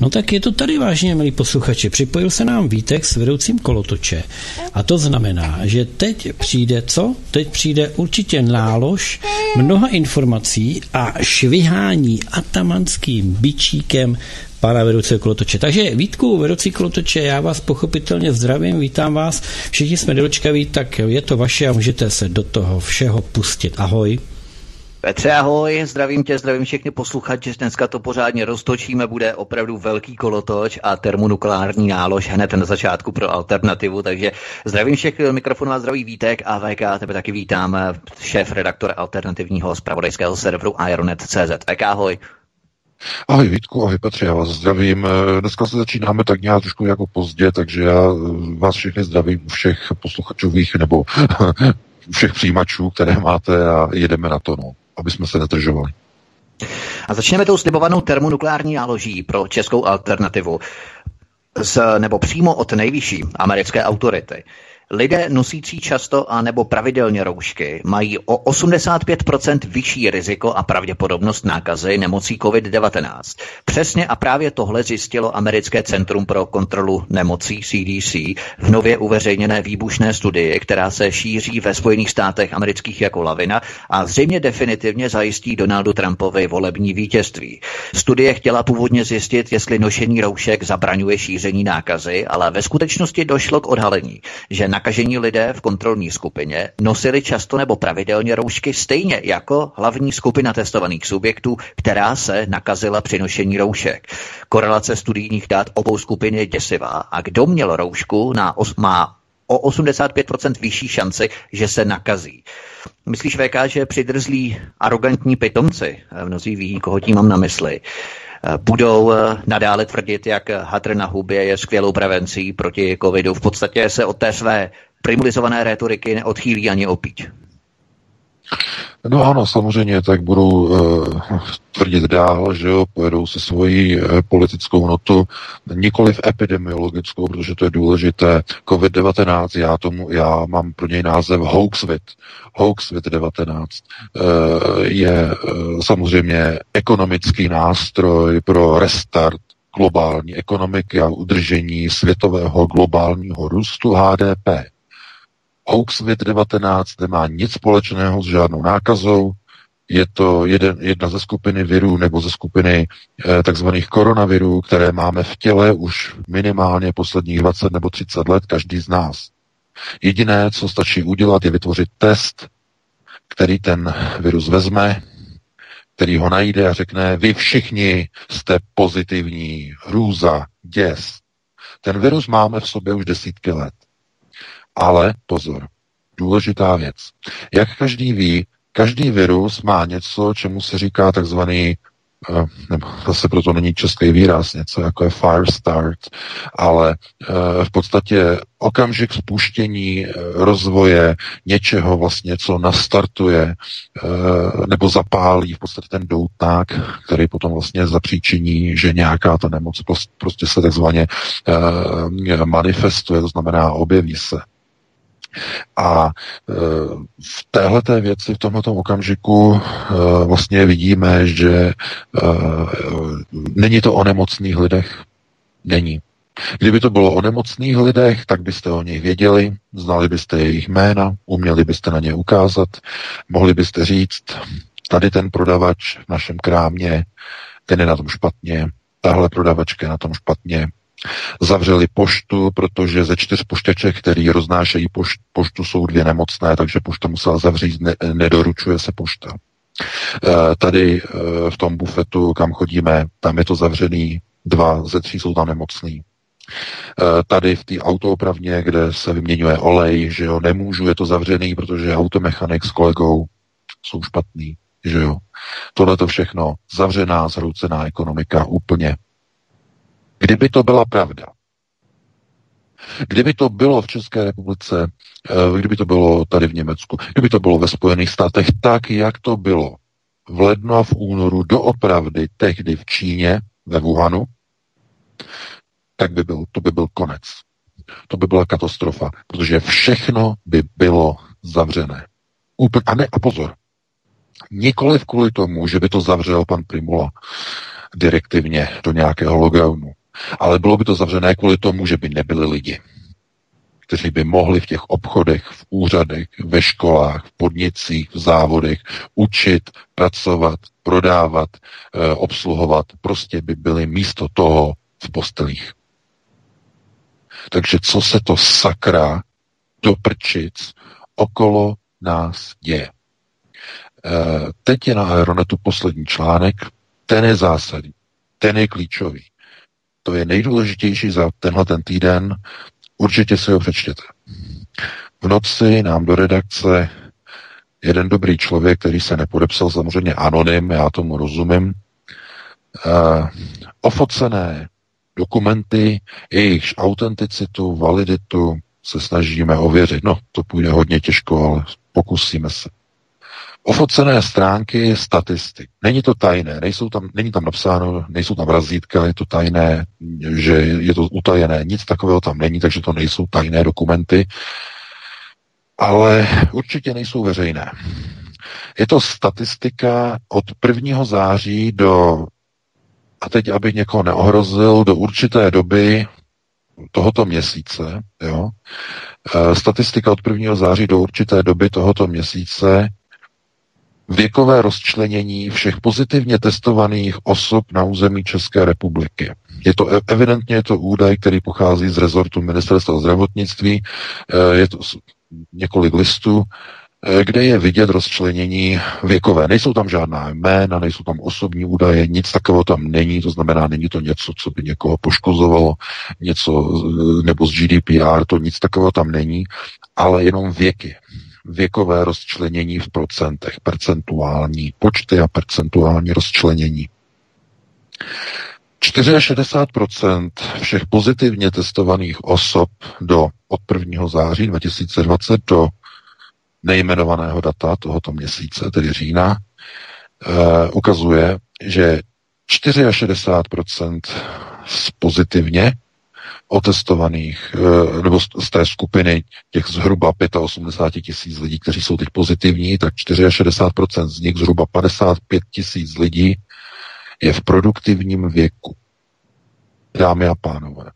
No tak je to tady vážně, milí posluchači. Připojil se nám Vítek s vedoucím kolotoče. A to znamená, že teď přijde co? Teď přijde určitě nálož mnoha informací a švihání atamanským bičíkem pana vedoucího kolotoče. Takže Vítku, vedoucí kolotoče, já vás pochopitelně zdravím, vítám vás. Všichni jsme dočkaví, tak je to vaše a můžete se do toho všeho pustit. Ahoj. Petře, ahoj, zdravím tě, zdravím všechny posluchače, dneska to pořádně roztočíme, bude opravdu velký kolotoč a termonukleární nálož hned na začátku pro alternativu, takže zdravím všech, mikrofonu a zdraví Vítek a VK, tebe taky vítám, šéf redaktor alternativního zpravodajského serveru Ironet.cz. VK, ahoj. Ahoj Vítku, ahoj Petře, já vás zdravím. Dneska se začínáme tak nějak trošku jako pozdě, takže já vás všechny zdravím všech posluchačových nebo všech přijímačů, které máte a jedeme na to. No aby jsme se netržovali. A začneme tou slibovanou termonukleární náloží pro českou alternativu. Z, nebo přímo od nejvyšší americké autority. Lidé nosící často a nebo pravidelně roušky mají o 85% vyšší riziko a pravděpodobnost nákazy nemocí COVID-19. Přesně a právě tohle zjistilo Americké centrum pro kontrolu nemocí CDC v nově uveřejněné výbušné studii, která se šíří ve Spojených státech amerických jako lavina a zřejmě definitivně zajistí Donaldu Trumpovi volební vítězství. Studie chtěla původně zjistit, jestli nošení roušek zabraňuje šíření nákazy, ale ve skutečnosti došlo k odhalení, že nakažení lidé v kontrolní skupině nosili často nebo pravidelně roušky stejně jako hlavní skupina testovaných subjektů, která se nakazila při nošení roušek. Korelace studijních dat obou skupin je děsivá a kdo měl roušku na os- má o 85% vyšší šanci, že se nakazí. Myslíš, VK, že přidrzlí arrogantní pitomci, mnozí ví, koho tím mám na mysli, budou eh, nadále tvrdit, jak hadr na hubě je skvělou prevencí proti covidu. V podstatě se od té své primulizované retoriky neodchýlí ani opíť. No ano, samozřejmě, tak budou uh, tvrdit dál, že jo, pojedou se svojí uh, politickou notu, nikoli v epidemiologickou, protože to je důležité. COVID-19, já tomu, já mám pro něj název Hoaxvit. Hoaxvit-19 uh, je uh, samozřejmě ekonomický nástroj pro restart globální ekonomiky a udržení světového globálního růstu HDP. Hoaxvit-19 nemá nic společného s žádnou nákazou, je to jeden, jedna ze skupiny virů nebo ze skupiny eh, takzvaných koronavirů, které máme v těle už minimálně posledních 20 nebo 30 let, každý z nás. Jediné, co stačí udělat, je vytvořit test, který ten virus vezme, který ho najde a řekne, vy všichni jste pozitivní, hrůza, děs. Ten virus máme v sobě už desítky let. Ale pozor, důležitá věc. Jak každý ví, každý virus má něco, čemu se říká takzvaný eh, nebo zase proto není český výraz, něco jako je fire start, ale eh, v podstatě okamžik spuštění eh, rozvoje něčeho vlastně, co nastartuje nebo zapálí v podstatě ten doutnák, který potom vlastně zapříčiní, že nějaká ta nemoc prostě se takzvaně manifestuje, to znamená objeví se. A e, v téhleté věci, v tomto okamžiku e, vlastně vidíme, že e, není to o nemocných lidech. Není. Kdyby to bylo o nemocných lidech, tak byste o nich věděli, znali byste jejich jména, uměli byste na ně ukázat, mohli byste říct, tady ten prodavač v našem krámě, ten je na tom špatně, tahle prodavačka je na tom špatně, Zavřeli poštu, protože ze čtyř poštěček, který roznášejí pošt, poštu, jsou dvě nemocné, takže pošta musela zavřít, ne, nedoručuje se pošta. E, tady e, v tom bufetu, kam chodíme, tam je to zavřený, dva ze tří jsou tam nemocný. E, tady v té autoopravně, kde se vyměňuje olej, že jo, nemůžu, je to zavřený, protože automechanik s kolegou jsou špatný, že jo. Tohle to všechno zavřená, zhroucená ekonomika úplně Kdyby to byla pravda, Kdyby to bylo v České republice, eh, kdyby to bylo tady v Německu, kdyby to bylo ve Spojených státech tak, jak to bylo v lednu a v únoru doopravdy tehdy v Číně, ve Wuhanu, tak by byl, to by byl konec. To by byla katastrofa, protože všechno by bylo zavřené. Úplně, a ne, a pozor, nikoliv kvůli tomu, že by to zavřel pan Primula direktivně do nějakého lockdownu, ale bylo by to zavřené kvůli tomu, že by nebyli lidi, kteří by mohli v těch obchodech, v úřadech, ve školách, v podnicích, v závodech učit, pracovat, prodávat, e, obsluhovat. Prostě by byli místo toho v postelích. Takže co se to sakra do prčic okolo nás děje? E, teď je na Aeronetu poslední článek, ten je zásadní, ten je klíčový. To je nejdůležitější za tenhle ten týden. Určitě si ho přečtěte. V noci nám do redakce jeden dobrý člověk, který se nepodepsal, samozřejmě anonym, já tomu rozumím, uh, ofocené dokumenty, jejichž autenticitu, validitu se snažíme ověřit. No, to půjde hodně těžko, ale pokusíme se. Ofocené stránky statistik. Není to tajné, nejsou tam, není tam napsáno, nejsou tam razítka, je to tajné, že je to utajené, nic takového tam není, takže to nejsou tajné dokumenty, ale určitě nejsou veřejné. Je to statistika od 1. září do, a teď abych někoho neohrozil, do určité doby tohoto měsíce, jo, e, statistika od 1. září do určité doby tohoto měsíce věkové rozčlenění všech pozitivně testovaných osob na území České republiky. Je to evidentně je to údaj, který pochází z rezortu ministerstva zdravotnictví, eh, je to několik listů, eh, kde je vidět rozčlenění věkové. Nejsou tam žádná jména, nejsou tam osobní údaje, nic takového tam není, to znamená, není to něco, co by někoho poškozovalo, něco nebo z GDPR, to nic takového tam není, ale jenom věky věkové rozčlenění v procentech, percentuální počty a percentuální rozčlenění. 64% všech pozitivně testovaných osob do od 1. září 2020 do nejmenovaného data tohoto měsíce, tedy října, uh, ukazuje, že 64% z pozitivně otestovaných, eh, nebo z té skupiny těch zhruba 85 tisíc lidí, kteří jsou teď pozitivní, tak 64% z nich, zhruba 55 tisíc lidí, je v produktivním věku. Dámy a pánové.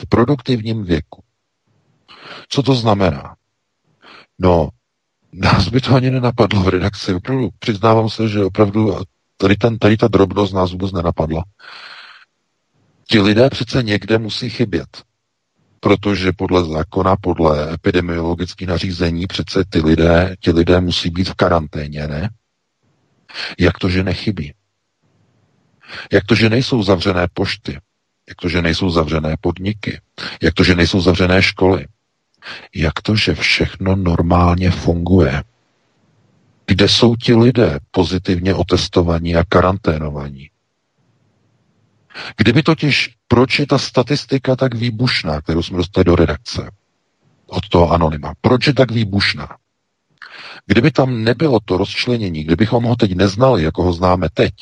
V produktivním věku. Co to znamená? No, nás by to ani nenapadlo v redakci. Opravdu, přiznávám se, že opravdu tady, ten, tady ta drobnost nás vůbec nenapadla. Ti lidé přece někde musí chybět. Protože podle zákona, podle epidemiologických nařízení přece ty lidé, ti lidé musí být v karanténě, ne? Jak to, že nechybí? Jak to, že nejsou zavřené pošty? Jak to, že nejsou zavřené podniky? Jak to, že nejsou zavřené školy? Jak to, že všechno normálně funguje? Kde jsou ti lidé pozitivně otestovaní a karanténovaní? Kdyby totiž, proč je ta statistika tak výbušná, kterou jsme dostali do redakce od toho anonyma, proč je tak výbušná? Kdyby tam nebylo to rozčlenění, kdybychom ho teď neznali, jako ho známe teď,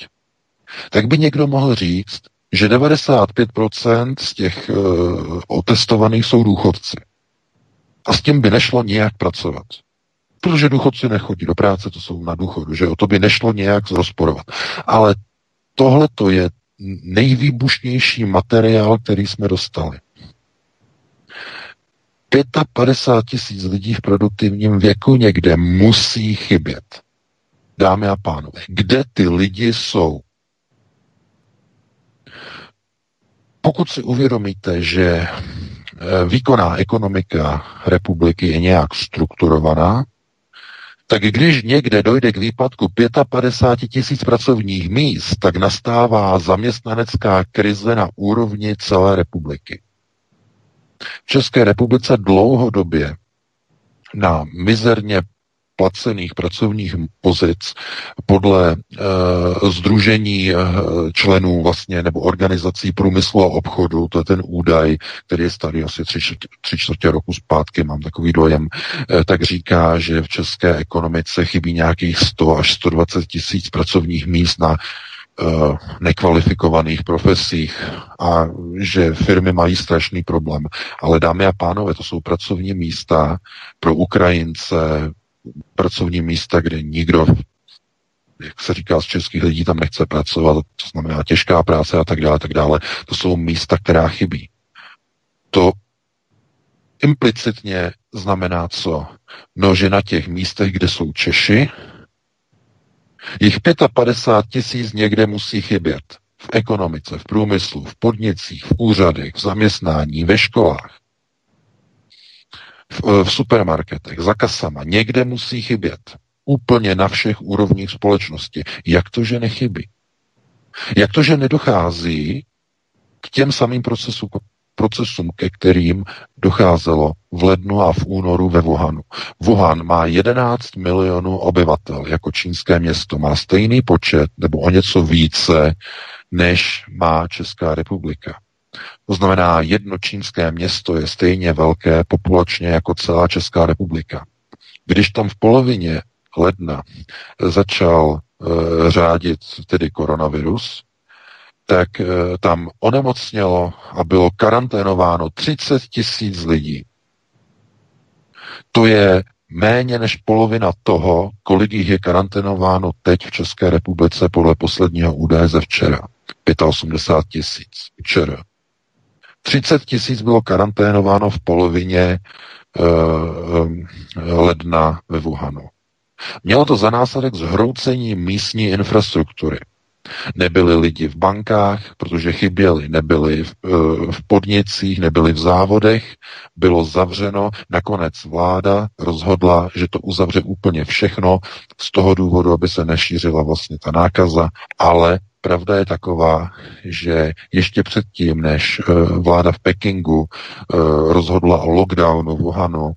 tak by někdo mohl říct, že 95% z těch uh, otestovaných jsou důchodci. A s tím by nešlo nějak pracovat. Protože důchodci nechodí do práce, to jsou na důchodu, že o to by nešlo nějak rozporovat. Ale tohle to je nejvýbušnější materiál, který jsme dostali. 55 tisíc lidí v produktivním věku někde musí chybět. Dámy a pánové, kde ty lidi jsou? Pokud si uvědomíte, že eh, výkonná ekonomika republiky je nějak strukturovaná, tak když někde dojde k výpadku 55 tisíc pracovních míst, tak nastává zaměstnanecká krize na úrovni celé republiky. V České republice dlouhodobě na mizerně placených pracovních pozic podle uh, združení uh, členů vlastně nebo organizací průmyslu a obchodu, to je ten údaj, který je starý asi tři, tři čtvrtě roku zpátky, mám takový dojem, uh, tak říká, že v české ekonomice chybí nějakých 100 až 120 tisíc pracovních míst na Eh, nekvalifikovaných profesích a že firmy mají strašný problém. Ale dámy a pánové, to jsou pracovní místa pro Ukrajince, pracovní místa, kde nikdo, jak se říká z českých lidí, tam nechce pracovat, to znamená těžká práce a tak dále, tak dále. To jsou místa, která chybí. To implicitně znamená co? No, že na těch místech, kde jsou Češi, Jich 55 tisíc někde musí chybět. V ekonomice, v průmyslu, v podnicích, v úřadech, v zaměstnání, ve školách, v, v supermarketech, za kasama. Někde musí chybět. Úplně na všech úrovních společnosti. Jak to, že nechybí? Jak to, že nedochází k těm samým procesům, procesům, ke kterým docházelo v lednu a v únoru ve Wuhanu. Wuhan má 11 milionů obyvatel jako čínské město. Má stejný počet nebo o něco více, než má Česká republika. To znamená, jedno čínské město je stejně velké populačně jako celá Česká republika. Když tam v polovině ledna začal e, řádit tedy koronavirus, tak eh, tam onemocnělo a bylo karanténováno 30 tisíc lidí. To je méně než polovina toho, kolik jich je karanténováno teď v České republice podle posledního údaje ze včera. 85 tisíc. Včera. 30 tisíc bylo karanténováno v polovině uh, ledna ve Wuhanu. Mělo to za následek zhroucení místní infrastruktury. Nebyli lidi v bankách, protože chyběli, nebyli v, eh, v podnicích, nebyli v závodech, bylo zavřeno. Nakonec vláda rozhodla, že to uzavře úplně všechno z toho důvodu, aby se nešířila vlastně ta nákaza, ale pravda je taková, že ještě předtím, než eh, vláda v Pekingu eh, rozhodla o lockdownu v Wuhanu,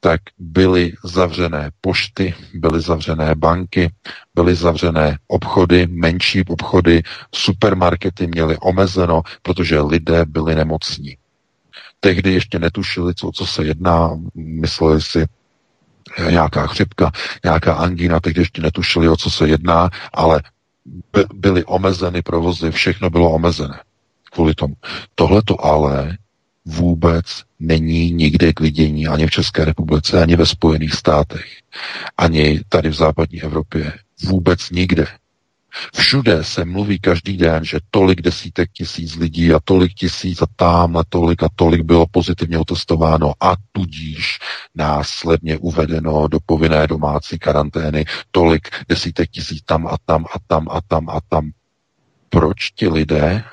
tak byly zavřené pošty, byly zavřené banky, byly zavřené obchody, menší obchody, supermarkety měly omezeno, protože lidé byli nemocní. Tehdy ještě netušili, co, co se jedná, mysleli si, nějaká chřipka, nějaká angina, tehdy ještě netušili, o co se jedná, ale by, byly omezeny provozy, všechno bylo omezené kvůli tomu. Tohle to ale vůbec není nikde k vidění ani v České republice, ani ve Spojených státech, ani tady v západní Evropě. Vůbec nikde. Všude se mluví každý den, že tolik desítek tisíc lidí a tolik tisíc a tam a tolik a tolik bylo pozitivně otestováno a tudíž následně uvedeno do povinné domácí karantény tolik desítek tisíc tam a tam a tam a tam a tam. Proč ti lidé,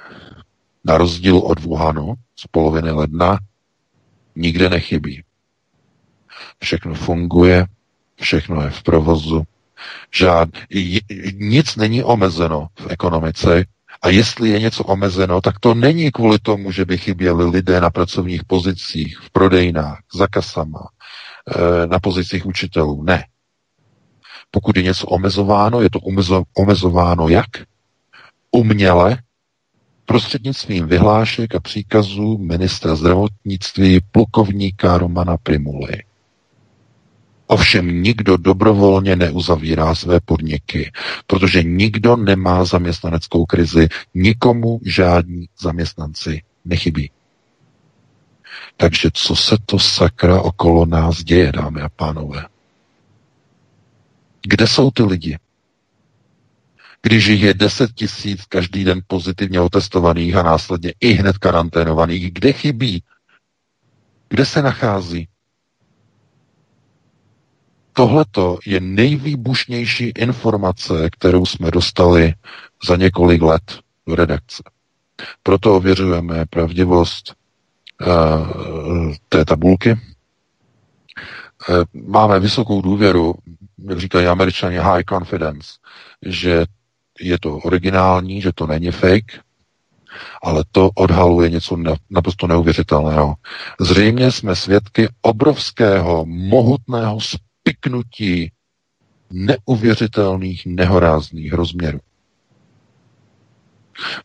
na rozdíl od Wuhanu, z poloviny ledna nikde nechybí. Všechno funguje, všechno je v provozu, žád, nic není omezeno v ekonomice a jestli je něco omezeno, tak to není kvůli tomu, že by chyběli lidé na pracovních pozicích, v prodejnách, za kasama, eh, na pozicích učitelů. Ne. Pokud je něco omezováno, je to omezováno jak? Uměle, prostřednictvím vyhlášek a příkazů ministra zdravotnictví plukovníka Romana Primuly. Ovšem nikdo dobrovolně neuzavírá své podniky, protože nikdo nemá zaměstnaneckou krizi, nikomu žádní zaměstnanci nechybí. Takže co se to sakra okolo nás děje, dámy a pánové? Kde jsou ty lidi? Když jich je 10 tisíc každý den pozitivně otestovaných a následně i hned karanténovaných, kde chybí? Kde se nachází? Tohleto je nejvýbušnější informace, kterou jsme dostali za několik let do redakce. Proto ověřujeme pravdivost uh, té tabulky. Uh, máme vysokou důvěru, jak říkají američani, high confidence, že je to originální, že to není fake, ale to odhaluje něco naprosto neuvěřitelného. Zřejmě jsme svědky obrovského, mohutného spiknutí neuvěřitelných, nehorázných rozměrů.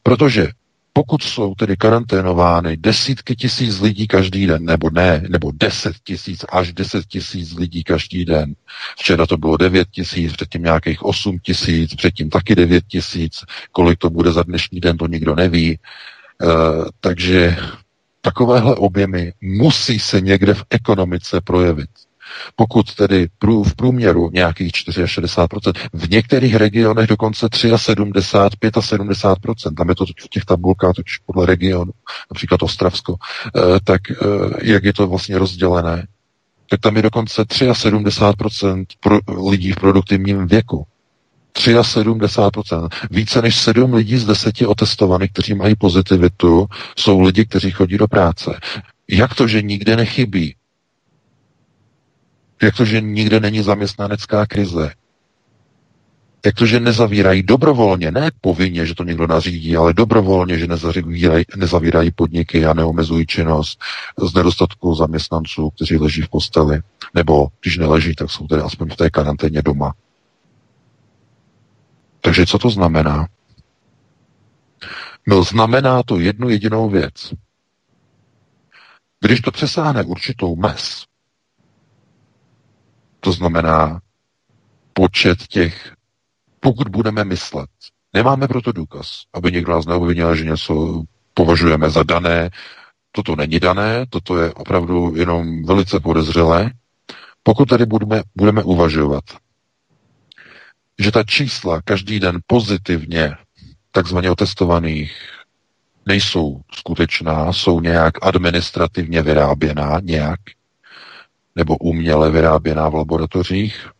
Protože pokud jsou tedy karanténovány desítky tisíc lidí každý den, nebo ne, nebo deset tisíc, až deset tisíc lidí každý den. Včera to bylo devět tisíc, předtím nějakých osm tisíc, předtím taky devět tisíc. Kolik to bude za dnešní den, to nikdo neví. E, takže takovéhle objemy musí se někde v ekonomice projevit. Pokud tedy v průměru nějakých 64%, v některých regionech dokonce 73, 75%, tam je to v těch tabulkách totiž podle regionu, například Ostravsko, eh, tak eh, jak je to vlastně rozdělené, tak tam je dokonce 73% lidí v produktivním věku. 73%. Více než 7 lidí z 10 otestovaných, kteří mají pozitivitu, jsou lidi, kteří chodí do práce. Jak to, že nikde nechybí? Jak to, že nikde není zaměstnanecká krize? Jak to, že nezavírají dobrovolně, ne povinně, že to někdo nařídí, ale dobrovolně, že nezavírají, nezavírají podniky a neomezují činnost z nedostatku zaměstnanců, kteří leží v posteli. Nebo když neleží, tak jsou tedy aspoň v té karanténě doma. Takže co to znamená? No znamená to jednu jedinou věc. Když to přesáhne určitou mez, to znamená počet těch, pokud budeme myslet, nemáme proto důkaz, aby někdo nás neobvinil, že něco považujeme za dané, toto není dané, toto je opravdu jenom velice podezřelé. Pokud tady budeme, budeme uvažovat, že ta čísla každý den pozitivně takzvaně otestovaných nejsou skutečná, jsou nějak administrativně vyráběná, nějak, nebo uměle vyráběná v laboratořích,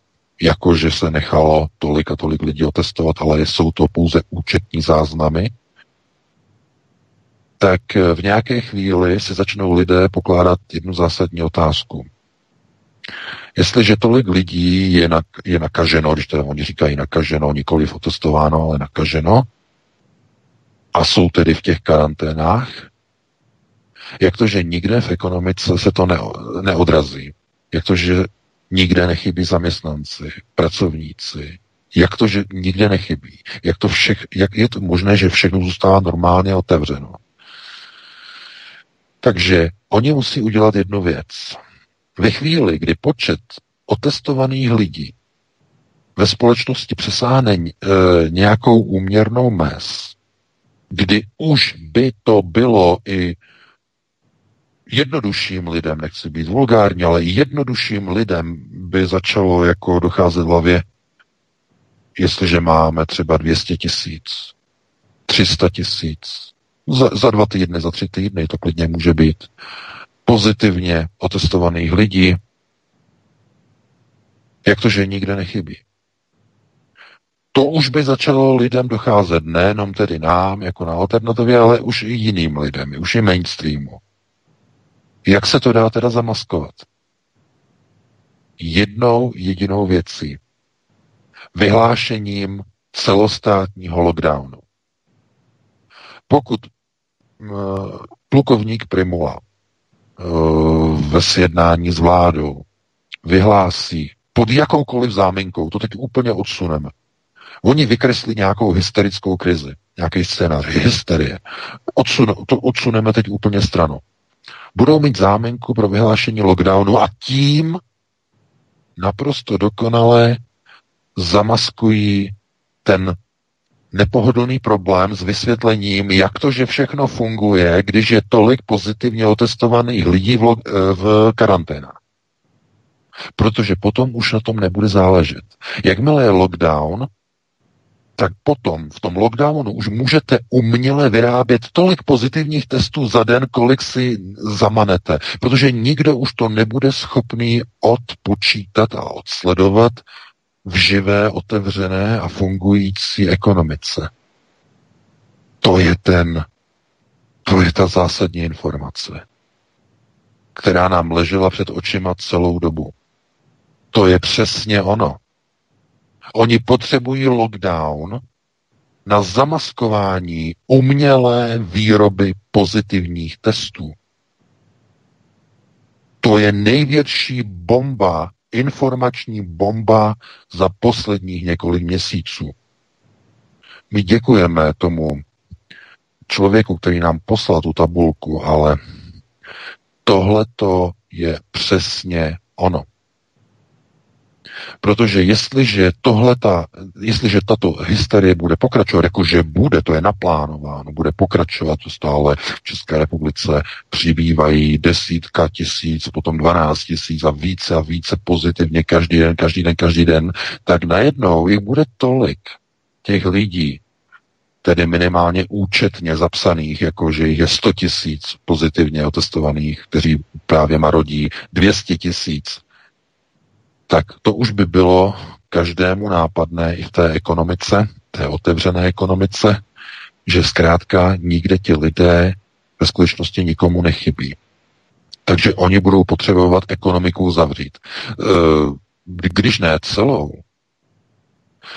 jakože se nechalo tolik a tolik lidí otestovat, ale jsou to pouze účetní záznamy, tak v nějaké chvíli si začnou lidé pokládat jednu zásadní otázku. Jestliže tolik lidí je, na, je nakaženo, když teda oni říkají nakaženo, nikoli otestováno, ale nakaženo, a jsou tedy v těch karanténách, jak to, že nikde v ekonomice se to ne, neodrazí? Jak to, že nikde nechybí zaměstnanci, pracovníci? Jak to, že nikde nechybí? Jak, to všech, jak je to možné, že všechno zůstává normálně otevřeno? Takže oni musí udělat jednu věc. Ve chvíli, kdy počet otestovaných lidí ve společnosti přesáhne e, nějakou úměrnou mez, kdy už by to bylo i jednodušším lidem, nechci být vulgární, ale jednodušším lidem by začalo jako docházet v hlavě, jestliže máme třeba 200 tisíc, 300 tisíc, za, za dva týdny, za tři týdny to klidně může být, pozitivně otestovaných lidí, jak to, že nikde nechybí. To už by začalo lidem docházet, nejenom tedy nám, jako na alternativě, ale už i jiným lidem, už i mainstreamu. Jak se to dá teda zamaskovat? Jednou jedinou věcí. Vyhlášením celostátního lockdownu. Pokud plukovník Primula uh, ve sjednání s vládou vyhlásí pod jakoukoliv záminkou, to teď úplně odsuneme. Oni vykreslí nějakou hysterickou krizi, nějaký scénář, hysterie. Odsun, to odsuneme teď úplně stranou budou mít zámenku pro vyhlášení lockdownu a tím naprosto dokonale zamaskují ten nepohodlný problém s vysvětlením, jak to, že všechno funguje, když je tolik pozitivně otestovaných lidí v, v karanténách. Protože potom už na tom nebude záležet. Jakmile je lockdown, tak potom v tom lockdownu už můžete uměle vyrábět tolik pozitivních testů za den, kolik si zamanete, protože nikdo už to nebude schopný odpočítat a odsledovat v živé, otevřené a fungující ekonomice. To je ten, to je ta zásadní informace, která nám ležela před očima celou dobu. To je přesně ono. Oni potřebují lockdown na zamaskování umělé výroby pozitivních testů. To je největší bomba informační bomba za posledních několik měsíců. My děkujeme tomu člověku, který nám poslal tu tabulku, ale tohle to je přesně ono. Protože jestliže tohleta, jestliže tato hysterie bude pokračovat, jakože bude, to je naplánováno, bude pokračovat, to stále v České republice přibývají desítka tisíc, potom 12 tisíc a více a více pozitivně každý den, každý den, každý den, tak najednou jich bude tolik těch lidí, tedy minimálně účetně zapsaných, jakože jich je 100 tisíc pozitivně otestovaných, kteří právě marodí 200 tisíc, tak to už by bylo každému nápadné i v té ekonomice, té otevřené ekonomice, že zkrátka nikde ti lidé ve skutečnosti nikomu nechybí. Takže oni budou potřebovat ekonomiku zavřít. E, když ne celou,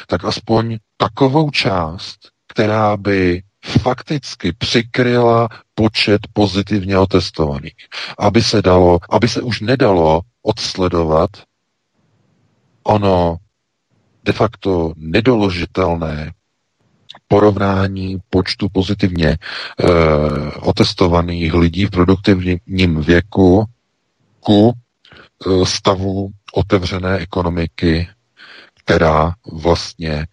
tak aspoň takovou část, která by fakticky přikryla počet pozitivně otestovaných. Aby se dalo, aby se už nedalo odsledovat ono de facto nedoložitelné porovnání počtu pozitivně e, otestovaných lidí v produktivním věku ku e, stavu otevřené ekonomiky, která vlastně e,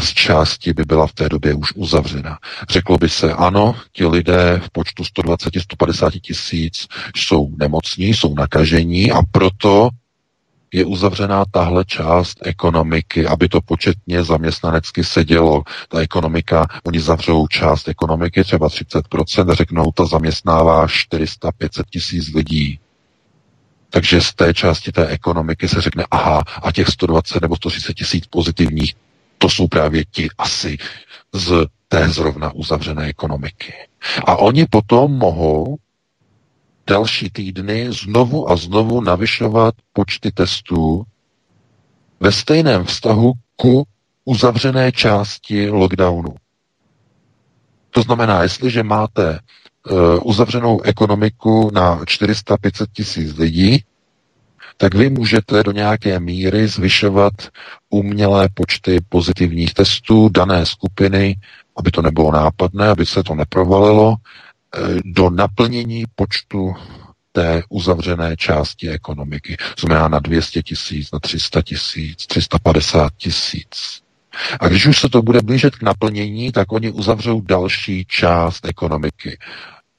z části by byla v té době už uzavřena. Řeklo by se, ano, ti lidé v počtu 120-150 tisíc jsou nemocní, jsou nakažení a proto je uzavřená tahle část ekonomiky, aby to početně zaměstnanecky sedělo. Ta ekonomika, oni zavřou část ekonomiky, třeba 30% a řeknou, ta zaměstnává 400-500 tisíc lidí. Takže z té části té ekonomiky se řekne, aha, a těch 120 nebo 130 tisíc pozitivních, to jsou právě ti asi z té zrovna uzavřené ekonomiky. A oni potom mohou další týdny znovu a znovu navyšovat počty testů ve stejném vztahu ku uzavřené části lockdownu. To znamená, jestliže máte uh, uzavřenou ekonomiku na 400-500 tisíc lidí, tak vy můžete do nějaké míry zvyšovat umělé počty pozitivních testů dané skupiny, aby to nebylo nápadné, aby se to neprovalilo, do naplnění počtu té uzavřené části ekonomiky. Znamená na 200 tisíc, na 300 tisíc, 350 tisíc. A když už se to bude blížit k naplnění, tak oni uzavřou další část ekonomiky.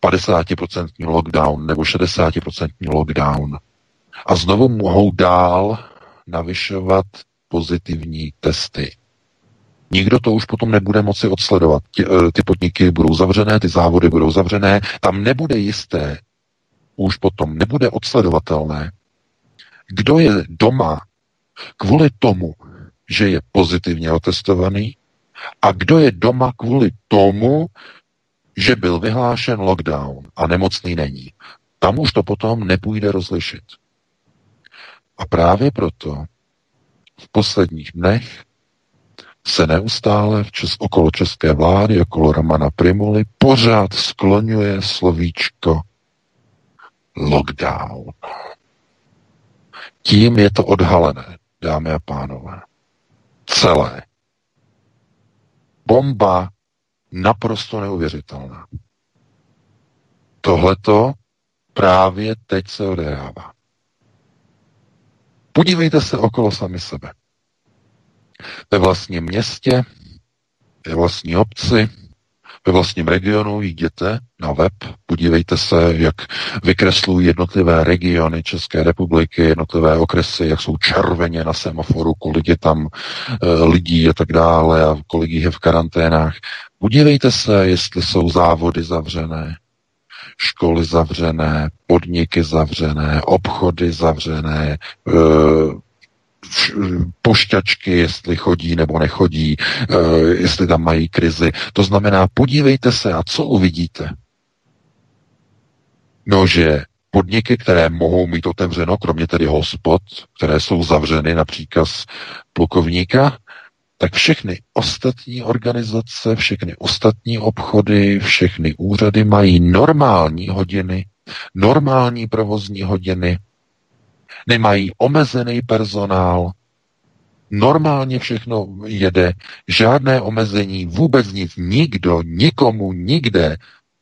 50% lockdown nebo 60% lockdown. A znovu mohou dál navyšovat pozitivní testy. Nikdo to už potom nebude moci odsledovat. Ty, eh, ty podniky budou zavřené, ty závody budou zavřené, tam nebude jisté, už potom nebude odsledovatelné, kdo je doma kvůli tomu, že je pozitivně otestovaný a kdo je doma kvůli tomu, že byl vyhlášen lockdown a nemocný není. Tam už to potom nepůjde rozlišit. A právě proto v posledních dnech se neustále v čes, okolo české vlády, okolo Romana Primuly pořád skloňuje slovíčko lockdown. Tím je to odhalené, dámy a pánové. Celé. Bomba naprosto neuvěřitelná. Tohleto právě teď se odehrává. Podívejte se okolo sami sebe ve vlastním městě, ve vlastní obci, ve vlastním regionu, jděte na web, podívejte se, jak vykreslují jednotlivé regiony České republiky, jednotlivé okresy, jak jsou červeně na semaforu, kolik je tam e, lidí a tak dále a kolik je v karanténách. Podívejte se, jestli jsou závody zavřené, školy zavřené, podniky zavřené, obchody zavřené, e, pošťačky, jestli chodí nebo nechodí, eh, jestli tam mají krizi. To znamená, podívejte se a co uvidíte? No, že podniky, které mohou mít otevřeno, kromě tedy hospod, které jsou zavřeny na příkaz plukovníka, tak všechny ostatní organizace, všechny ostatní obchody, všechny úřady mají normální hodiny, normální provozní hodiny, nemají omezený personál, normálně všechno jede, žádné omezení, vůbec nic, nikdo, nikomu, nikde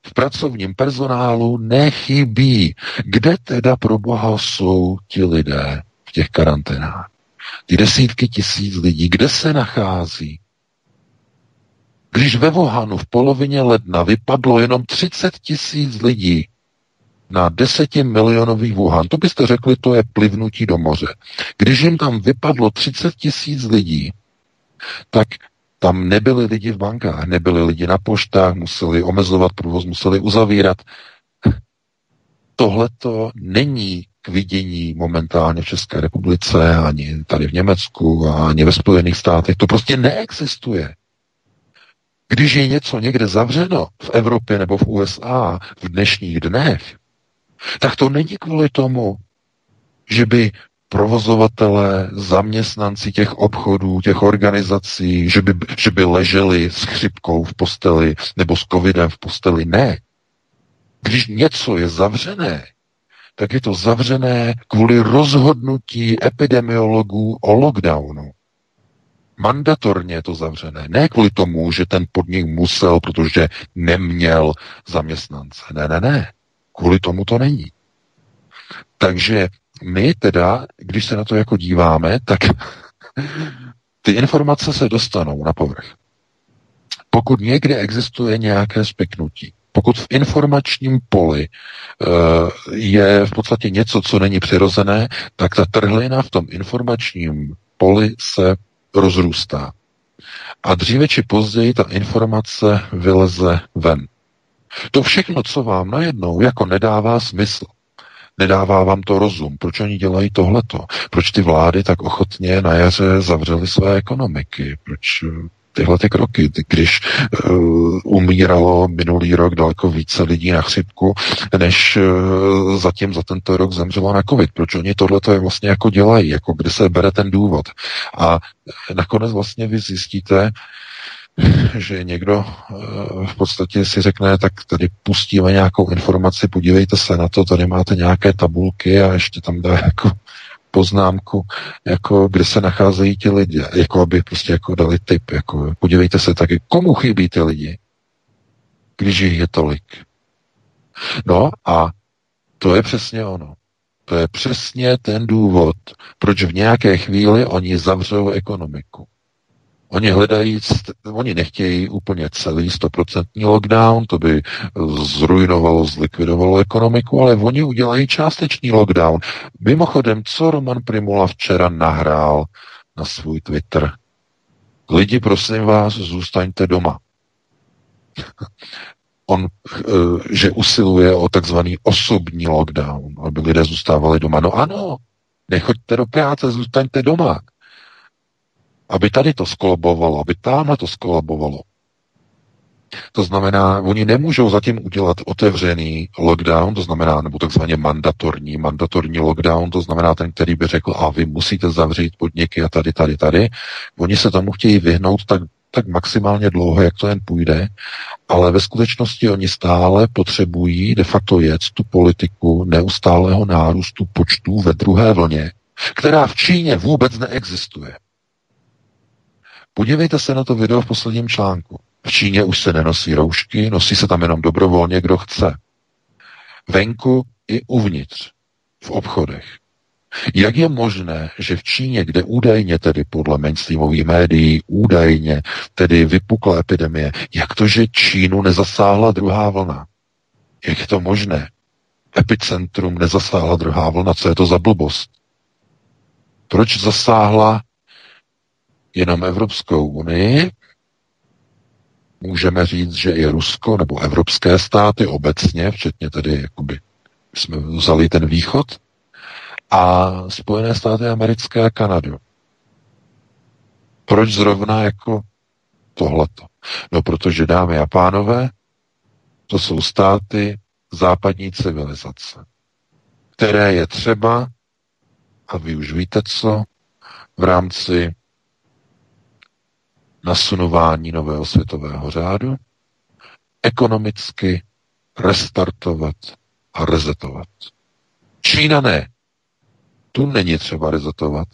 v pracovním personálu nechybí. Kde teda pro boha jsou ti lidé v těch karanténách? Ty desítky tisíc lidí, kde se nachází? Když ve Wuhanu v polovině ledna vypadlo jenom 30 tisíc lidí na desetimilionový Wuhan, to byste řekli, to je plivnutí do moře. Když jim tam vypadlo 30 tisíc lidí, tak tam nebyli lidi v bankách, nebyli lidi na poštách, museli omezovat provoz, museli uzavírat. Tohle to není k vidění momentálně v České republice, ani tady v Německu, ani ve Spojených státech. To prostě neexistuje. Když je něco někde zavřeno v Evropě nebo v USA v dnešních dnech, tak to není kvůli tomu, že by provozovatelé, zaměstnanci těch obchodů, těch organizací, že by, že by leželi s chřipkou v posteli nebo s covidem v posteli. Ne. Když něco je zavřené, tak je to zavřené kvůli rozhodnutí epidemiologů o lockdownu. Mandatorně je to zavřené. Ne kvůli tomu, že ten podnik musel, protože neměl zaměstnance. Ne, ne, ne. Kvůli tomu to není. Takže my teda, když se na to jako díváme, tak ty informace se dostanou na povrch. Pokud někde existuje nějaké speknutí, pokud v informačním poli uh, je v podstatě něco, co není přirozené, tak ta trhlina v tom informačním poli se rozrůstá. A dříve či později ta informace vyleze ven. To všechno, co vám najednou jako nedává smysl, nedává vám to rozum, proč oni dělají tohleto, proč ty vlády tak ochotně na jaře zavřely své ekonomiky, proč eh, tyhle ty kroky, když uh, umíralo minulý rok daleko více lidí na chřipku, než uh, zatím za tento rok zemřelo na covid. Proč oni tohle je vlastně jako dělají, jako kde se bere ten důvod. A nakonec vlastně vy zjistíte, že někdo uh, v podstatě si řekne, tak tady pustíme nějakou informaci, podívejte se na to, tady máte nějaké tabulky a ještě tam dá jako poznámku, jako kde se nacházejí ti lidi, jako aby prostě jako dali tip, jako podívejte se taky, komu chybí ty lidi, když jich je tolik. No a to je přesně ono. To je přesně ten důvod, proč v nějaké chvíli oni zavřou ekonomiku. Oni hledají, oni nechtějí úplně celý stoprocentní lockdown, to by zrujnovalo, zlikvidovalo ekonomiku, ale oni udělají částečný lockdown. Mimochodem, co Roman Primula včera nahrál na svůj Twitter? Lidi, prosím vás, zůstaňte doma. On, eh, že usiluje o takzvaný osobní lockdown, aby lidé zůstávali doma. No ano, nechoďte do práce, zůstaňte doma aby tady to skolabovalo, aby tamhle to skolabovalo. To znamená, oni nemůžou zatím udělat otevřený lockdown, to znamená, nebo takzvaně mandatorní, mandatorní lockdown, to znamená ten, který by řekl, a vy musíte zavřít podniky a tady, tady, tady. Oni se tomu chtějí vyhnout tak, tak maximálně dlouho, jak to jen půjde, ale ve skutečnosti oni stále potřebují de facto jet tu politiku neustálého nárůstu počtů ve druhé vlně, která v Číně vůbec neexistuje. Podívejte se na to video v posledním článku. V Číně už se nenosí roušky, nosí se tam jenom dobrovolně, kdo chce. Venku i uvnitř, v obchodech. Jak je možné, že v Číně, kde údajně tedy podle mainstreamových médií, údajně tedy vypukla epidemie, jak to, že Čínu nezasáhla druhá vlna? Jak je to možné? Epicentrum nezasáhla druhá vlna, co je to za blbost? Proč zasáhla jenom Evropskou unii, můžeme říct, že i Rusko nebo evropské státy obecně, včetně tedy, jakoby jsme vzali ten východ, a Spojené státy americké a Kanadu. Proč zrovna jako tohleto? No, protože dámy a pánové, to jsou státy západní civilizace, které je třeba, a vy už víte co, v rámci nasunování nového světového řádu, ekonomicky restartovat a rezetovat. Čína ne. tu není třeba rezetovat.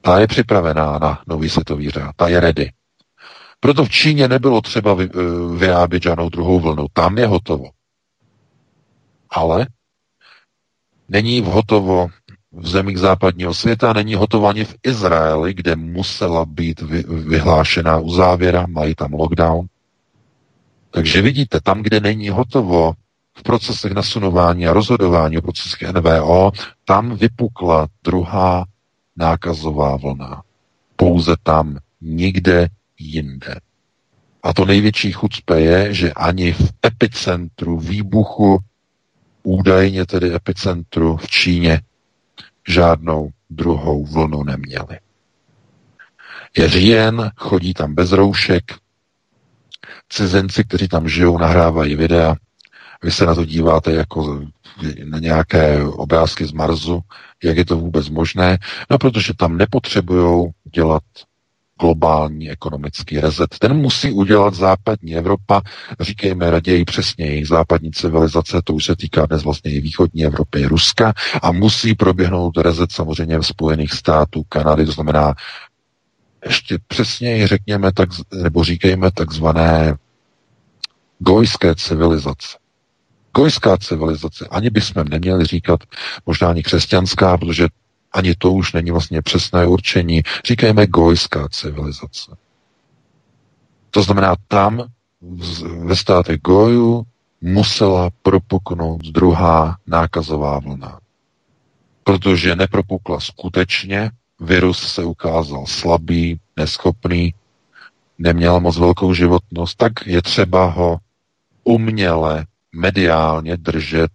Ta je připravená na nový světový řád, ta je ready. Proto v Číně nebylo třeba eh, vyrábět žádnou druhou vlnu. Tam je hotovo. Ale není hotovo v zemích západního světa, není hotovo ani v Izraeli, kde musela být vy, vyhlášená uzávěra, mají tam lockdown. Takže vidíte, tam, kde není hotovo v procesech nasunování a rozhodování o procesech NVO, tam vypukla druhá nákazová vlna. Pouze tam, nikde jinde. A to největší chucpe je, že ani v epicentru výbuchu, údajně tedy epicentru v Číně, žádnou druhou vlnu neměli. Je říjen, chodí tam bez roušek, cizinci, kteří tam žijou, nahrávají videa, vy se na to díváte jako na nějaké obrázky z Marsu, jak je to vůbec možné, no protože tam nepotřebují dělat globální ekonomický rezet. Ten musí udělat západní Evropa, říkejme raději přesněji, západní civilizace, to už se týká dnes vlastně i východní Evropy, Ruska, a musí proběhnout rezet samozřejmě v Spojených států, Kanady, to znamená ještě přesněji řekněme, tak, nebo říkejme takzvané gojské civilizace. Gojská civilizace, ani bychom neměli říkat možná ani křesťanská, protože ani to už není vlastně přesné určení. Říkejme gojská civilizace. To znamená, tam ve státech Goju musela propuknout druhá nákazová vlna. Protože nepropukla skutečně, virus se ukázal slabý, neschopný, neměl moc velkou životnost, tak je třeba ho uměle, mediálně držet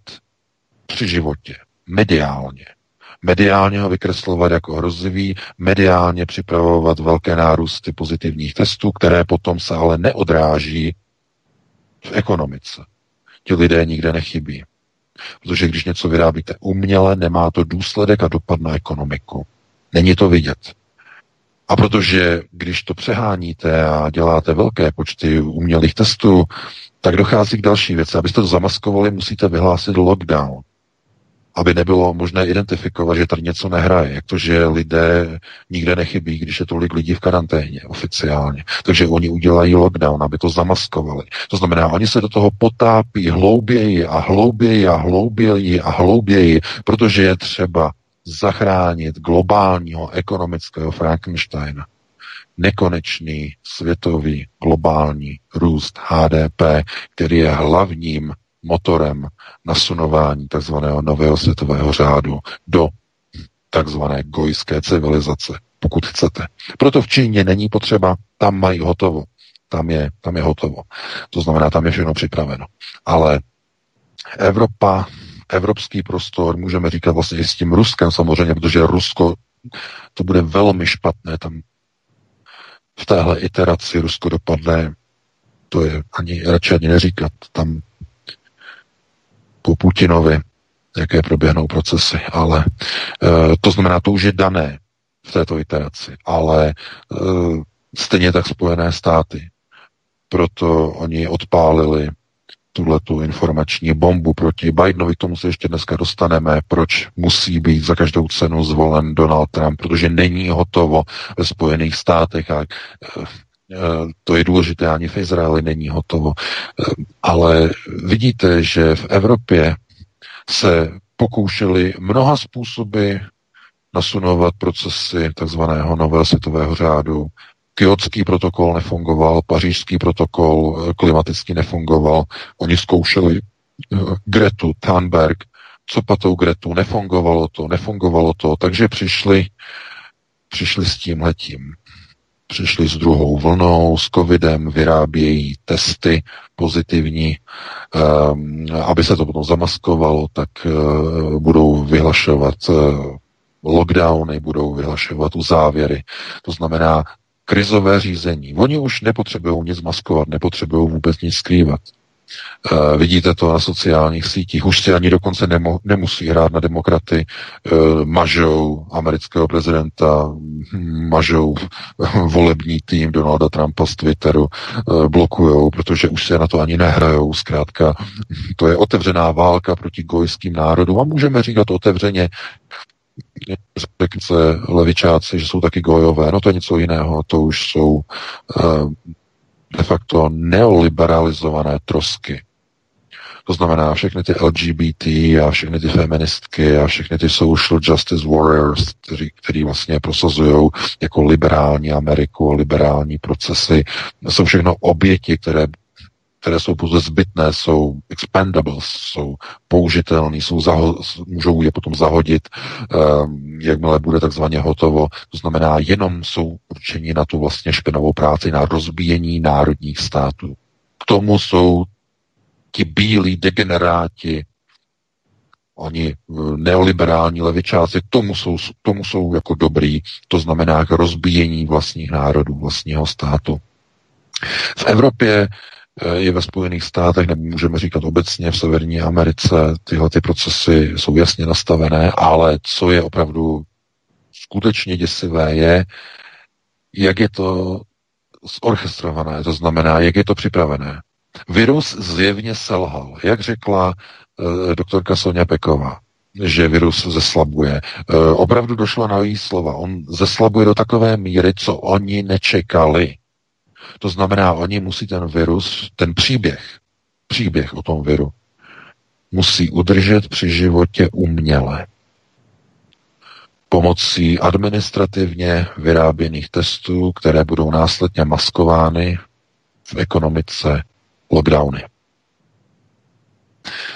při životě. Mediálně mediálně ho vykreslovat jako hrozivý, mediálně připravovat velké nárůsty pozitivních testů, které potom se ale neodráží v ekonomice. Ti lidé nikde nechybí. Protože když něco vyrábíte uměle, nemá to důsledek a dopad na ekonomiku. Není to vidět. A protože když to přeháníte a děláte velké počty umělých testů, tak dochází k další věci. Abyste to zamaskovali, musíte vyhlásit lockdown aby nebylo možné identifikovat, že tady něco nehraje, jak to, že lidé nikde nechybí, když je tolik lidí v karanténě oficiálně. Takže oni udělají lockdown, aby to zamaskovali. To znamená, oni se do toho potápí hlouběji a hlouběji a hlouběji a hlouběji, protože je třeba zachránit globálního ekonomického Frankensteina. Nekonečný světový globální růst HDP, který je hlavním motorem nasunování takzvaného nového světového řádu do takzvané gojské civilizace, pokud chcete. Proto v Číně není potřeba, tam mají hotovo. Tam je, tam je hotovo. To znamená, tam je všechno připraveno. Ale Evropa, evropský prostor, můžeme říkat vlastně i s tím Ruskem samozřejmě, protože Rusko, to bude velmi špatné tam v téhle iteraci Rusko dopadne, to je ani radši ani neříkat, tam po Putinovi, jaké proběhnou procesy, ale e, to znamená, to už je dané v této iteraci, ale e, stejně tak Spojené státy. Proto oni odpálili tuhle tu informační bombu proti Bidenovi, k tomu se ještě dneska dostaneme, proč musí být za každou cenu zvolen Donald Trump, protože není hotovo ve Spojených státech a Eh, to je důležité, ani v Izraeli není hotovo. Eh, ale vidíte, že v Evropě se pokoušeli mnoha způsoby nasunovat procesy takzvaného nového světového řádu. Kyotský protokol nefungoval, pařížský protokol eh, klimaticky nefungoval. Oni zkoušeli Gretu Thunberg, co patou Gretu, nefungovalo to, nefungovalo to, takže přišli, přišli s tím letím přišli s druhou vlnou, s covidem, vyrábějí testy pozitivní, um, aby se to potom zamaskovalo, tak uh, budou vyhlašovat uh, lockdowny, budou vyhlašovat uzávěry. To znamená krizové řízení. Oni už nepotřebují nic maskovat, nepotřebují vůbec nic skrývat. Uh, vidíte to na sociálních sítích. Už si ani dokonce nemo, nemusí hrát na demokraty. Uh, mažou amerického prezidenta, hm, mažou volební tým Donalda Trumpa z Twitteru, uh, blokujou, protože už se na to ani nehrajou. Zkrátka, to je otevřená válka proti gojským národům a můžeme říkat otevřeně, řekněte levičáci, že jsou taky gojové, no to je něco jiného, to už jsou de facto neoliberalizované trosky. To znamená všechny ty LGBT a všechny ty feministky a všechny ty social justice warriors, kteří, kteří vlastně prosazují jako liberální Ameriku, liberální procesy, jsou všechno oběti, které které jsou pouze zbytné, jsou expendables, jsou použitelné, jsou zaho- můžou je potom zahodit, um, jakmile bude takzvaně hotovo. To znamená, jenom jsou určeni na tu vlastně špinavou práci, na rozbíjení národních států. K tomu jsou ti bílí degeneráti, oni eh, neoliberální levičáci, k tomu jsou, k tomu jsou jako dobrý, to znamená k rozbíjení vlastních národů, vlastního státu. V Evropě eh, je ve Spojených státech, nebo můžeme říkat obecně v Severní Americe, tyhle ty procesy jsou jasně nastavené, ale co je opravdu skutečně děsivé je, jak je to zorchestrované, to znamená, jak je to připravené. Virus zjevně selhal. Jak řekla e, doktorka Sonja Peková, že virus zeslabuje. E, opravdu došlo na její slova. On zeslabuje do takové míry, co oni nečekali. To znamená, oni musí ten virus, ten příběh, příběh o tom viru, musí udržet při životě uměle. Pomocí administrativně vyráběných testů, které budou následně maskovány v ekonomice lockdowny.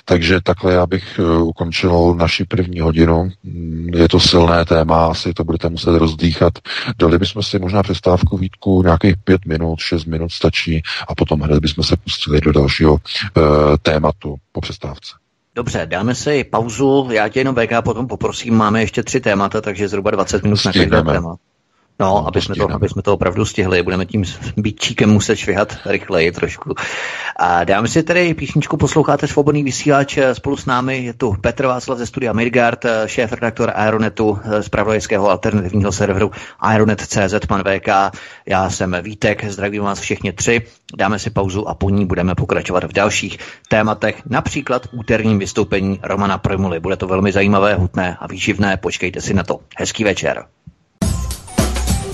Takže takhle já bych eh, ukončil naši první hodinu. Mm, je to silné téma, asi to budete muset rozdýchat. Dali bychom si možná přestávku výtku, nějakých pět minut, šest minut stačí a potom hned bychom se pustili do dalšího uh, tématu po přestávce. Dobře, dáme si pauzu, já tě jenom VK potom poprosím, máme ještě tři témata, takže zhruba 20 minut na každé téma. No, no aby, jsme to, aby jsme to opravdu stihli. Budeme tím bíčíkem muset švihat rychleji trošku. A dáme si tedy písničku, posloucháte svobodný vysílač. Spolu s námi je tu Petr Václav ze studia Midgard, šéf redaktor Aeronetu z pravodajského alternativního serveru Aeronet.cz, pan VK. Já jsem Vítek, zdravím vás všichni tři. Dáme si pauzu a po ní budeme pokračovat v dalších tématech, například úterním vystoupení Romana Primuly. Bude to velmi zajímavé, hutné a výživné. Počkejte si na to. Hezký večer.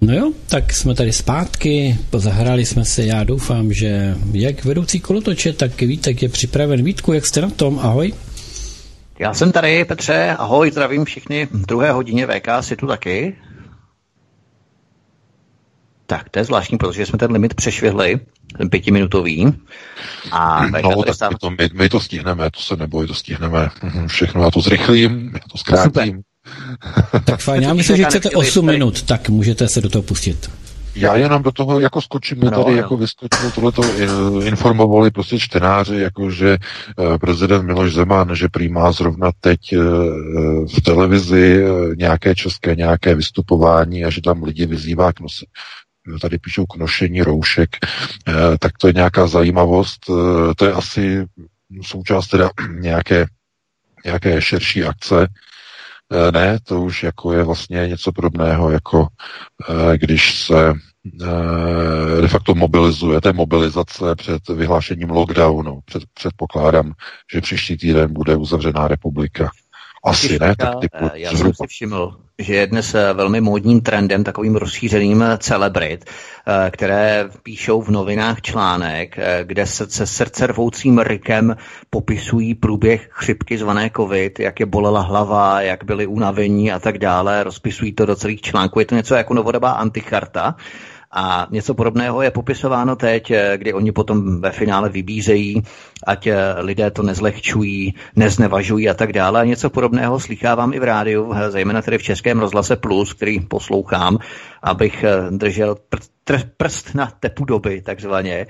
No jo, tak jsme tady zpátky, pozahráli jsme se, já doufám, že jak vedoucí kolotoče, tak Vítek je připraven. Vítku, jak jste na tom? Ahoj. Já jsem tady, Petře, ahoj, zdravím všichni v druhé hodině VK, si tu taky. Tak, to je zvláštní, protože jsme ten limit přešvihli, ten pětiminutový. A no, tak stále... to, my, my to stihneme, to se neboj, to stihneme. Všechno já to zrychlím, já to zkrátím. Super. Tak fajn, já myslím, že chcete 8 minut, tak můžete se do toho pustit. Já jenom do toho jako skočím, my tady no. jako vyskočil tohleto, eh, informovali prostě čtenáři, jako že eh, prezident Miloš Zeman, že prý má zrovna teď eh, v televizi nějaké české, nějaké vystupování a že tam lidi vyzývá k nosi, tady píšou k nošení roušek, tak to je nějaká zajímavost, to je asi součást teda nějaké, nějaké širší akce, ne, to už jako je vlastně něco podobného, jako eh, když se eh, de facto mobilizuje, to je mobilizace před vyhlášením lockdownu. Před, předpokládám, že příští týden bude uzavřená republika. Asi ne, tak typu Já jsem si všiml, že je dnes velmi módním trendem, takovým rozšířeným celebrit, Eh, které píšou v novinách článek, eh, kde se, se srdcervoucím rykem popisují průběh chřipky zvané COVID, jak je bolela hlava, jak byli unavení a tak dále. Rozpisují to do celých článků. Je to něco jako novodobá anticharta. A něco podobného je popisováno teď, eh, kdy oni potom ve finále vybízejí, ať eh, lidé to nezlehčují, neznevažují a tak dále. A něco podobného slychávám i v rádiu, eh, zejména tedy v Českém rozhlase Plus, který poslouchám, abych držel prst na tepu doby, takzvaně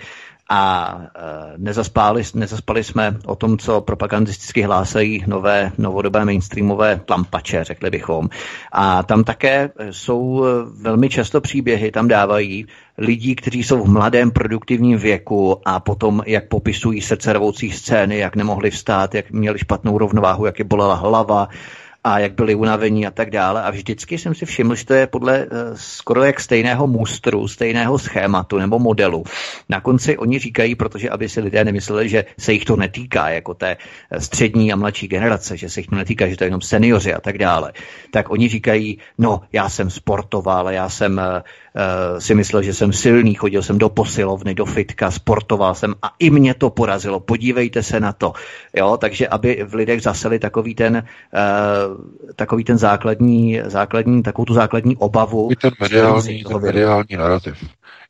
a e, nezaspali, nezaspali jsme o tom, co propagandisticky hlásají nové novodobé mainstreamové lampače, řekli bychom. A tam také jsou velmi často příběhy, tam dávají lidí, kteří jsou v mladém produktivním věku a potom, jak popisují srdcervoucí scény, jak nemohli vstát, jak měli špatnou rovnováhu, jak je bolela hlava, a jak byli unavení a tak dále. A vždycky jsem si všiml, že to je podle uh, skoro jak stejného mustru, stejného schématu nebo modelu. Na konci oni říkají, protože aby si lidé nemysleli, že se jich to netýká, jako té eh, střední a mladší generace, že se jich to netýká, že to je jenom seniori a tak dále, tak oni říkají, no, já jsem sportoval, já jsem uh, si myslel, že jsem silný, chodil jsem do posilovny, do fitka, sportoval jsem a i mě to porazilo. Podívejte se na to. Jo, takže aby v lidech zaseli takový ten, takový ten základní, základní, takovou tu základní obavu. Ten mediální, ten mediální narrativ.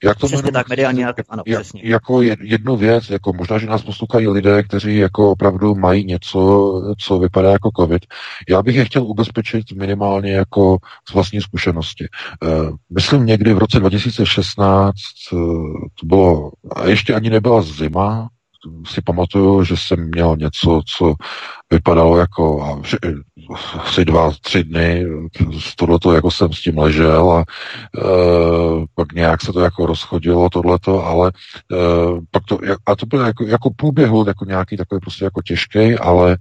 Jak to přesně tak, mediální narrativ, ano, přesně. Jako jednu věc, jako možná, že nás poslouchají lidé, kteří jako opravdu mají něco, co vypadá jako covid. Já bych je chtěl ubezpečit minimálně jako z vlastní zkušenosti. Uh, myslím někdy v roce 2016, uh, to bylo, a ještě ani nebyla zima, si pamatuju, že jsem měl něco, co vypadalo jako asi dva, tři dny, tohleto jako jsem s tím ležel a e, pak nějak se to jako rozchodilo tohleto, ale e, pak to, a to bylo jako, jako průběhu jako nějaký takový prostě jako těžký, ale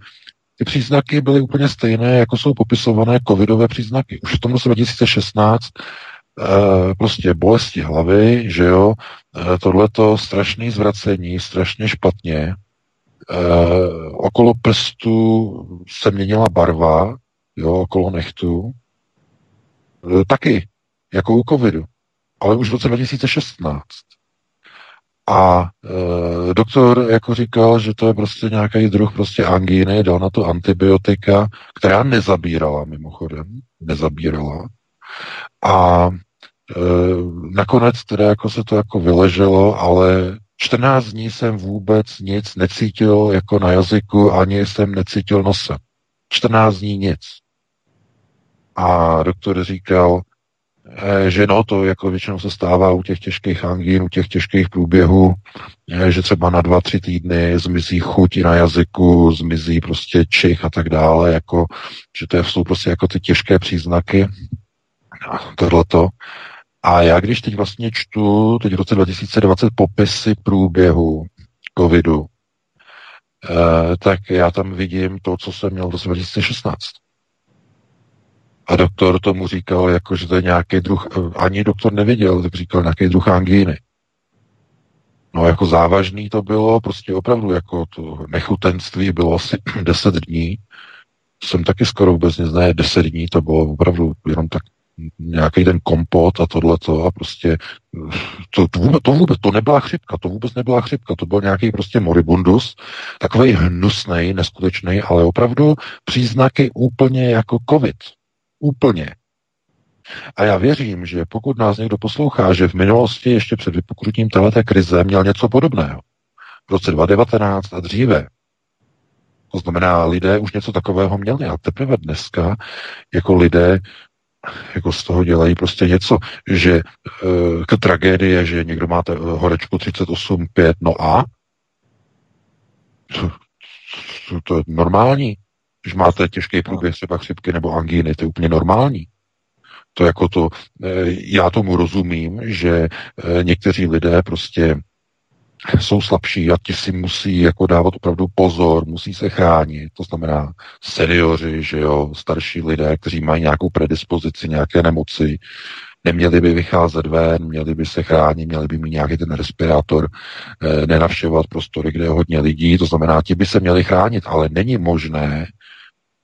ty příznaky byly úplně stejné, jako jsou popisované covidové příznaky. Už v tom roce 2016 e, prostě bolesti hlavy, že jo, e, tohleto strašné zvracení, strašně špatně, Uh, okolo prstu se měnila barva, jo, okolo nechtu. Uh, taky, jako u covidu, ale už v roce 2016. A e, doktor jako říkal, že to je prostě nějaký druh prostě angíny, dal na to antibiotika, která nezabírala mimochodem, nezabírala. A e, nakonec teda jako se to jako vyleželo, ale 14 dní jsem vůbec nic necítil jako na jazyku, ani jsem necítil nosem. 14 dní nic. A doktor říkal, eh, že no, to jako většinou se stává u těch těžkých angín, u těch těžkých průběhů, eh, že třeba na dva, tři týdny zmizí chuť na jazyku, zmizí prostě čich a tak dále, jako, že to jsou prostě jako ty těžké příznaky. Tohleto. A já když teď vlastně čtu, teď v roce 2020 popisy průběhu covidu, eh, tak já tam vidím to, co jsem měl v roce 2016. A doktor tomu říkal, jako, že to je nějaký druh, eh, ani doktor nevěděl, tak říkal nějaký druh angíny. No jako závažný to bylo, prostě opravdu jako to nechutenství bylo asi 10 dní. Jsem taky skoro vůbec neznaje 10 dní, to bylo opravdu jenom tak nějaký ten kompot a tohleto a prostě to, to, vůbec, to vůbec, to nebyla chřipka, to vůbec nebyla chřipka, to byl nějaký prostě moribundus, takový hnusný, neskutečný, ale opravdu příznaky úplně jako covid. Úplně. A já věřím, že pokud nás někdo poslouchá, že v minulosti ještě před vypuknutím této krize měl něco podobného. V roce 2019 a dříve. To znamená, lidé už něco takového měli a teprve dneska jako lidé jako z toho dělají prostě něco, že e, k tragédie, že někdo máte eh, horečku 38,5, no a? To, to, to je normální. Když máte těžký průběh třeba chřipky nebo angíny, to je úplně normální. To jako to, e, já tomu rozumím, že někteří lidé prostě jsou slabší a ti si musí jako dávat opravdu pozor, musí se chránit, to znamená seniori, že jo, starší lidé, kteří mají nějakou predispozici, nějaké nemoci, neměli by vycházet ven, měli by se chránit, měli by mít nějaký ten respirátor, eh, nenavštěvovat prostory, kde je hodně lidí, to znamená, ti by se měli chránit, ale není možné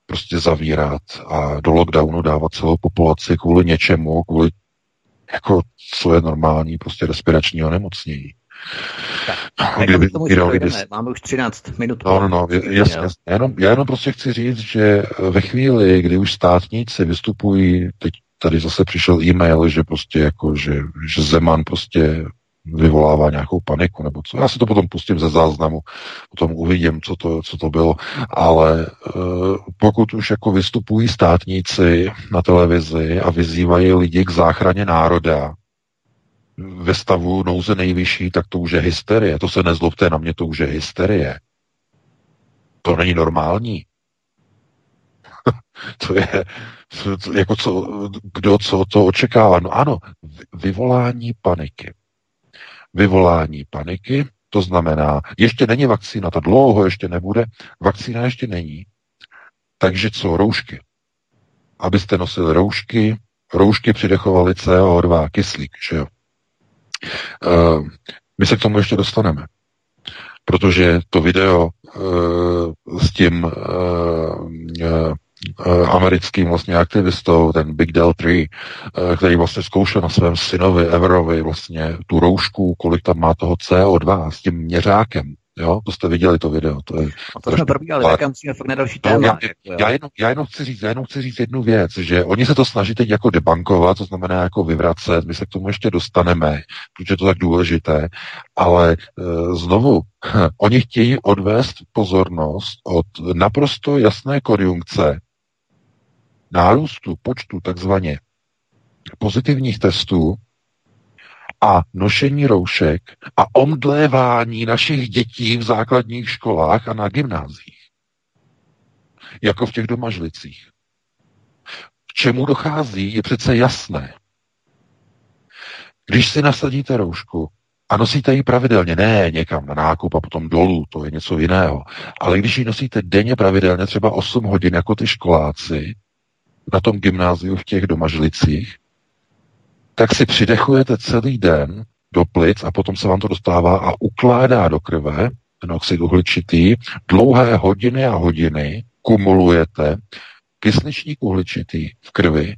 prostě zavírat a do lockdownu dávat celou populaci kvůli něčemu, kvůli jako, co je normální, prostě respirační onemocnění. Tak, Kdyby, tomu kdyby, Máme už 13 minut. No, no, no, jasně, jasně. Já, jenom, já jenom prostě chci říct, že ve chvíli, kdy už státníci vystupují, teď tady zase přišel e-mail, že prostě jako, že, že Zeman prostě vyvolává nějakou paniku nebo co. Já si to potom pustím ze záznamu, potom uvidím, co to, co to bylo, ale e, pokud už jako vystupují státníci na televizi a vyzývají lidi k záchraně národa ve stavu nouze nejvyšší, tak to už je hysterie. To se nezlobte na mě, to už je hysterie. To není normální. to je, jako co, kdo co to očekává. No ano, vyvolání paniky vyvolání paniky, to znamená, ještě není vakcína, ta dlouho ještě nebude, vakcína ještě není, takže co, roušky. Abyste nosili roušky, roušky přidechovali CO2, kyslík, že jo. Uh, my se k tomu ještě dostaneme, protože to video uh, s tím Eh, americkým vlastně aktivistou, ten Big Del 3, eh, který vlastně zkoušel na svém synovi Everovi vlastně tu roušku, kolik tam má toho CO2 s tím měřákem. Jo, to jste viděli to video. To, je to jsme tak musíme fakt na další no, téma. Já, já, jenom, já, jenom chci říct, já jenom chci říct jednu věc, že oni se to snaží teď jako debankovat, to znamená jako vyvracet, my se k tomu ještě dostaneme, protože je to tak důležité, ale e, znovu, oni chtějí odvést pozornost od naprosto jasné konjunkce nárůstu počtu takzvaně pozitivních testů a nošení roušek a omdlévání našich dětí v základních školách a na gymnázích. Jako v těch domažlicích. K čemu dochází, je přece jasné. Když si nasadíte roušku a nosíte ji pravidelně, ne někam na nákup a potom dolů, to je něco jiného, ale když ji nosíte denně pravidelně, třeba 8 hodin jako ty školáci, na tom gymnáziu v těch domažlicích, tak si přidechujete celý den do plic a potom se vám to dostává a ukládá do krve ten oxid uhličitý. Dlouhé hodiny a hodiny kumulujete kysličník uhličitý v krvi,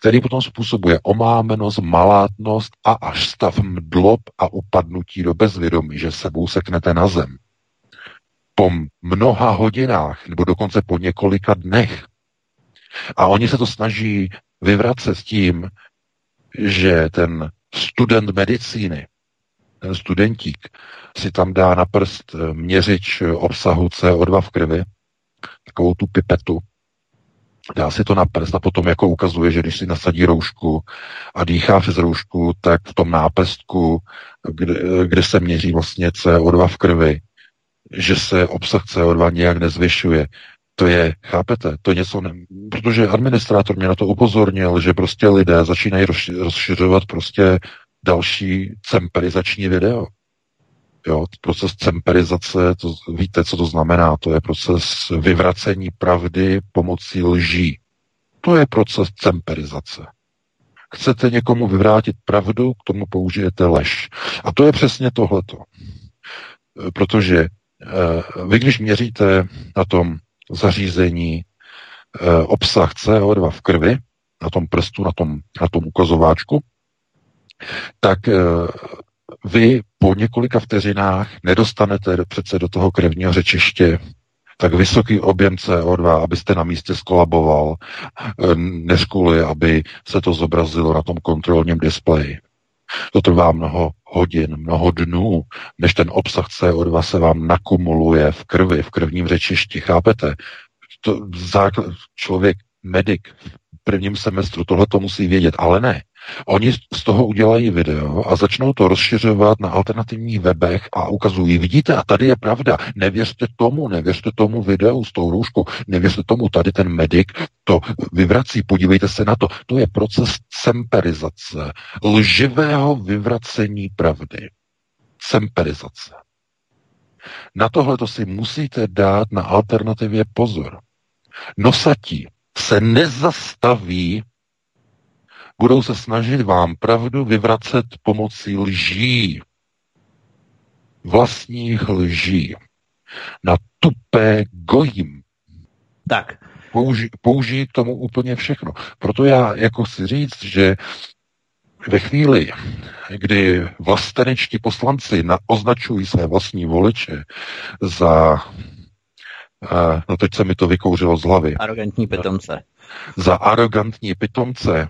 který potom způsobuje omámenost, malátnost a až stav mdlob a upadnutí do bezvědomí, že sebou seknete na zem. Po mnoha hodinách, nebo dokonce po několika dnech, a oni se to snaží vyvracet s tím, že ten student medicíny, ten studentík, si tam dá na prst eh, měřič obsahu CO2 v krvi, takovou tu pipetu, dá si to na prst a potom jako ukazuje, že když si nasadí roušku a dýchá přes roušku, tak v tom nápestku, kde, kde se měří vlastně CO2 v krvi, že se obsah CO2 nějak nezvyšuje. To je, chápete, to je něco, ne, protože administrátor mě na to upozornil, že prostě lidé začínají rozšiřovat prostě další cemperizační video. Jo, proces cemperizace, to, víte, co to znamená? To je proces vyvracení pravdy pomocí lží. To je proces cemperizace. Chcete někomu vyvrátit pravdu, k tomu použijete lež. A to je přesně tohleto. Protože eh, vy, když měříte na tom zařízení e, obsah CO2 v krvi, na tom prstu, na tom, na tom ukazováčku, tak e, vy po několika vteřinách nedostanete přece do toho krevního řečiště tak vysoký objem CO2, abyste na místě skolaboval, e, než kvůli, aby se to zobrazilo na tom kontrolním displeji. To trvá mnoho hodin, mnoho dnů, než ten obsah CO2 se vám nakumuluje v krvi, v krvním řečišti. Chápete? To základ, člověk, medic v prvním semestru tohle to musí vědět, ale ne. Oni z toho udělají video a začnou to rozšiřovat na alternativních webech a ukazují, vidíte, a tady je pravda, nevěřte tomu, nevěřte tomu videu s tou růžkou, nevěřte tomu, tady ten medic to vyvrací, podívejte se na to. To je proces semperizace, lživého vyvracení pravdy. Semperizace. Na tohle to si musíte dát na alternativě pozor. Nosatí se nezastaví budou se snažit vám pravdu vyvracet pomocí lží. Vlastních lží. Na tupé gojím. Tak. Použi, použijí k tomu úplně všechno. Proto já jako chci říct, že ve chvíli, kdy vlastenečtí poslanci na, označují své vlastní voliče za Uh, no teď se mi to vykouřilo z hlavy. Arrogantní pitomce. Za arrogantní pitomce,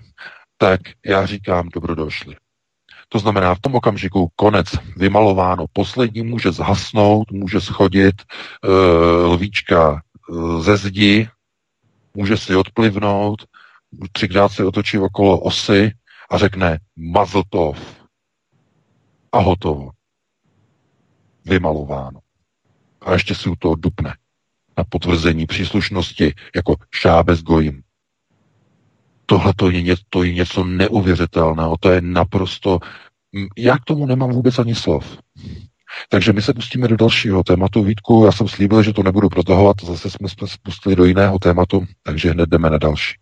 tak já říkám dobrodošli. To znamená, v tom okamžiku konec vymalováno, poslední může zhasnout, může schodit uh, lvíčka uh, ze zdi, může si odplivnout, třikrát se otočí okolo osy a řekne mazltov. A hotovo. Vymalováno. A ještě si u toho dupne na potvrzení příslušnosti jako šábez gojím. Tohle to je, něco, to je něco neuvěřitelného, to je naprosto... Já k tomu nemám vůbec ani slov. Takže my se pustíme do dalšího tématu. Vítku, já jsem slíbil, že to nebudu protahovat, zase jsme se spustili do jiného tématu, takže hned jdeme na další.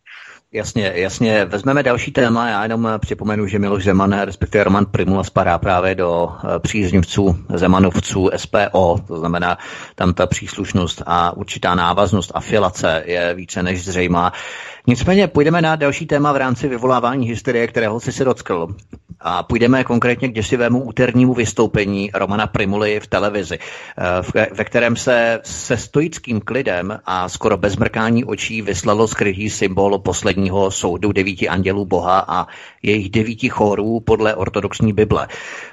Jasně, jasně. Vezmeme další téma. Já jenom připomenu, že Miloš Zeman, respektive Roman Primula, spadá právě do eh, příznivců Zemanovců SPO, to znamená, tam ta příslušnost a určitá návaznost, afilace je více než zřejmá. Nicméně půjdeme na další téma v rámci vyvolávání hysterie, kterého si se dotkl. A půjdeme konkrétně k děsivému úternímu vystoupení Romana Primuly v televizi, eh, ve kterém se se stoickým klidem a skoro bez mrkání očí vyslalo skrytý symbol posledního soudu devíti andělů Boha a jejich devíti chórů podle ortodoxní Bible.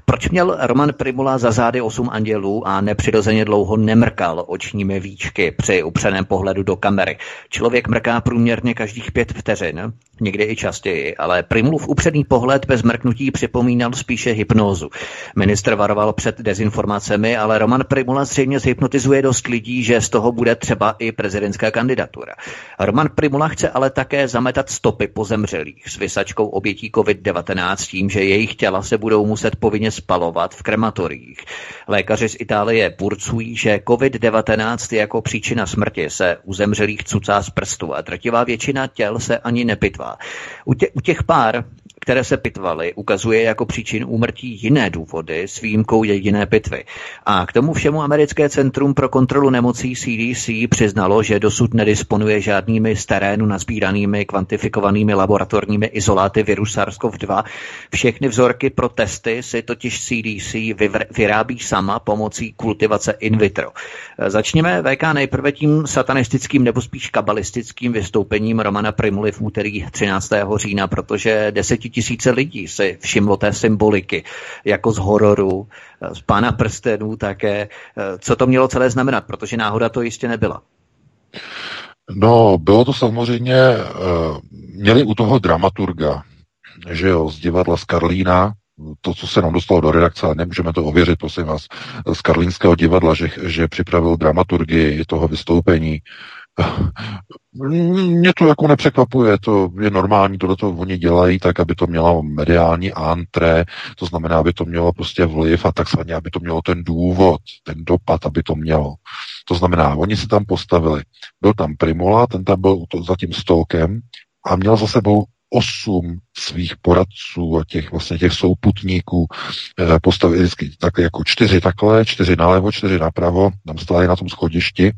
Proč měl Roman Primula za zády osm andělů a nepřirozeně dlouho nemrkal očními víčky při upřeném pohledu do kamery? Člověk mrká průměrně každých pět vteřin, někdy i častěji, ale Primulův upředný pohled bez mrknutí připomínal spíše hypnózu. Ministr varoval před dezinformacemi, ale Roman Primula zřejmě zhypnotizuje dost lidí, že z toho bude třeba i prezidentská kandidatura. Roman Primula chce ale také zametat stopy po zemřelých s vysačkou obětí COVID-19 tím, že jejich těla se budou muset povinně spalovat v krematoriích. Lékaři z Itálie burcují, že COVID-19 jako příčina smrti se u zemřelých cucá z prstu a drtivá většina těl se ani nepitvá. U, tě, u těch pár, které se pitvaly, ukazuje jako příčin úmrtí jiné důvody s výjimkou jediné pitvy. A k tomu všemu americké centrum pro kontrolu nemocí CDC přiznalo, že dosud nedisponuje žádnými z terénu nazbíranými kvantifikovanými laboratorními izoláty viru SARS-CoV-2. Všechny vzorky pro testy si totiž CDC vyrábí sama pomocí kultivace in vitro. Začněme VK nejprve tím satanistickým nebo spíš kabalistickým vystoupením Romana Primuly v úterý 13. října, protože desetitisíce lidí si všimlo té symboliky, jako z hororu, z pána prstenů také. Co to mělo celé znamenat, protože náhoda to jistě nebyla. No, bylo to samozřejmě, měli u toho dramaturga, že jo, z divadla z Karlína, to, co se nám dostalo do redakce, ale nemůžeme to ověřit, prosím vás, z Karlínského divadla, že, že připravil dramaturgii toho vystoupení. Mě to jako nepřekvapuje, to je normální, tohle to oni dělají tak, aby to mělo mediální antré, to znamená, aby to mělo prostě vliv a takzvaně, aby to mělo ten důvod, ten dopad, aby to mělo. To znamená, oni se tam postavili. Byl tam Primula, ten tam byl za tím stolkem a měl za sebou osm svých poradců a těch vlastně těch souputníků eh, postavili vždycky takhle jako čtyři takhle, čtyři nalevo, čtyři napravo, tam stáli na tom schodišti,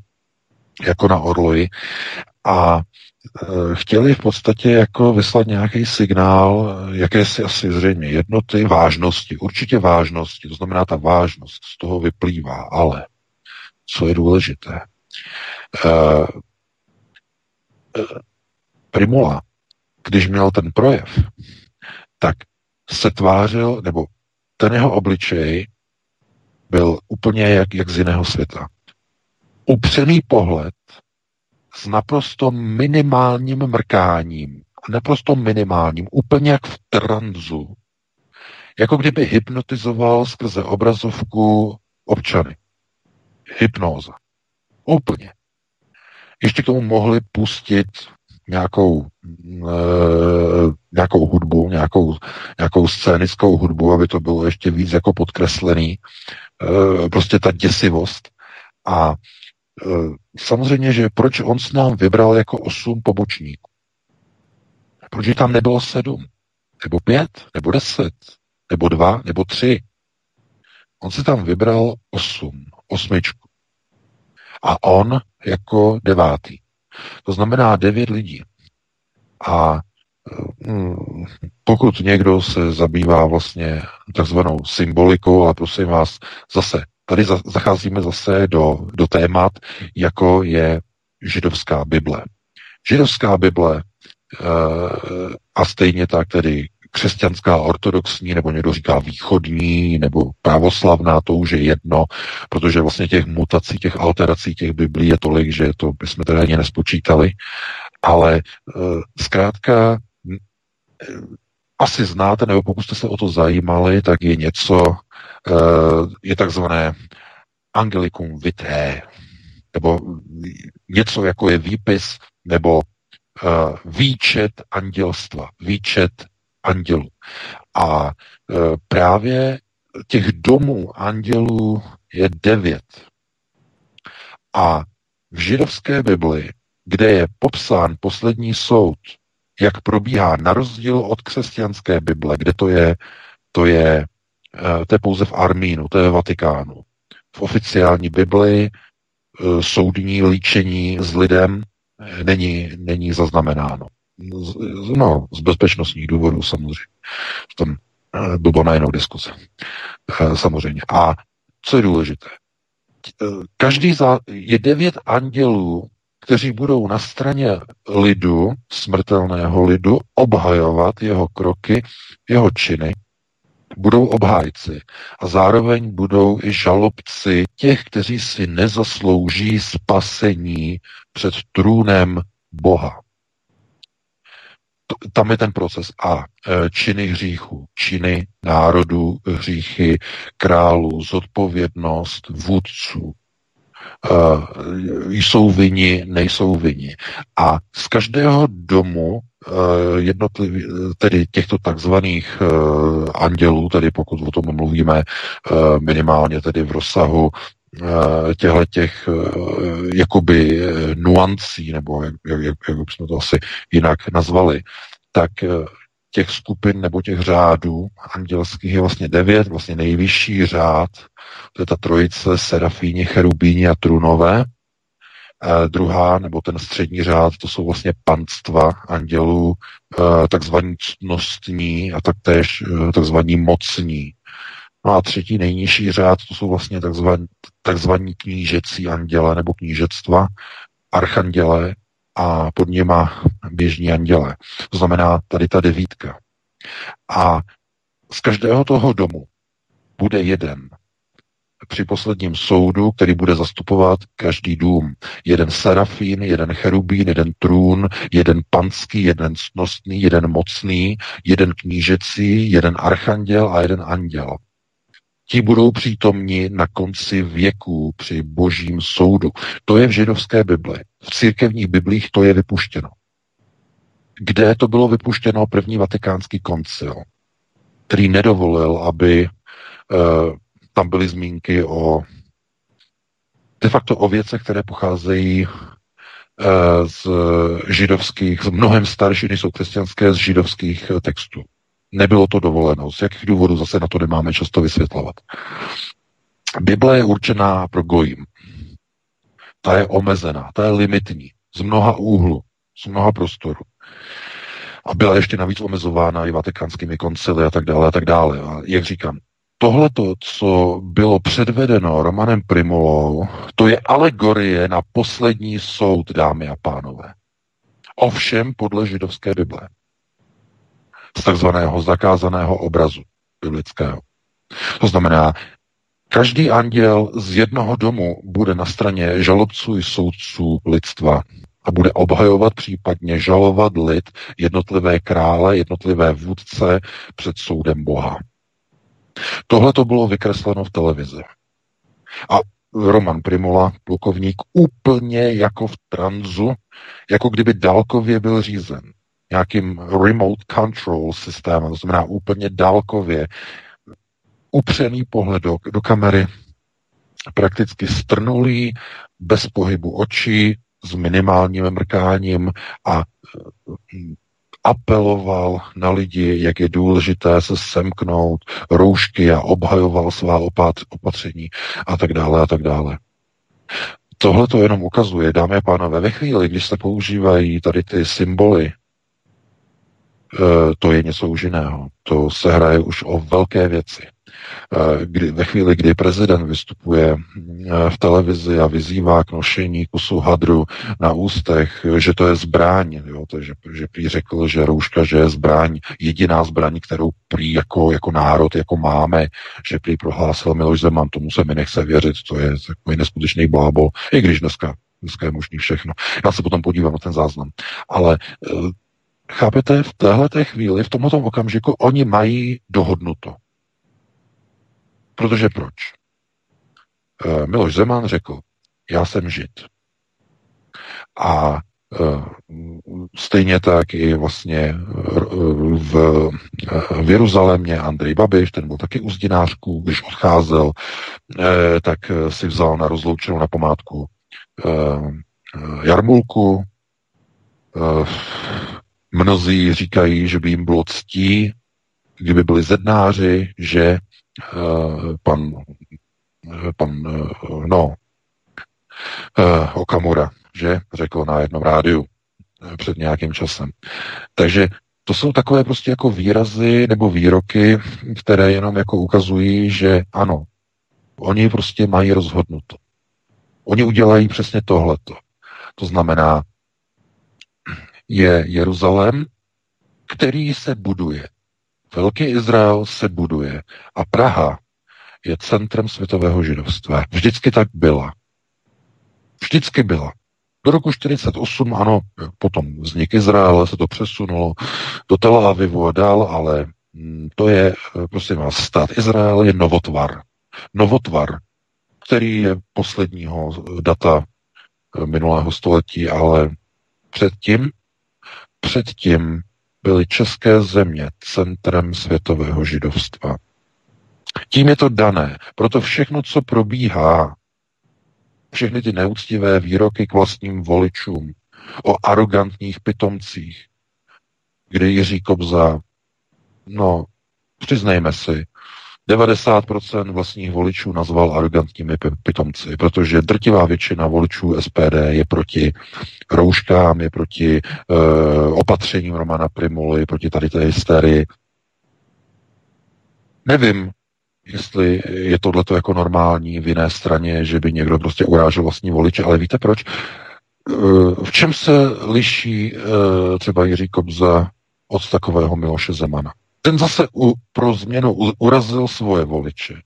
jako na orloji a eh, chtěli v podstatě jako vyslat nějaký signál, jakési asi zřejmě jednoty, vážnosti, určitě vážnosti, to znamená ta vážnost z toho vyplývá, ale co je důležité, uh, Primula když měl ten projev, tak se tvářil, nebo ten jeho obličej byl úplně jak, jak z jiného světa. Upřený pohled s naprosto minimálním mrkáním, naprosto minimálním, úplně jak v tranzu, jako kdyby hypnotizoval skrze obrazovku občany. Hypnóza. Úplně. Ještě k tomu mohli pustit nějakou, e, nějakou hudbu, nějakou, nějakou scénickou hudbu, aby to bylo ještě víc jako podkreslený. E, prostě ta děsivost. A samozřejmě, že proč on s nám vybral jako osm pobočníků? Proč tam nebylo sedm? Nebo pět? Nebo deset? Nebo dva? Nebo tři? On si tam vybral osm, osmičku. A on jako devátý. To znamená devět lidí. A mm, pokud někdo se zabývá vlastně takzvanou symbolikou, ale prosím vás, zase tady zacházíme zase do, do témat, jako je židovská Bible. Židovská Bible a stejně tak tedy křesťanská ortodoxní, nebo někdo říká východní, nebo pravoslavná, to už je jedno, protože vlastně těch mutací, těch alterací těch biblí je tolik, že to bychom teda ani nespočítali. Ale e, zkrátka e, asi znáte, nebo pokud jste se o to zajímali, tak je něco, e, je takzvané angelikum vitae, nebo něco jako je výpis, nebo uh, výčet andělstva, výčet andělů. A e, právě těch domů andělů je devět. A v židovské Bibli, kde je popsán poslední soud, jak probíhá na rozdíl od křesťanské Bible, kde to je, to je, e, to je pouze v Armínu, to je v Vatikánu. V oficiální Bibli e, soudní líčení s lidem není, není zaznamenáno no, z bezpečnostních důvodů samozřejmě. Tam eh, by bylo na jinou diskuse. Eh, samozřejmě. A co je důležité? Eh, každý za, je devět andělů, kteří budou na straně lidu, smrtelného lidu, obhajovat jeho kroky, jeho činy, budou obhájci. A zároveň budou i žalobci těch, kteří si nezaslouží spasení před trůnem Boha. Tam je ten proces. A e, činy hříchů, činy národů, hříchy králů, zodpovědnost vůdců, jsou vini, nejsou vini. A z každého domu uh, jednotlivý, tedy těchto takzvaných uh, andělů, tedy pokud o tom mluvíme minimálně tedy v rozsahu těchto těch jakoby nuancí, nebo jak, jak, jak bychom to asi jinak nazvali, tak eh, těch skupin nebo těch řádů andělských je vlastně devět, vlastně nejvyšší řád, to je ta trojice serafíni, cherubíni a trunové. E, druhá, nebo ten střední řád, to jsou vlastně panstva andělů, e, takzvaní ctnostní a taktéž e, takzvaní mocní. No a třetí nejnižší řád, to jsou vlastně takzvaní, takzvaní knížecí anděle nebo knížectva, archanděle, a pod něma běžní anděle. To znamená tady ta devítka. A z každého toho domu bude jeden při posledním soudu, který bude zastupovat každý dům. Jeden serafín, jeden cherubín, jeden trůn, jeden panský, jeden cnostný, jeden mocný, jeden knížecí, jeden archanděl a jeden anděl. Ti budou přítomni na konci věků při božím soudu. To je v židovské Bibli. V církevních biblích to je vypuštěno. Kde to bylo vypuštěno? První vatikánský koncil, který nedovolil, aby uh, tam byly zmínky o de facto o věcech, které pocházejí uh, z židovských, z mnohem starší, než jsou křesťanské, z židovských textů. Nebylo to dovoleno. Z jakých důvodů zase na to nemáme často vysvětlovat. Bible je určená pro gojím. Ta je omezená, ta je limitní, z mnoha úhlu, z mnoha prostoru. A byla ještě navíc omezována i vatikánskými koncily a tak dále a tak dále. A jak říkám, tohle, co bylo předvedeno Romanem Primulou, to je alegorie na poslední soud, dámy a pánové. Ovšem podle židovské Bible z takzvaného zakázaného obrazu biblického. To znamená, každý anděl z jednoho domu bude na straně žalobců i soudců lidstva a bude obhajovat, případně žalovat lid, jednotlivé krále, jednotlivé vůdce před soudem Boha. Tohle to bylo vykresleno v televizi. A Roman Primula, plukovník, úplně jako v tranzu, jako kdyby dálkově byl řízen nějakým remote control systémem, to znamená úplně dálkově, upřený pohled do, do kamery, prakticky strnulý, bez pohybu očí, s minimálním mrkáním a mm, apeloval na lidi, jak je důležité se semknout roušky a obhajoval svá opatření a tak dále a tak dále. Tohle to jenom ukazuje, dámy a pánové, ve chvíli, když se používají tady ty symboly to je něco už jiného. To se hraje už o velké věci. Eh, kdy, ve chvíli, kdy prezident vystupuje eh, v televizi a vyzývá k nošení kusu hadru na ústech, že to je zbraň, jo, to, že, že prý řekl, že rouška, že je zbraň, jediná zbraň, kterou prý jako, jako národ, jako máme, že prý prohlásil Miloš Zeman, tomu se mi nechce věřit, to je takový neskutečný blábol, i když dneska, dneska je možný všechno. Já se potom podívám na ten záznam. Ale eh, chápete, v téhle chvíli, v tomto okamžiku, oni mají dohodnuto. Protože proč? Eh, Miloš Zeman řekl, já jsem žid. A eh, stejně tak i vlastně eh, v, v Jeruzalémě Andrej Babiš, ten byl taky u zdinářků, když odcházel, tak si vzal na rozloučenou na památku jarmulku. Mnozí říkají, že by jim bylo ctí, kdyby byli zednáři, že Eh, pan, eh, pan eh, no, Okamura, že řekl na jednom rádiu před nějakým časem. Takže to jsou takové prostě jako výrazy nebo výroky, které jenom jako ukazují, že ano, oni prostě mají rozhodnuto. Oni udělají přesně tohleto. To znamená, je Jeruzalém, který se buduje. Velký Izrael se buduje a Praha je centrem světového židovstva. Vždycky tak byla. Vždycky byla. Do roku 48, ano, potom vznik Izraele se to přesunulo do Tel Avivu a dál, ale mm, to je, prosím vás, stát Izrael je novotvar. Novotvar, který je posledního data eh, minulého století, ale předtím, předtím byly české země centrem světového židovstva. Tím je to dané. Proto všechno, co probíhá, všechny ty neúctivé výroky k vlastním voličům, o arrogantních pitomcích, kde Jiří Kobza, no, přiznejme si, 90% vlastních voličů nazval arrogantními pitomci, protože drtivá většina voličů SPD je proti rouškám, je proti uh, opatřením Romana Primuly, proti tady té hysterii. Nevím, jestli je tohleto jako normální v jiné straně, že by někdo prostě urážel vlastní voliče, ale víte proč? Uh, v čem se liší uh, třeba Jiří Kobza od takového Miloše Zemana? Ten zase u, pro změnu urazil svoje voliče.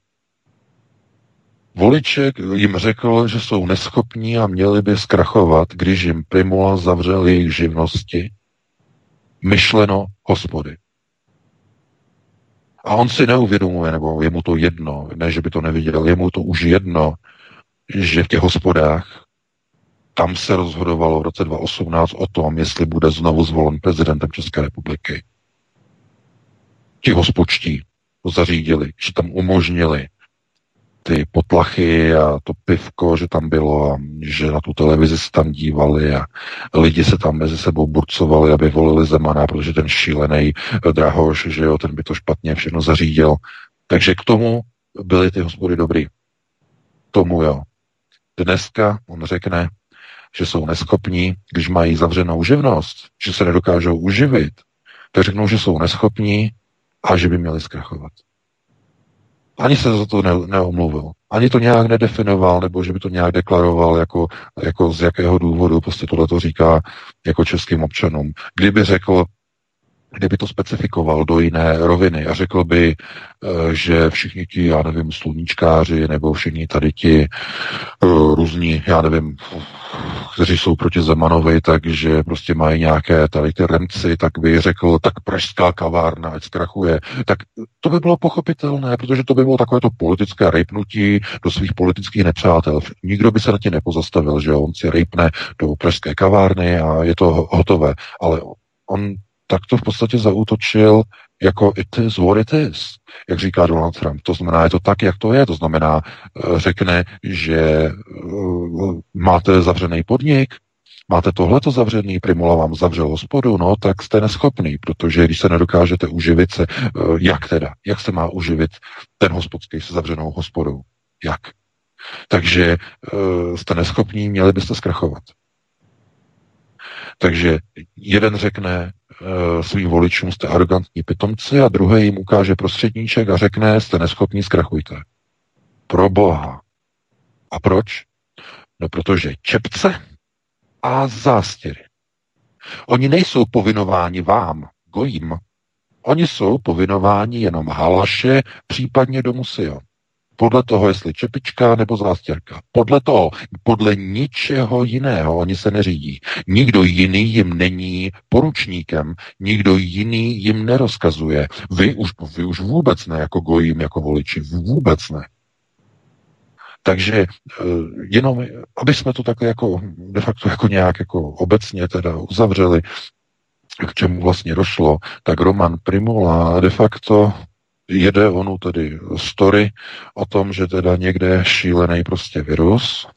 Voliček jim řekl, že jsou neschopní a měli by zkrachovat, když jim Primula zavřel jejich živnosti, myšleno hospody. A on si neuvědomuje, nebo je mu to jedno, ne, že by to neviděl, je mu to už jedno, že v těch hospodách tam se rozhodovalo v roce 2018 o tom, jestli bude znovu zvolen prezidentem České republiky ti hospočtí to zařídili, že tam umožnili ty potlachy a to pivko, že tam bylo a že na tu televizi se tam dívali a lidi se tam mezi sebou burcovali, aby volili Zemana, protože ten šílený Drahoš, že jo, ten by to špatně všechno zařídil. Takže k tomu byly ty hospody dobrý. Tomu jo. Dneska on řekne, že jsou neschopní, když mají zavřenou živnost, že se nedokážou uživit, tak řeknou, že jsou neschopní, a že by měli zkrachovat. Ani se za to ne, neomluvil. Ani to nějak nedefinoval, nebo že by to nějak deklaroval, jako, jako z jakého důvodu prostě tohle to říká jako českým občanům. Kdyby řekl, kdyby to specifikoval do jiné roviny a řekl by, eh, že všichni ti, já nevím, sluníčkáři nebo všichni tady ti eh, různí, já nevím, kteří jsou proti Zemanovi, takže prostě mají nějaké tady ty remci, tak by řekl, tak pražská kavárna, ať zkrachuje. Tak to by bylo pochopitelné, protože to by bylo takové to politické rejpnutí do svých politických nepřátel. Nikdo by se na tě nepozastavil, že on si rejpne do pražské kavárny a je to hotové. Ale on tak to v podstatě zaútočil jako it is what it is, jak říká Donald Trump. To znamená, je to tak, jak to je. To znamená, eh, řekne, že eh, máte zavřený podnik, máte tohleto zavřený, Primula vám zavřel hospodu, no tak jste neschopný, protože když se nedokážete uživit se, eh, jak teda, jak se má uživit ten hospodský se zavřenou hospodou, jak? Takže jste neschopní, měli byste zkrachovat. Takže jeden řekne, svým voličům, jste arrogantní pitomci a druhý jim ukáže prostředníček a řekne, jste neschopní, zkrachujte. Pro boha. A proč? No protože čepce a zástěry. Oni nejsou povinováni vám, gojím. Oni jsou povinováni jenom halaše, případně domu Sion. Podle toho, jestli čepička nebo zástěrka. Podle toho, podle ničeho jiného oni se neřídí. Nikdo jiný jim není poručníkem, nikdo jiný jim nerozkazuje. Vy už, vy už vůbec ne jako gojím, jako voliči, vůbec ne. Takže eh, jenom, aby jsme to takhle jako de facto jako nějak jako obecně teda uzavřeli, k čemu vlastně došlo, tak Roman Primula de facto jede onu tedy story o tom, že teda někde je šílený prostě virus,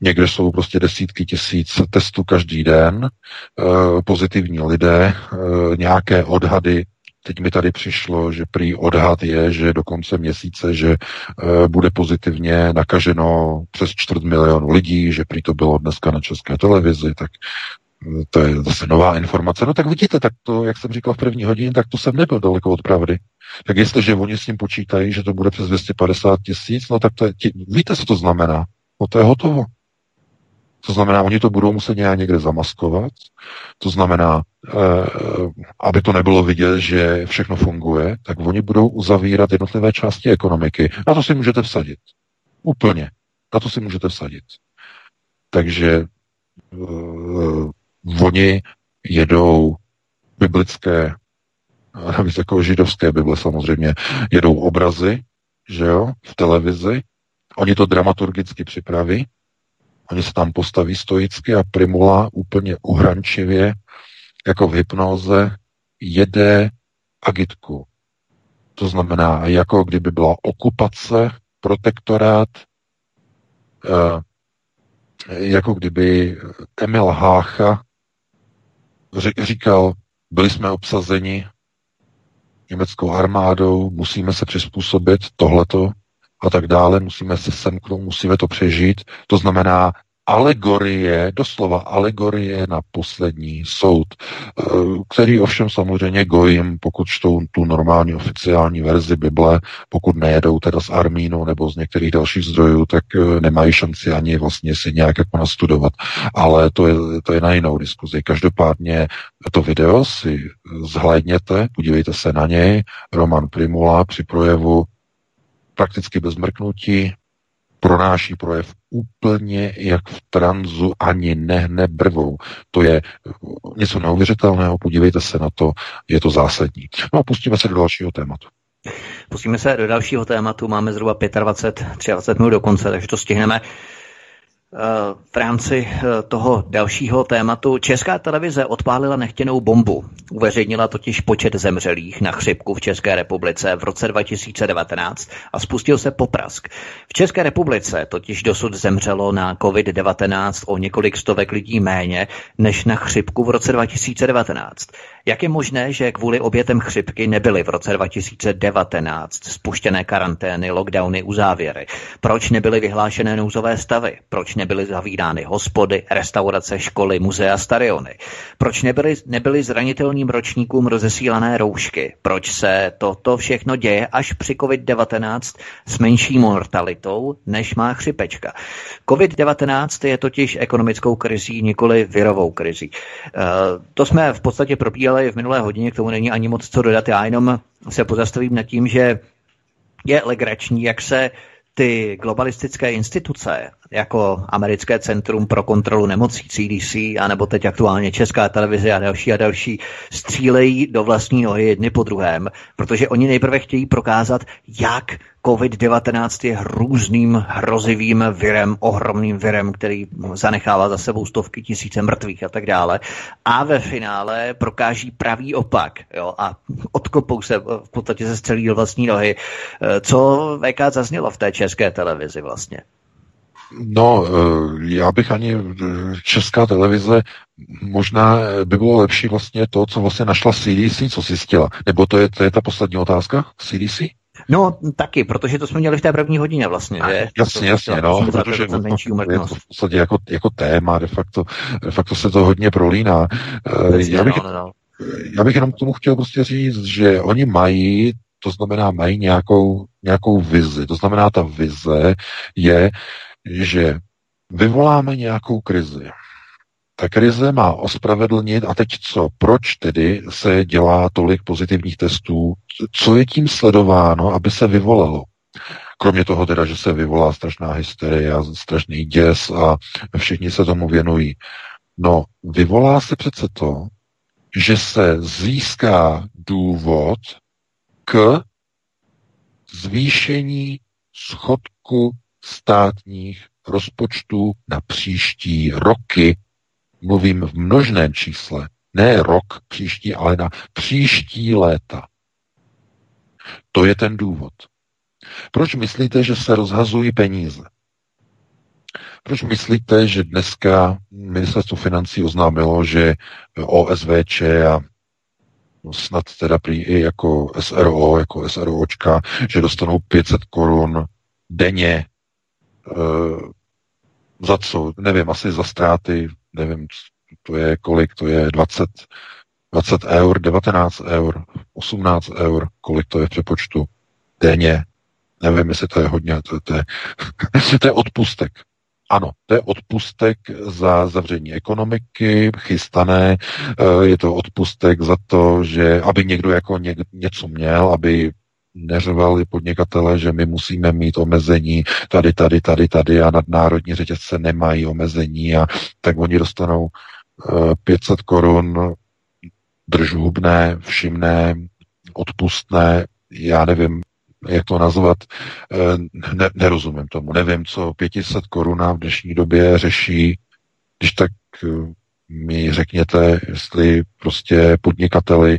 někde jsou prostě desítky tisíc testů každý den, eh, pozitivní lidé, eh, nějaké odhady. Teď mi tady přišlo, že prý odhad je, že do konce měsíce, že e, bude pozitivně nakaženo přes čtvrt milionu lidí, že prý to bylo dneska na české televizi, tak to je zase nová informace. No tak vidíte, tak to, jak jsem říkal v první hodině, tak to jsem nebyl daleko od pravdy. Tak jestliže oni s tím počítají, že to bude přes 250 tisíc, no tak to je, víte, co to znamená? No to je hotovo. To znamená, oni to budou muset nějak někde zamaskovat. To znamená, eh, aby to nebylo vidět, že všechno funguje, tak oni budou uzavírat jednotlivé části ekonomiky. Na to si můžete vsadit. Úplně. Na to si můžete vsadit. Takže uh, oni jedou biblické, navíc jako židovské Bible samozřejmě, jedou obrazy, že jo, v televizi, oni to dramaturgicky připraví, Oni se tam postaví stoicky a Primula úplně uhrančivě, jako v hypnoze, jede agitku. To znamená, jako kdyby byla okupace, protektorát, eh, jako kdyby Emil Hácha říkal, byli jsme obsazeni německou armádou, musíme se přizpůsobit tohleto, a tak dále, musíme se semknout, musíme to přežít. To znamená alegorie, doslova alegorie na poslední soud, eh, který ovšem samozřejmě gojím, pokud čtou tu normální oficiální verzi Bible, pokud nejedou teda z Armínu nebo z některých dalších zdrojů, tak eh, nemají šanci ani vlastně si nějak jako nastudovat. Ale to je, to je na jinou diskuzi. Každopádně to video si zhlédněte, podívejte se na něj. Roman Primula při projevu prakticky bez mrknutí pronáší projev úplně jak v tranzu, ani nehne brvou. To je něco neuvěřitelného, podívejte se na to, je to zásadní. No a pustíme se do dalšího tématu. Pustíme se do dalšího tématu, máme zhruba 25, 23 minut do konce, takže to stihneme. V rámci eh, toho dalšího tématu Česká televize odpálila nechtěnou bombu. Uveřejnila totiž počet zemřelých na chřipku v České republice v roce 2019 a spustil se poprask. V České republice totiž dosud zemřelo na COVID-19 o několik stovek lidí méně než na chřipku v roce 2019. Jak je možné, že kvůli obětem chřipky nebyly v roce 2019 spuštěné karantény, lockdowny, uzávěry? Proč nebyly vyhlášené nouzové stavy? Proč nebyly zavírány hospody, restaurace, školy, muzea, stadiony? Proč nebyly, nebyly zranitelným ročníkům rozesílané roušky? Proč se toto všechno děje až při COVID-19 s menší mortalitou, než má chřipečka? COVID-19 je totiž ekonomickou krizí, nikoli virovou krizí. Uh, to jsme v podstatě probíhali v minulé hodině, k tomu není ani moc co dodat. Já jenom se pozastavím nad tím, že je legrační, jak se ty globalistické instituce, jako Americké centrum pro kontrolu nemocí CDC, anebo teď aktuálně Česká televize a další a další, střílejí do vlastní nohy jedny po druhém, protože oni nejprve chtějí prokázat, jak COVID-19 je hrůzným, hrozivým virem, ohromným virem, který zanechává za sebou stovky tisíce mrtvých a tak dále. A ve finále prokáží pravý opak jo, a odkopou se v podstatě ze střelí do vlastní nohy. Co VK zaznělo v té české televizi vlastně? No, eh, já bych ani eh, česká televize, možná by bylo lepší vlastně to, co vlastně našla CDC, co zjistila. Nebo to je, to je ta poslední otázka? CDC? No, taky, protože to jsme měli v té první hodině vlastně, že? Jasně, jasně, no, protože to, je to v podstatě jako, jako téma, de facto, de facto se to hodně prolíná. Vlastně, já bych, no, no, já bych jenom k tomu chtěl prostě říct, že oni mají, to znamená mají nějakou, nějakou vizi. To znamená, ta vize je, že vyvoláme nějakou krizi. Ta krize má ospravedlnit, a teď co? Proč tedy se dělá tolik pozitivních testů? Co je tím sledováno, aby se vyvolalo? Kromě toho teda, že se vyvolá strašná hysterie a strašný děs a všichni se tomu věnují. No, vyvolá se přece to, že se získá důvod k zvýšení schodku státních rozpočtů na příští roky. Mluvím v množném čísle. Ne rok příští, ale na příští léta. To je ten důvod. Proč myslíte, že se rozhazují peníze? Proč myslíte, že dneska ministerstvo financí oznámilo, že OSVČ a snad teda prý i jako SRO, jako SROčka, že dostanou 500 korun denně za co? Nevím, asi za ztráty, nevím, to je kolik, to je 20, 20 eur, 19 eur, 18 eur, kolik to je v přepočtu denně. Nevím, jestli to je hodně, to, to, je, to je odpustek. Ano, to je odpustek za zavření ekonomiky, chystané, eh, je to odpustek za to, že aby někdo jako ně, něco měl, aby neřvali podnikatele, že my musíme mít omezení tady, tady, tady, tady a nadnárodní řetězce nemají omezení a tak oni dostanou 500 eh, korun držhubné, všimné, odpustné, já nevím, jak to nazvat, eh, ne, nerozumím tomu. Nevím, co 500 koruna v dnešní době řeší, když tak eh, mi řekněte, jestli prostě podnikateli,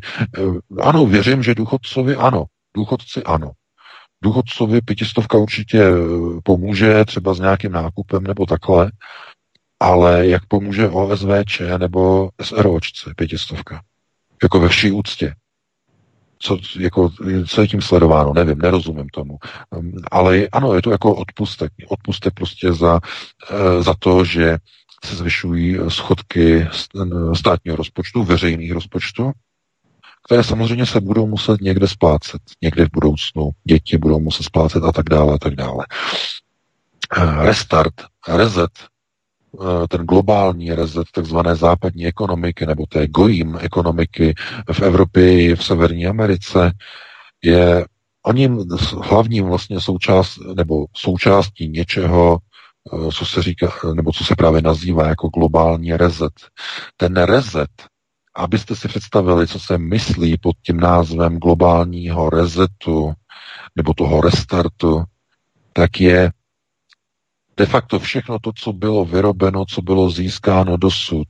ano, věřím, že důchodcovi ano, důchodci ano. Důchodcovi pětistovka určitě pomůže, třeba s nějakým nákupem nebo takhle, ale jak pomůže OSVČ nebo SROčce pětistovka? Jako ve vší úctě co, jako, co je tím sledováno, nevím, nerozumím tomu. Um, ale ano, je to jako odpustek. Odpustek prostě za, eh, za to, že se zvyšují schodky státního rozpočtu, veřejných rozpočtů, které samozřejmě se budou muset někde splácet, někde v budoucnu. Děti budou muset splácet a tak dále, a tak dále. Eh, restart, reset Eh, ten globální rezet takzvané západní ekonomiky nebo té gojím ekonomiky v Evropě i v Severní Americe je oním hlavním vlastně součást, nebo součástí něčeho, eh, co se říká, nebo co se právě nazývá jako globální rezet. Ten rezet, abyste si představili, co se myslí pod tím názvem globálního rezetu nebo toho restartu, tak je de facto všechno to, co bylo vyrobeno, co bylo získáno dosud,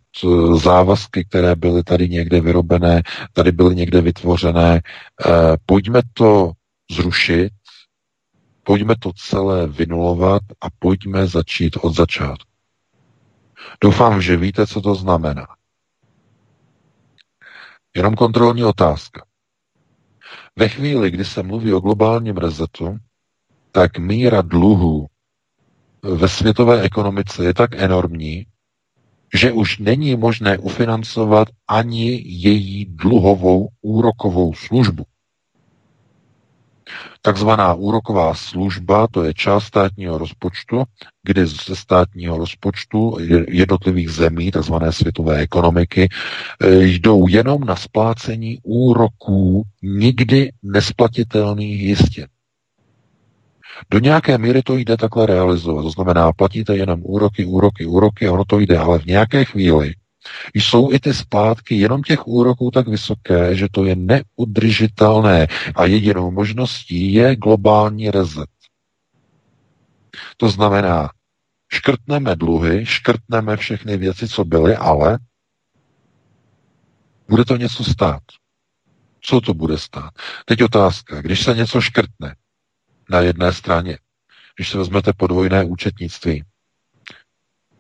závazky, které byly tady někde vyrobené, tady byly někde vytvořené, eh, pojďme to zrušit, pojďme to celé vynulovat a pojďme začít od začátku. Doufám, že víte, co to znamená. Jenom kontrolní otázka. Ve chvíli, kdy se mluví o globálním rezetu, tak míra dluhů ve světové ekonomice je tak enormní, že už není možné ufinancovat ani její dluhovou úrokovou službu. Takzvaná úroková služba, to je část státního rozpočtu, kdy ze státního rozpočtu jednotlivých zemí, takzvané světové ekonomiky, eh, jdou jenom na splácení úroků nikdy nesplatitelných jistin. Do nějaké míry to jde takhle realizovat. To znamená, platíte jenom úroky, úroky, úroky ono to jde, ale v nějaké chvíli jsou i ty splátky jenom těch úroků tak vysoké, že to je neudržitelné a jedinou možností je globální rezet. To znamená, škrtneme dluhy, škrtneme všechny věci, co byly, ale bude to něco stát. Co to bude stát? Teď otázka, když se něco škrtne, na jedné straně. Když se vezmete podvojné účetnictví,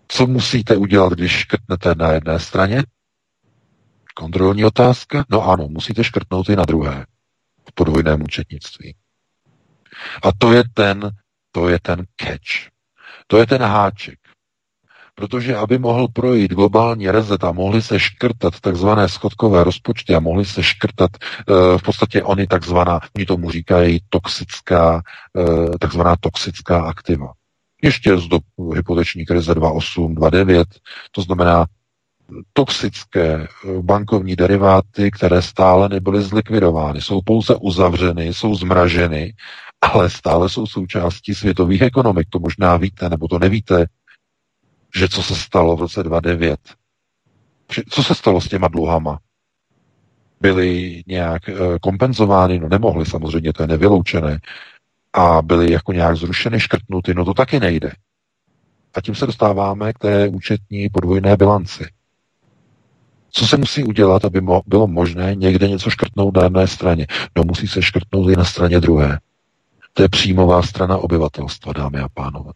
co musíte udělat, když škrtnete na jedné straně? Kontrolní otázka? No ano, musíte škrtnout i na druhé v podvojném účetnictví. A to je ten, to je ten catch. To je ten háček. Protože aby mohl projít globální rezet a mohli se škrtat takzvané schodkové rozpočty a mohli se škrtat uh, v podstatě oni takzvaná, oni tomu říkají toxická, uh, takzvaná toxická aktiva. Ještě z dob hypoteční krize 2.8, 2.9, to znamená toxické eh, bankovní deriváty, které stále nebyly zlikvidovány. Jsou pouze uzavřeny, jsou zmraženy, ale stále jsou součástí světových ekonomik. To možná víte, nebo to nevíte, že co se stalo v roce 2009. Co se stalo s těma dluhama? Byly nějak eh, kompenzovány? No nemohly samozřejmě, to je nevyloučené. A byly jako nějak zrušeny, škrtnuty? No to taky nejde. A tím se dostáváme k té účetní podvojné bilanci. Co se musí udělat, aby mo- bylo možné někde něco škrtnout na jedné straně? No musí se škrtnout i na straně druhé. To je příjmová strana obyvatelstva, dámy a pánové.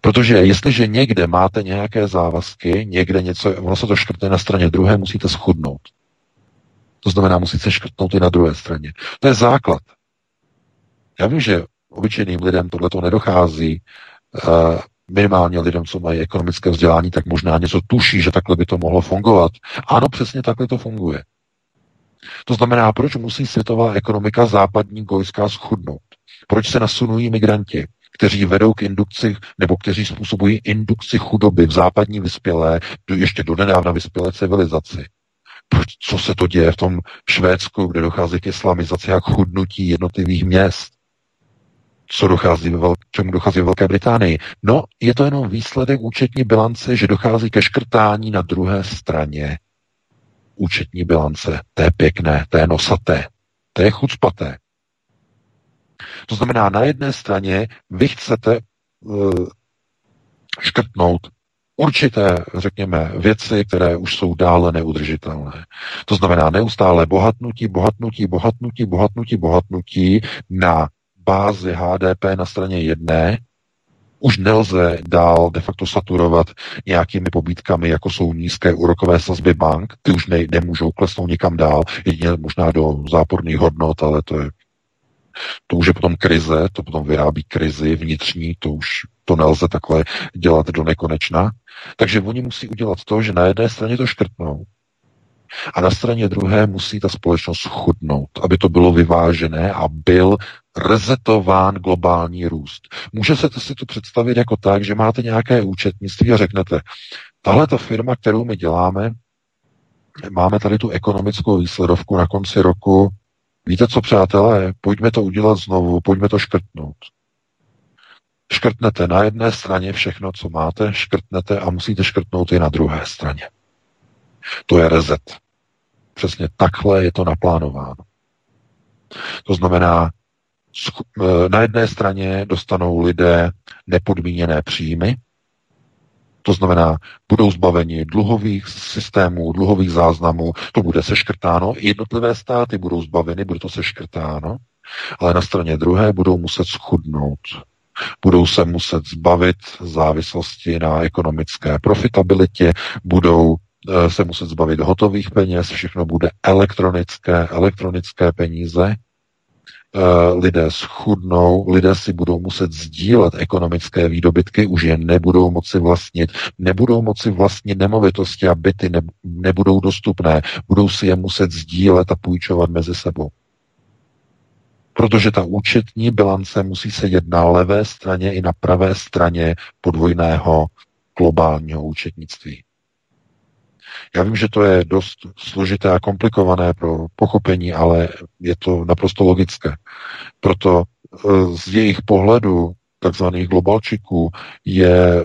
Protože jestliže někde máte nějaké závazky, někde něco, ono se to škrtne na straně druhé, musíte schudnout. To znamená, musíte škrtnout i na druhé straně. To je základ. Já vím, že obyčejným lidem tohle to nedochází, uh, minimálně lidem, co mají ekonomické vzdělání, tak možná něco tuší, že takhle by to mohlo fungovat. Ano, přesně takhle to funguje. To znamená, proč musí světová ekonomika západní gojská schudnout? Proč se nasunují migranti, kteří vedou k indukci, nebo kteří způsobují indukci chudoby v západní vyspělé, ještě do nedávna vyspělé civilizaci? Proč, co se to děje v tom Švédsku, kde dochází k islamizaci a chudnutí jednotlivých měst? Co dochází ve Vel- čemu dochází ve Velké Británii. No, je to jenom výsledek účetní bilance, že dochází ke škrtání na druhé straně účetní bilance. To je pěkné, to je nosaté, to je chucpaté. To znamená, na jedné straně vy chcete uh, škrtnout určité, řekněme, věci, které už jsou dále neudržitelné. To znamená neustále bohatnutí, bohatnutí, bohatnutí, bohatnutí, bohatnutí na bázi HDP na straně jedné už nelze dál de facto saturovat nějakými pobítkami, jako jsou nízké úrokové sazby bank. Ty už ne, nemůžou klesnout nikam dál, jedině možná do záporných hodnot, ale to je to už je potom krize, to potom vyrábí krizi vnitřní, to už to nelze takhle dělat do nekonečna. Takže oni musí udělat to, že na jedné straně to škrtnou, a na straně druhé musí ta společnost chudnout, aby to bylo vyvážené a byl rezetován globální růst. Můžete si to představit jako tak, že máte nějaké účetnictví a řeknete, tahle ta firma, kterou my děláme, máme tady tu ekonomickou výsledovku na konci roku, víte co, přátelé, pojďme to udělat znovu, pojďme to škrtnout. Škrtnete na jedné straně všechno, co máte, škrtnete a musíte škrtnout i na druhé straně. To je rezet. Přesně takhle je to naplánováno. To znamená, na jedné straně dostanou lidé nepodmíněné příjmy, to znamená, budou zbaveni dluhových systémů, dluhových záznamů, to bude seškrtáno, jednotlivé státy budou zbaveny, bude to seškrtáno, ale na straně druhé budou muset schudnout. Budou se muset zbavit závislosti na ekonomické profitabilitě, budou Eh, se muset zbavit hotových peněz, všechno bude elektronické, elektronické peníze, eh, lidé schudnou, lidé si budou muset sdílet ekonomické výdobytky, už je nebudou moci vlastnit, nebudou moci vlastnit nemovitosti a byty ne, nebudou dostupné, budou si je muset sdílet a půjčovat mezi sebou. Protože ta účetní bilance musí sedět na levé straně i na pravé straně podvojného globálního účetnictví. Já vím, že to je dost složité a komplikované pro pochopení, ale je to naprosto logické. Proto eh, z jejich pohledu takzvaných globalčiků je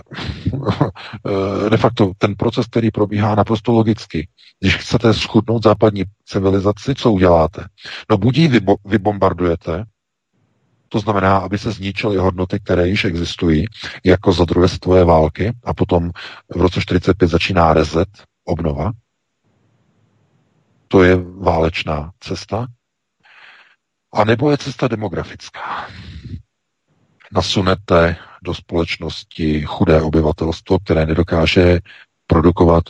eh, de facto ten proces, který probíhá naprosto logicky. Když chcete schudnout západní civilizaci, co uděláte? No buď ji vybombardujete, to znamená, aby se zničily hodnoty, které již existují, jako za druhé světové války, a potom v roce 45 začíná rezet, obnova. To je válečná cesta. A nebo je cesta demografická. Nasunete do společnosti chudé obyvatelstvo, které nedokáže produkovat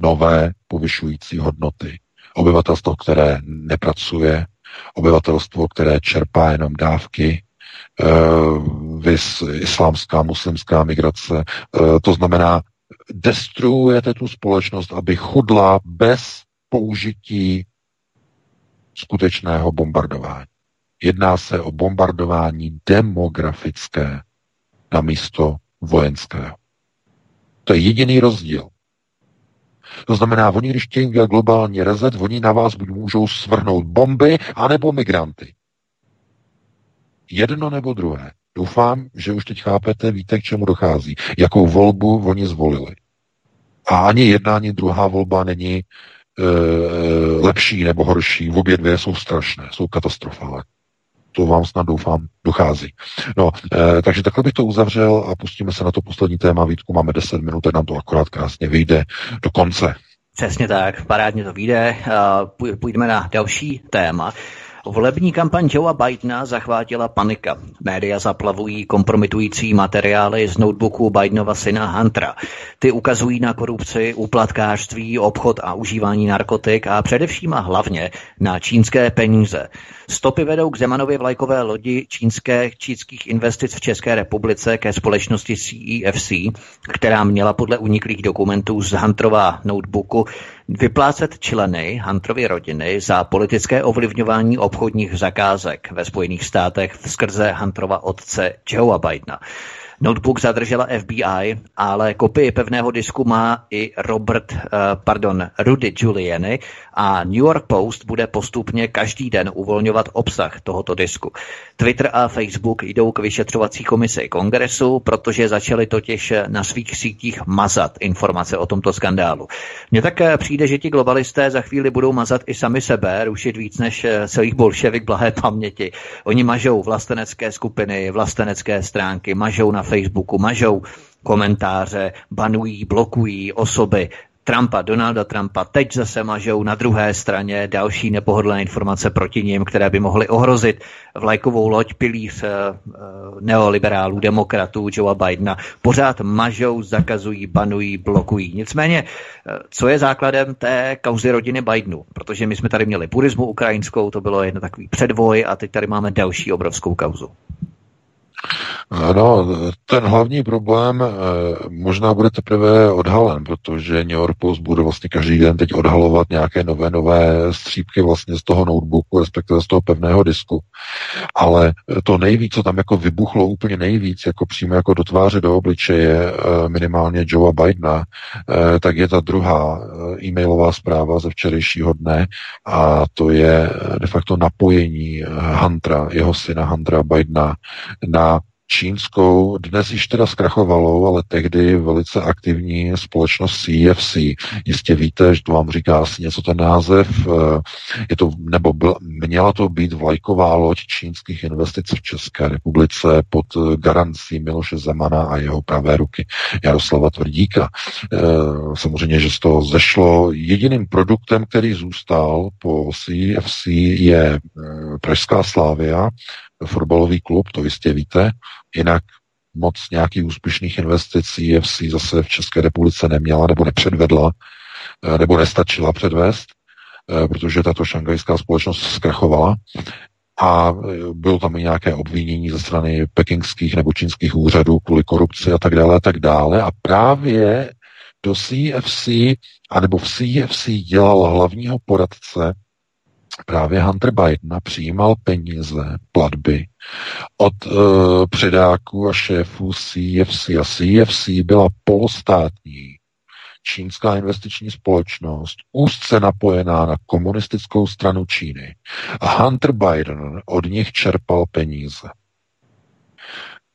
nové povyšující hodnoty. Obyvatelstvo, které nepracuje, obyvatelstvo, které čerpá jenom dávky, vys islámská, muslimská migrace. To znamená, destruujete tu společnost, aby chudla bez použití skutečného bombardování. Jedná se o bombardování demografické na místo vojenského. To je jediný rozdíl. To znamená, oni, když chtějí udělat globální rezet, oni na vás buď můžou svrhnout bomby, anebo migranty. Jedno nebo druhé. Doufám, že už teď chápete, víte, k čemu dochází. Jakou volbu oni zvolili. A ani jedna, ani druhá volba není e, lepší nebo horší. V obě dvě jsou strašné, jsou katastrofální. To vám snad doufám dochází. No, e, takže takhle bych to uzavřel a pustíme se na to poslední téma. Vítku, máme 10 minut, tak nám to akorát krásně vyjde do konce. Přesně tak, parádně to vyjde. Půjdeme na další téma. Volební kampaň Joea Bidena zachvátila panika. Média zaplavují kompromitující materiály z notebooku Bidenova syna Huntera. Ty ukazují na korupci, uplatkářství, obchod a užívání narkotik a především a hlavně na čínské peníze. Stopy vedou k Zemanově vlajkové lodi čínské, čínských investic v České republice ke společnosti CEFC, e která měla podle uniklých dokumentů z Hunterova notebooku vyplácet členy Hunterovy rodiny za politické ovlivňování obchodních zakázek ve Spojených státech skrze Hunterova otce Joea Bidena. Notebook zadržela FBI, ale kopii pevného disku má i Robert, uh, pardon, Rudy Giuliani a New York Post bude postupně každý den uvolňovat obsah tohoto disku. Twitter a Facebook jdou k vyšetřovací komisi kongresu, protože začali totiž na svých sítích mazat informace o tomto skandálu. Mně tak eh, přijde, že ti globalisté za chvíli budou mazat i sami sebe, rušit víc než eh, celých bolševik blahé paměti. Oni mažou vlastenecké skupiny, vlastenecké stránky, mažou na Facebooku, mažou komentáře, banují, blokují osoby, Trumpa, Donalda Trumpa, teď zase mažou na druhé straně další nepohodlné informace proti ním, které by mohly ohrozit vlajkovou loď pilíř uh, neoliberálů, demokratů Joea Bidena. Pořád mažou, zakazují, banují, blokují. Nicméně, uh, co je základem té kauzy rodiny Bidenu? Protože my jsme tady měli burismu ukrajinskou, to bylo jedno takový předvoj a teď tady máme další obrovskou kauzu. No, ten hlavní problém eh, možná bude teprve odhalen, protože New York Post bude vlastně každý den teď odhalovat nějaké nové, nové střípky vlastně z toho notebooku, respektive z toho pevného disku. Ale to nejvíc, co tam jako vybuchlo úplně nejvíc, jako přímo jako do tváře, do obličeje eh, minimálně Joea Bidena, eh, tak je ta druhá e-mailová zpráva ze včerejšího dne a to je de facto napojení Huntera, jeho syna Huntera Bidena na čínskou, dnes již teda zkrachovalou, ale tehdy velice aktivní společnost CFC. Jistě víte, že to vám říká asi něco ten název. Eh, je to, nebo byl, měla to být vlajková loď čínských investic v České republice pod garancí Miloše Zemana a jeho pravé ruky Jaroslava Tvrdíka. Eh, samozřejmě, že z toho zešlo jediným produktem, který zůstal po CFC je eh, Pražská Slávia, fotbalový klub, to jistě víte, jinak moc nějakých úspěšných investicí FC zase v České republice neměla nebo nepředvedla, eh, nebo nestačila předvést, eh, protože tato šangajská společnost zkrachovala a eh, bylo tam i nějaké obvinění ze strany pekingských nebo čínských úřadů kvůli korupci a tak dále a tak dále. A právě do CFC, anebo v CFC dělal hlavního poradce právě Hunter Biden přijímal peníze, platby od uh, předáků a šéfů CFC. A CFC byla polostátní čínská investiční společnost, úzce napojená na komunistickou stranu Číny. A Hunter Biden od nich čerpal peníze.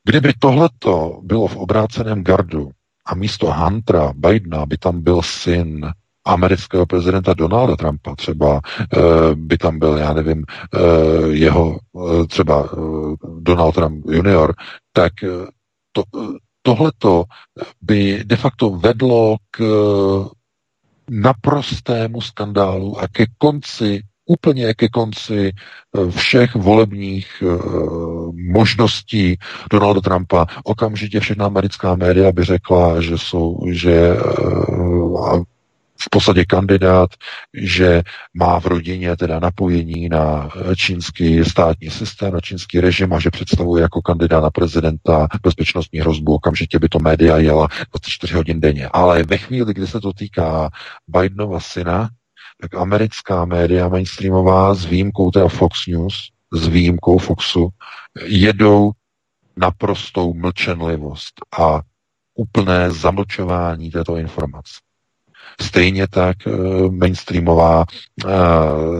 Kdyby tohleto bylo v obráceném gardu a místo Huntera Bidena by tam byl syn amerického prezidenta Donalda Trumpa, třeba eh, by tam byl, já nevím, eh, jeho eh, třeba Donald Trump junior, tak to, tohleto by de facto vedlo k naprostému skandálu a ke konci úplně ke konci všech volebních možností Donalda Trumpa. Okamžitě všechna americká média by řekla, že jsou, že podstatě kandidát, že má v rodině teda napojení na čínský státní systém, na čínský režim a že představuje jako kandidát na prezidenta bezpečnostní hrozbu, okamžitě by to média jela 24 hodin denně. Ale ve chvíli, kdy se to týká Bidenova syna, tak americká média mainstreamová s výjimkou teda Fox News, s výjimkou Foxu, jedou naprostou mlčenlivost a úplné zamlčování této informace. Stejně tak uh, mainstreamová uh,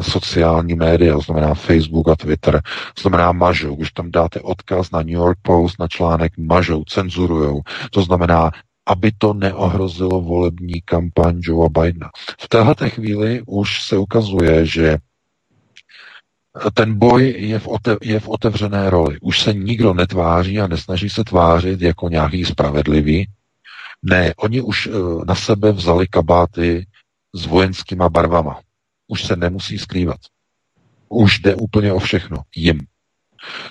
sociální média, to znamená Facebook a Twitter, to znamená mažou. Když tam dáte odkaz na New York Post, na článek mažou, cenzurujou. To znamená, aby to neohrozilo volební kampaň Joea Bidena. V této chvíli už se ukazuje, že ten boj je v, otev, je v otevřené roli. Už se nikdo netváří a nesnaží se tvářit jako nějaký spravedlivý. Ne, oni už eh, na sebe vzali kabáty s vojenskýma barvama. Už se nemusí skrývat. Už jde úplně o všechno. Jim.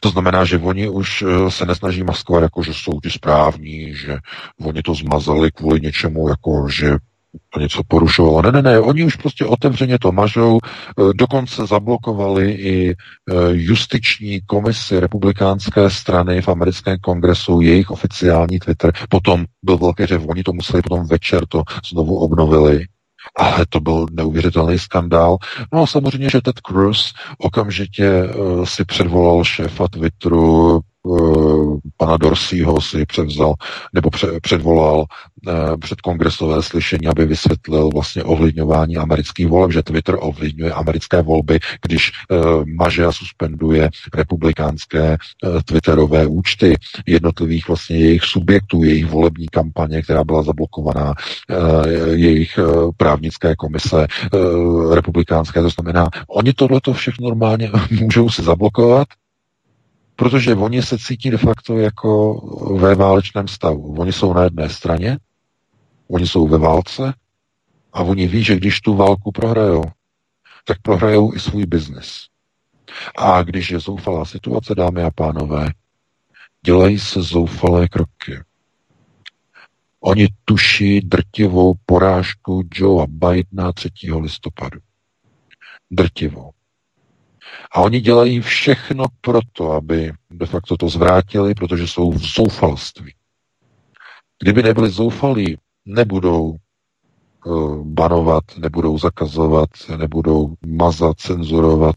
To znamená, že oni už eh, se nesnaží maskovat, jako že jsou ti správní, že oni to zmazali kvůli něčemu, jako že něco porušovalo. Ne, ne, ne, oni už prostě otevřeně to mažou, eh, dokonce zablokovali i eh, justiční komisi republikánské strany v americkém kongresu, jejich oficiální Twitter. Potom byl velký řev, oni to museli potom večer to znovu obnovili. Ale to byl neuvěřitelný skandál. No a samozřejmě, že Ted Cruz okamžitě uh, si předvolal šéfa Twitteru, pana Dorseyho si převzal, nebo pře- předvolal uh, před kongresové slyšení, aby vysvětlil vlastně ovlivňování amerických voleb, že Twitter ovlivňuje americké volby, když uh, maže a suspenduje republikánské uh, Twitterové účty jednotlivých vlastně jejich subjektů, jejich volební kampaně, která byla zablokovaná, jejich právnické komise republikánské, to znamená, oni tohleto všechno normálně můžou si zablokovat, protože oni se cítí de facto jako ve válečném stavu. Oni jsou na jedné straně, oni jsou ve válce a oni ví, že když tu válku prohrajou, tak prohrajou i svůj biznis. A když je zoufalá situace, dámy a pánové, dělají se zoufalé kroky. Oni tuší drtivou porážku Joea Bidena 3. listopadu. Drtivou. A oni dělají všechno pro to, aby de facto to zvrátili, protože jsou v zoufalství. Kdyby nebyli zoufalí, nebudou uh, banovat, nebudou zakazovat, nebudou mazat, cenzurovat,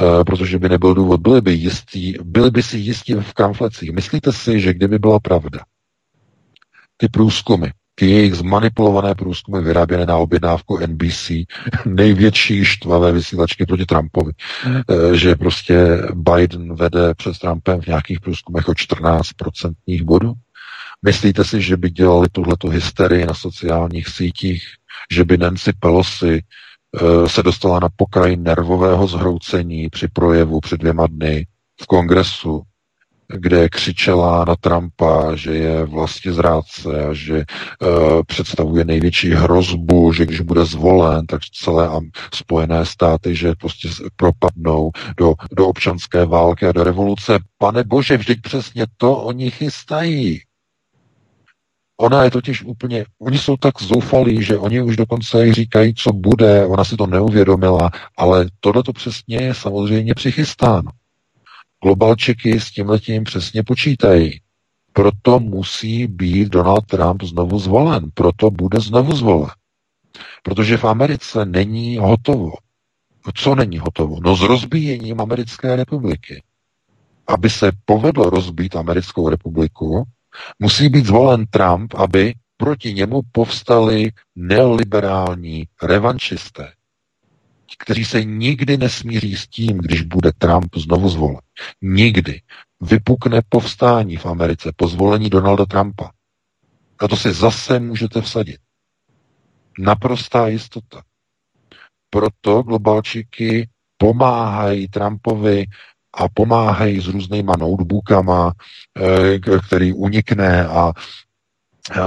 uh, protože by nebyl důvod. Byli by, jistí, byli by si jistí v kamflecích. Myslíte si, že kdyby byla pravda, ty průzkumy, ty jejich zmanipulované průzkumy vyráběné na objednávku NBC, největší štvavé vysílačky proti Trumpovi, eh, že prostě Biden vede před Trumpem v nějakých průzkumech o 14% bodů. Myslíte si, že by dělali tuhletu hysterii na sociálních sítích, že by Nancy Pelosi eh, se dostala na pokraj nervového zhroucení při projevu před dvěma dny v kongresu, kde křičela na Trumpa, že je vlastně zrádce a že uh, představuje největší hrozbu, že když bude zvolen, tak celé Spojené státy, že prostě propadnou do, do občanské války a do revoluce. Pane bože, vždyť přesně to oni chystají. Ona je totiž úplně, oni jsou tak zoufalí, že oni už dokonce říkají, co bude, ona si to neuvědomila, ale tohle to přesně je samozřejmě přichystáno. Globalčeky s tímhletím přesně počítají. Proto musí být Donald Trump znovu zvolen. Proto bude znovu zvolen. Protože v Americe není hotovo. Co není hotovo? No s rozbíjením Americké republiky. Aby se povedlo rozbít Americkou republiku, musí být zvolen Trump, aby proti němu povstali neoliberální revanšisté kteří se nikdy nesmíří s tím, když bude Trump znovu zvolen. Nikdy. Vypukne povstání v Americe po zvolení Donalda Trumpa. A to si zase můžete vsadit. Naprostá jistota. Proto globalčiky pomáhají Trumpovi a pomáhají s různýma notebookama, eh, který unikne a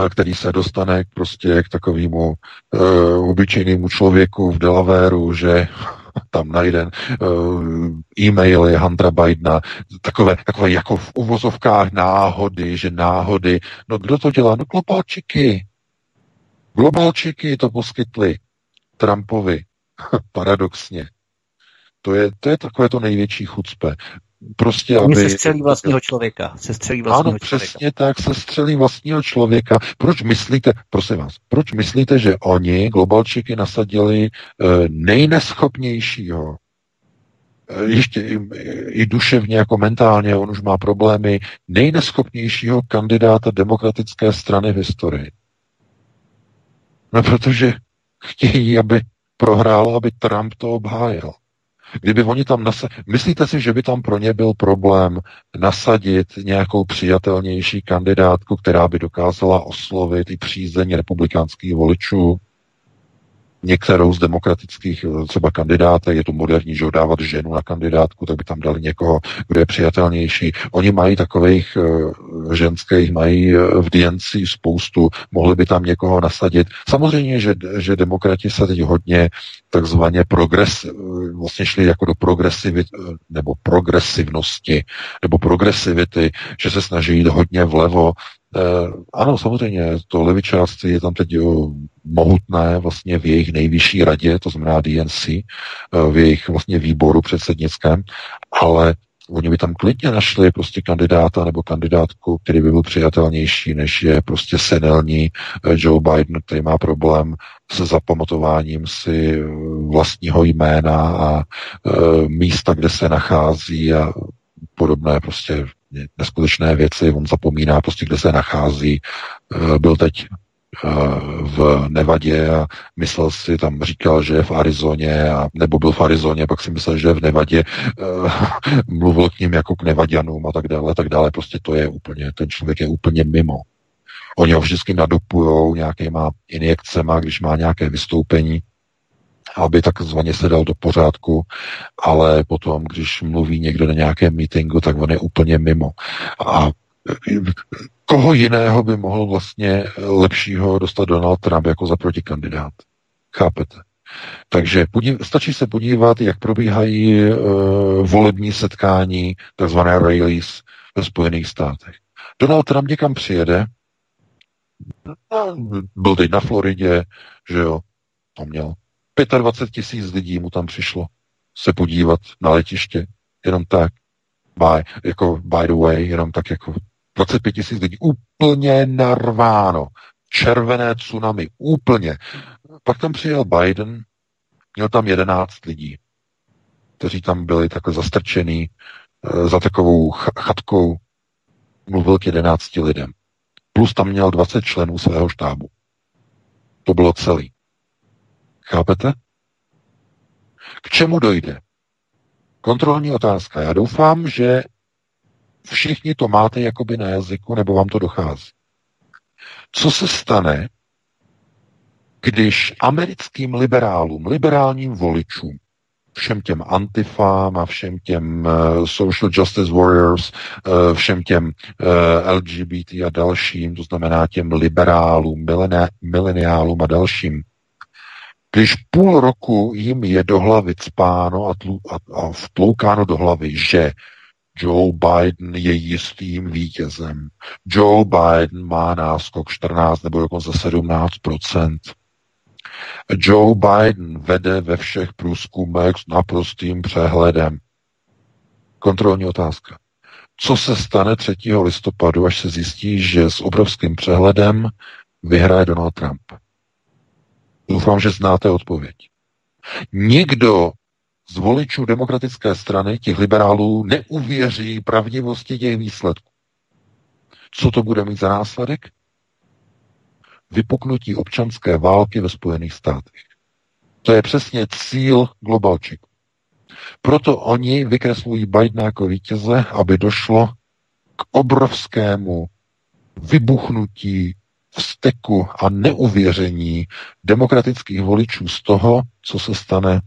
který se dostane prostě k takovému uh, obyčejnému člověku v Delawareu, že tam najde uh, e-maily Huntera Bidena, takové, takové jako v uvozovkách náhody, že náhody. No kdo to dělá? No globalčiky. Globalčiky to poskytli. Trumpovi. Paradoxně. To je, to je takové to největší chucpe. Prostě, Oni aby... se střelí vlastního člověka. Se střelí vlastního ano, člověka. přesně tak, se střelí vlastního člověka. Proč myslíte, prosím vás, proč myslíte, že oni, globalčiky, nasadili uh, nejneschopnějšího, uh, ještě i, i duševně jako mentálně, on už má problémy, nejneschopnějšího kandidáta demokratické strany v historii? No, protože chtějí, aby prohrál, aby Trump to obhájil. Kdyby oni tam nasa... Myslíte si, že by tam pro ně byl problém nasadit nějakou přijatelnější kandidátku, která by dokázala oslovit i přízeň republikánských voličů? Některou z demokratických eh, třeba kandidátek, je to moderní, že dávat ženu na kandidátku, tak by tam dali někoho, kdo je přijatelnější. Oni mají takových uh, ženských, mají uh, v DNC spoustu, mohli by tam někoho nasadit. Samozřejmě, že, že demokrati se teď hodně takzvaně progres, vlastně šli jako do progresivity, nebo progresivnosti, nebo progresivity, že se snaží jít hodně vlevo, Eh, ano, samozřejmě, to levičáctví je tam teď jo, mohutné vlastně v jejich nejvyšší radě, to znamená DNC, eh, v jejich vlastně výboru předsednickém, ale oni by tam klidně našli prostě kandidáta nebo kandidátku, který by byl přijatelnější, než je prostě senelní eh, Joe Biden, který má problém se zapamatováním si vlastního jména a e, místa, kde se nachází a podobné prostě neskutečné věci, on zapomíná prostě, kde se nachází. Eh, byl teď eh, v Nevadě a myslel si, tam říkal, že je v Arizoně, a, nebo byl v Arizoně, pak si myslel, že je v Nevadě, uh, mluvil k ním jako k Nevadianům a tak dále, tak dále. Prostě to je úplně, ten člověk je úplně mimo. Oni ho vždycky nadopujou nějakýma injekcema, když má nějaké vystoupení aby takzvaně se dal do pořádku, ale potom, když mluví někdo na nějakém meetingu, tak on je úplně mimo. A koho jiného by mohl vlastně lepšího dostat Donald Trump jako za protikandidát? Chápete? Takže podív, stačí se podívat, jak probíhají uh, volební setkání, takzvané rallies ve Spojených státech. Donald Trump někam přijede, byl teď na Floridě, že jo, to měl 25 tisíc lidí mu tam přišlo se podívat na letiště, jenom tak, by, jako by the way, jenom tak jako 25 tisíc lidí, úplně narváno, červené tsunami, úplně. Pak tam přijel Biden, měl tam 11 lidí, kteří tam byli takhle zastrčený e, za takovou chatkou, mluvil k 11 lidem. Plus tam měl 20 členů svého štábu. To bylo celý. Chápete? K čemu dojde? Kontrolní otázka. Já doufám, že všichni to máte jakoby na jazyku, nebo vám to dochází. Co se stane, když americkým liberálům, liberálním voličům, všem těm antifám a všem těm uh, social justice warriors, uh, všem těm uh, eh, LGBT a dalším, to znamená těm liberálům, mileniálům a dalším, když půl roku jim je do hlavy cpáno a, tlu, a, a vtloukáno do hlavy, že Joe Biden je jistým vítězem. Joe Biden má náskok 14 nebo dokonce 17% Joe Biden vede ve všech průzkumech s naprostým přehledem. Kontrolní otázka. Co se stane 3. listopadu, až se zjistí, že s obrovským přehledem vyhraje Donald Trump? Doufám, že znáte odpověď. Někdo z voličů demokratické strany, těch liberálů, neuvěří pravdivosti těch výsledků. Co to bude mít za následek? Vypuknutí občanské války ve Spojených státech. To je přesně cíl globalčiků. Proto oni vykreslují Bidena jako vítěze, aby došlo k obrovskému vybuchnutí vzteku a neuvěření demokratických voličů z toho, co se stane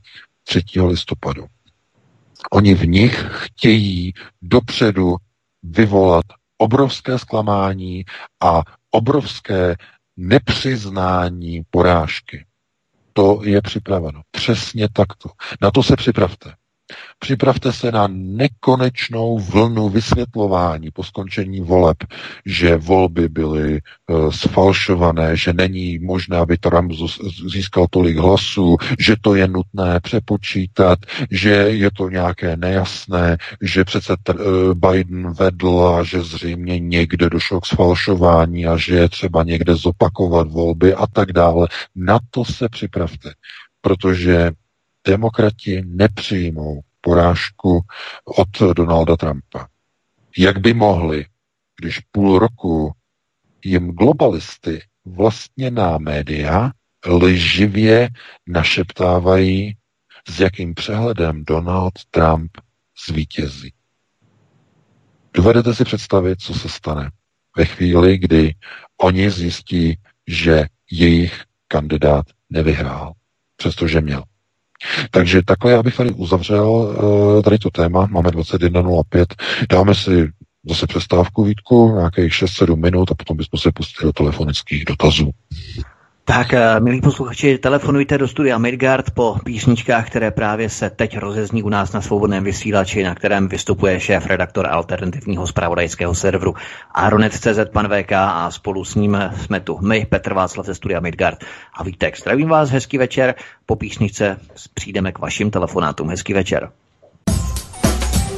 3. listopadu. Oni v nich chtějí dopředu vyvolat obrovské zklamání a obrovské nepřiznání porážky. To je připraveno. Přesně takto. Na to se připravte. Připravte se na nekonečnou vlnu vysvětlování po skončení voleb, že volby byly uh, sfalšované, že není možné, aby Trump získal tolik hlasů, že to je nutné přepočítat, že je to nějaké nejasné, že přece uh, Biden vedl a že zřejmě někde došlo k sfalšování a že je třeba někde zopakovat volby a tak dále. Na to se připravte, protože demokrati nepřijmou porážku od Donalda Trumpa. Jak by mohli, když půl roku jim globalisty vlastněná média lživě našeptávají, s jakým přehledem Donald Trump zvítězí. Dovedete si představit, co se stane ve chvíli, kdy oni zjistí, že jejich kandidát nevyhrál, přestože měl. Takže takhle já bych tady uzavřel uh, tady to téma. Máme 21.05. Dáme si zase přestávku Vítku, nějakých 6-7 minut a potom bychom se pustili do telefonických dotazů. Tak, eh, milí posluchači, telefonujte do studia Midgard po písničkách, které právě se teď rozezní u nás na svobodném vysílači, na kterém vystupuje šéf redaktor alternativního zpravodajského serveru Aronet.cz pan VK a spolu s ním jsme tu my, Petr Václav ze studia Midgard a Vítek. Zdravím vás, hezký večer. Po písničce přijdeme k vašim telefonátům. Hezký večer.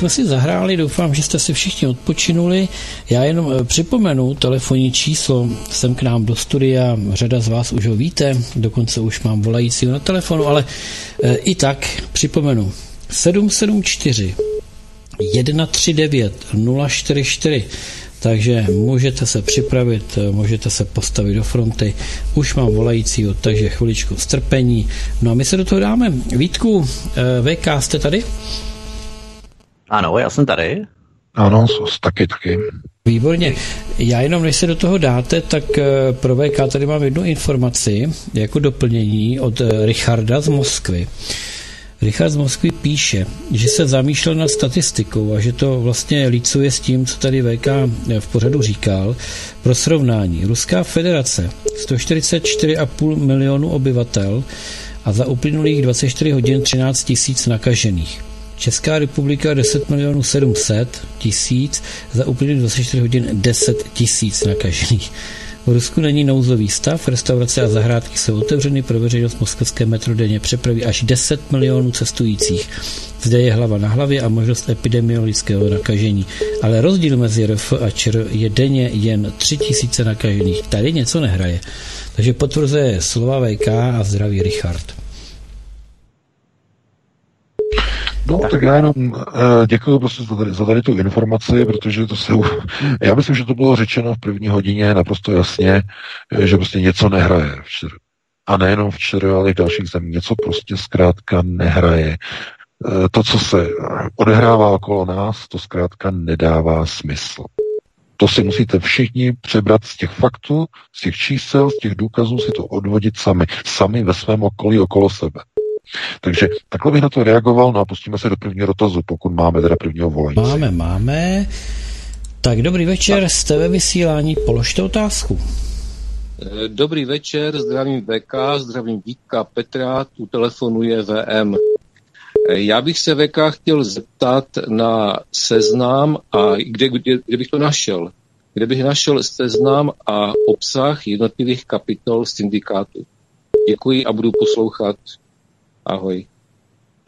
Jsme si zahráli, doufám, že jste si všichni odpočinuli. Já jenom eh, připomenu telefonní číslo, jsem k nám do studia, řada z vás už ho víte, dokonce už mám volajícího na telefonu, ale e, i tak připomenu 774 139 044 takže můžete se připravit, eh, můžete se postavit do fronty. Už mám volajícího, takže chviličku strpení. No a my se do toho dáme. Vítku, VK, jste tady? Ano, já jsem tady. Ano, taky, taky. Výborně. Já jenom, než se do toho dáte, tak eh, pro VK tady mám jednu informaci jako doplnění od eh, Richarda z Moskvy. Richard z Moskvy píše, že se zamýšlel nad statistikou a že to vlastně lícuje s tím, co tady VK v pořadu říkal. Pro srovnání, Ruská federace 144,5 milionů obyvatel a za uplynulých 24 hodin 13 tisíc nakažených. Česká republika 10 milionů 700 tisíc, za uplynulých 24 hodin 10 tisíc nakažených. V Rusku není nouzový stav, restaurace a zahrádky jsou otevřeny pro veřejnost moskevské metro denně přepraví až 10 milionů cestujících. Zde je hlava na hlavě a možnost epidemiologického nakažení. Ale rozdíl mezi RF a ČR je denně jen 3 tisíce nakažených. Tady něco nehraje. Takže potvrzuje slova VK a zdraví Richard. No, tak, tak já jenom uh, děkuji prostě za tady, za tady tu informaci, protože to se, já myslím, že to bylo řečeno v první hodině naprosto jasně, eh, že prostě něco nehraje včera. A nejenom včera, ale i v dalších zemích. Něco prostě zkrátka nehraje. Uh, to, co se odehrává okolo nás, to zkrátka nedává smysl. To si musíte všichni přebrat z těch faktů, z těch čísel, z těch důkazů, si to odvodit sami. Sami ve svém okolí okolo sebe. Takže takhle bych na to reagoval, no a pustíme se do prvního dotazu, pokud máme teda prvního volení. Máme, máme. Tak dobrý večer, jste ve vysílání, položte otázku. Eh, dobrý večer, zdravím VK, zdravím Vítka Petra, tu telefonuje VM. Eh, já bych se VK chtěl zeptat na seznam a kde, kde, kde bych to našel? Kde bych našel seznam a obsah jednotlivých kapitol syndikátu? Děkuji a budu poslouchat Ahoj.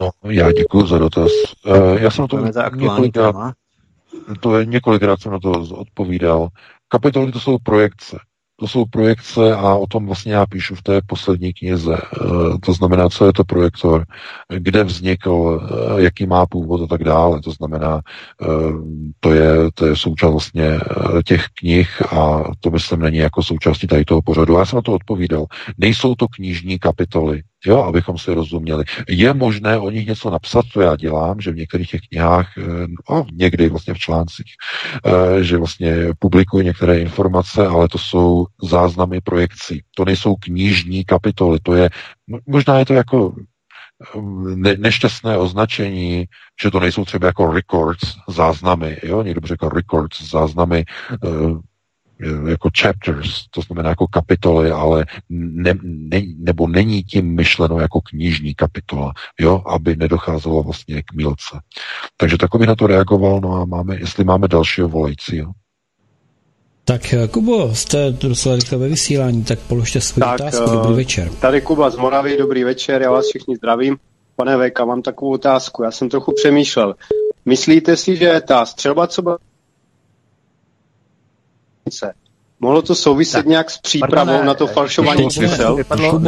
No, já děkuji za dotaz. Uh, já jsem na to několikrát, to je několikrát jsem na to odpovídal. Kapitoly to jsou projekce. To jsou projekce a o tom vlastně já píšu v té poslední knize. Uh, to znamená, co je to projektor, kde vznikl, uh, jaký má původ a tak dále. To znamená, to je, to je součást vlastně těch knih a to myslím není jako součástí tady toho pořadu. Já jsem na to odpovídal. Nejsou to knižní kapitoly, Jo, abychom si rozuměli. Je možné o nich něco napsat, to já dělám, že v některých těch knihách, no, někdy vlastně v článcích, eh, že vlastně publikuji některé informace, ale to jsou záznamy projekcí. To nejsou knižní kapitoly, to je, možná je to jako ne, nešťastné označení, že to nejsou třeba jako records, záznamy, jo, někdo by řekl records, záznamy, jako chapters, to znamená jako kapitoly, ale ne, ne, nebo není tím myšleno jako knižní kapitola, jo, aby nedocházelo vlastně k mílce. Takže takový na to reagoval, no a máme, jestli máme dalšího volajícího. Tak eh, Kubo, jste docela rychle ve vysílání, tak položte svůj tak, otázku. Dobrý eh, večer. Tady Kuba z Moravy, dobrý večer, já vás všichni zdravím. Pane VK, mám takovou otázku, já jsem trochu přemýšlel. Myslíte si, že ta střelba, co byla Mohlo to souviset tak, nějak s přípravou pardon, na to falšování čísel? Vypadlo,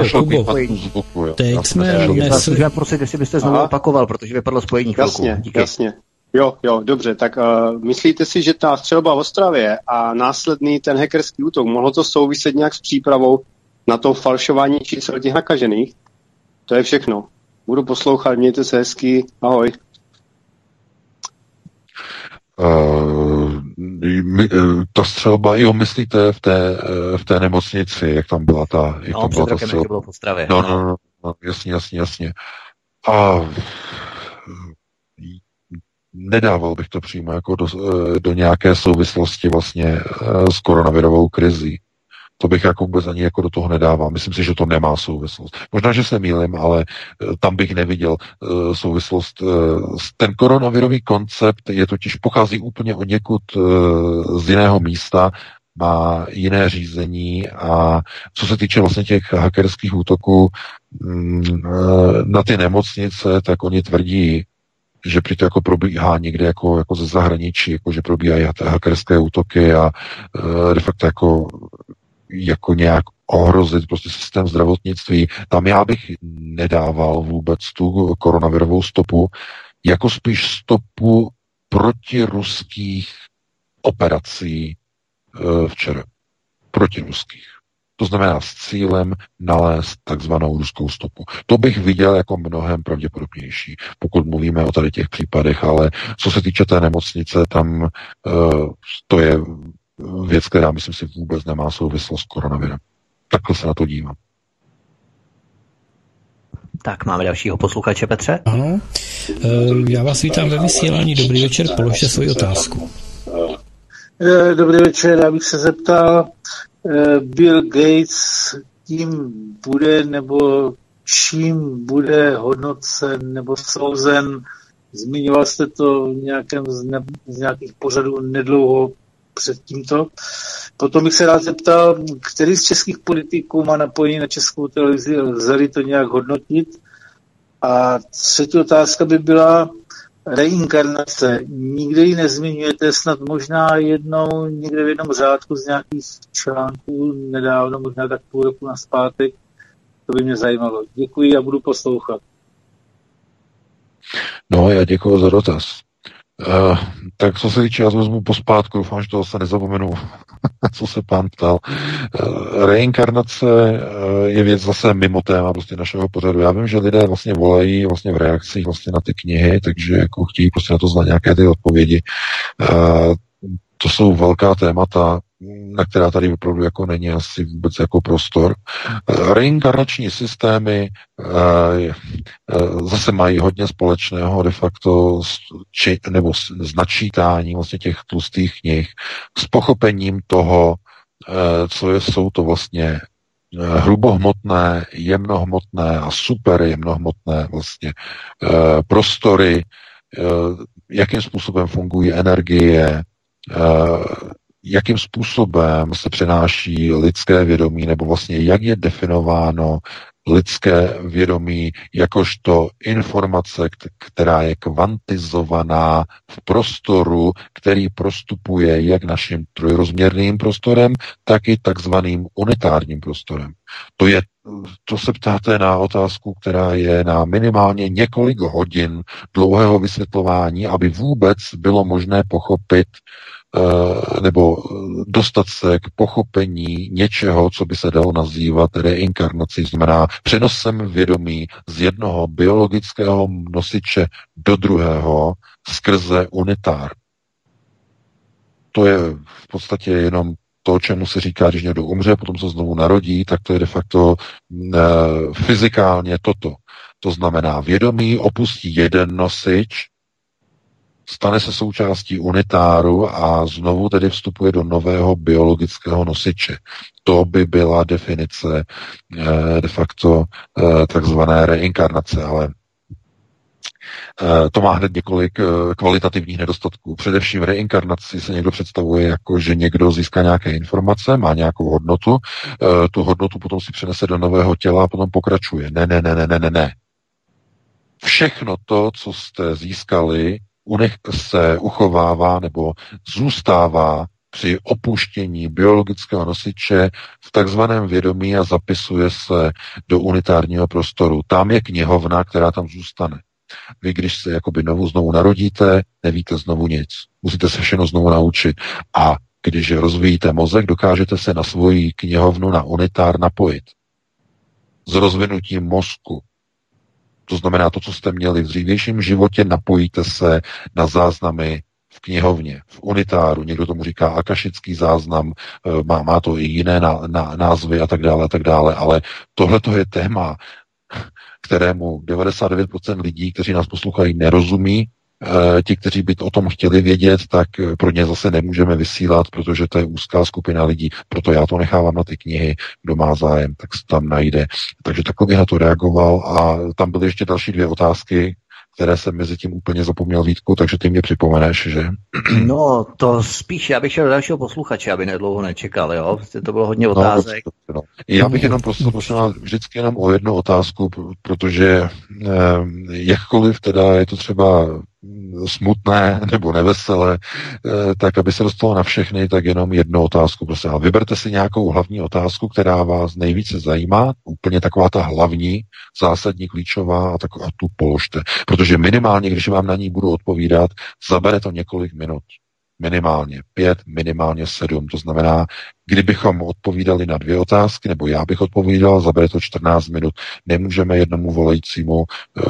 Teď jsme nesli... prosit, jestli byste znovu Aha. opakoval, protože vypadlo spojení chvilku. Jasně, Díky. jasně. Jo, jo, dobře, tak uh, myslíte si, že ta střelba v Ostravě a následný ten hackerský útok, mohlo to souviset nějak s přípravou na to falšování čísel těch nakažených? To je všechno. Budu poslouchat, mějte se hezky, ahoj. Uh, ta střelba, jo, myslíte v té, v té nemocnici, jak tam byla ta, jak no, tam byla ta střelba? Bylo v no, no, no, no, jasně, jasně, jasně. A nedával bych to přímo jako do, do nějaké souvislosti vlastně s koronavirovou krizí. To bych jako vůbec ani jako do toho nedával. Myslím si, že to nemá souvislost. Možná, že se mýlim, ale eh, tam bych neviděl uh, souvislost. Uh, ten koronavirový koncept je totiž pochází úplně od někud z jiného místa, má jiné řízení a co se týče vlastně těch hackerských útoků mm, na ty nemocnice, tak oni tvrdí, že při to jako probíhá někde jako, jako ze zahraničí, jako že probíhají hackerské útoky a de facto jako jako nějak ohrozit prostě systém zdravotnictví. Tam já bych nedával vůbec tu koronavirovou stopu, jako spíš stopu proti ruských operací e, včera. Proti ruských. To znamená s cílem nalézt takzvanou ruskou stopu. To bych viděl jako mnohem pravděpodobnější, pokud mluvíme o tady těch případech, ale co se týče té nemocnice, tam uh, to je věc, která myslím si vůbec nemá souvislost s koronavirem. Takhle se na to dívám. Tak, máme dalšího posluchače, Petře. Ano, eh, já vás vítám ve vysílání. Dobrý večer, položte svoji otázku. Eh, dobrý večer, já bych se zeptal, eh, Bill Gates tím bude nebo čím bude hodnocen nebo souzen. Zmiňoval jste to v, nějakém z, ne, z nějakých pořadů nedlouho před tímto. Potom bych se rád zeptal, který z českých politiků má napojení na českou televizi, lze to nějak hodnotit? A třetí otázka by byla reinkarnace. Nikde ji nezmiňujete, snad možná jednou někde v jednom řádku z nějakých článků nedávno, možná tak půl roku na zpátek. To by mě zajímalo. Děkuji a budu poslouchat. No, já děkuji za dotaz. Uh, tak co se týče, já to vezmu pospátku, doufám, že to se nezapomenu, co se pán ptal. Uh, reinkarnace uh, je věc zase mimo téma prostě našeho pořadu. Já vím, že lidé vlastně volají vlastně v reakcích vlastně na ty knihy, takže jako chtějí prostě na to znát nějaké ty odpovědi. Uh, to jsou velká témata, na která tady opravdu jako není asi vůbec jako prostor. Reinkarnační systémy eh, eh, zase mají hodně společného de facto či, nebo s načítání vlastně těch tlustých knih s pochopením toho, eh, co je, jsou to vlastně hrubohmotné, jemnohmotné a super jemnohmotné vlastně prostory, jakým způsobem fungují energie, jakým způsobem se přenáší lidské vědomí, nebo vlastně jak je definováno lidské vědomí jakožto informace, která je kvantizovaná v prostoru, který prostupuje jak naším trojrozměrným prostorem, tak i takzvaným unitárním prostorem. To je, to se ptáte na otázku, která je na minimálně několik hodin dlouhého vysvětlování, aby vůbec bylo možné pochopit eh, nebo dostat se k pochopení něčeho, co by se dalo nazývat reinkarnací, znamená přenosem vědomí z jednoho biologického nosiče do druhého skrze unitár. To je v podstatě jenom to, čemu se říká, když někdo umře, potom se znovu narodí, tak to je de facto e, fyzikálně toto. To znamená, vědomí opustí jeden nosič, stane se součástí unitáru a znovu tedy vstupuje do nového biologického nosiče. To by byla definice e, de facto e, takzvané reinkarnace, ale Eh, to má hned několik eh, kvalitativních nedostatků. Především reinkarnaci se někdo představuje jako, že někdo získá nějaké informace, má nějakou hodnotu, eh, tu hodnotu potom si přenese do nového těla a potom pokračuje. Ne, ne, ne, ne, ne, ne, ne. Všechno to, co jste získali, u se uchovává nebo zůstává při opuštění biologického nosiče v takzvaném vědomí a zapisuje se do unitárního prostoru. Tam je knihovna, která tam zůstane. Vy, když se jakoby znovu, znovu narodíte, nevíte znovu nic. Musíte se všechno znovu naučit. A když rozvíjíte mozek, dokážete se na svoji knihovnu, na unitár napojit. S rozvinutím mozku. To znamená, to, co jste měli v dřívějším životě, napojíte se na záznamy v knihovně, v unitáru, někdo tomu říká akašický záznam, eh, má, má to i jiné na, na, názvy a tak dále, a tak dále, ale tohle je téma, kterému 99% lidí, kteří nás poslouchají, nerozumí. Eh, ti, kteří by o tom chtěli vědět, tak eh, pro ně zase nemůžeme vysílat, protože to je úzká skupina lidí. Proto já to nechávám na ty knihy, kdo má zájem, tak se tam najde. Takže takhle bych na to reagoval a tam byly ještě další dvě otázky, které jsem mezi tím úplně zapomněl Vítku, takže ty mě připomeneš, že? No, to spíš, já bych šel do dalšího posluchače, aby nedlouho nečekal, jo? Prostě to bylo hodně no, otázek. No, no. Já bych jenom prosil možná vždycky jenom o jednu otázku, protože eh, jakkoliv teda je to třeba smutné nebo neveselé, eh, tak aby se dostalo na všechny, tak jenom jednu otázku, prosím. A vyberte si nějakou hlavní otázku, která vás nejvíce zajímá, úplně taková ta hlavní, zásadní, klíčová a, tak, a tu položte. Protože minimálně, když vám na ní budu odpovídat, zabere to několik minut minimálně pět, minimálně sedm. To znamená, kdybychom odpovídali na dvě otázky, nebo já bych odpovídal, zabere to 14 minut. Nemůžeme jednomu volajícímu e,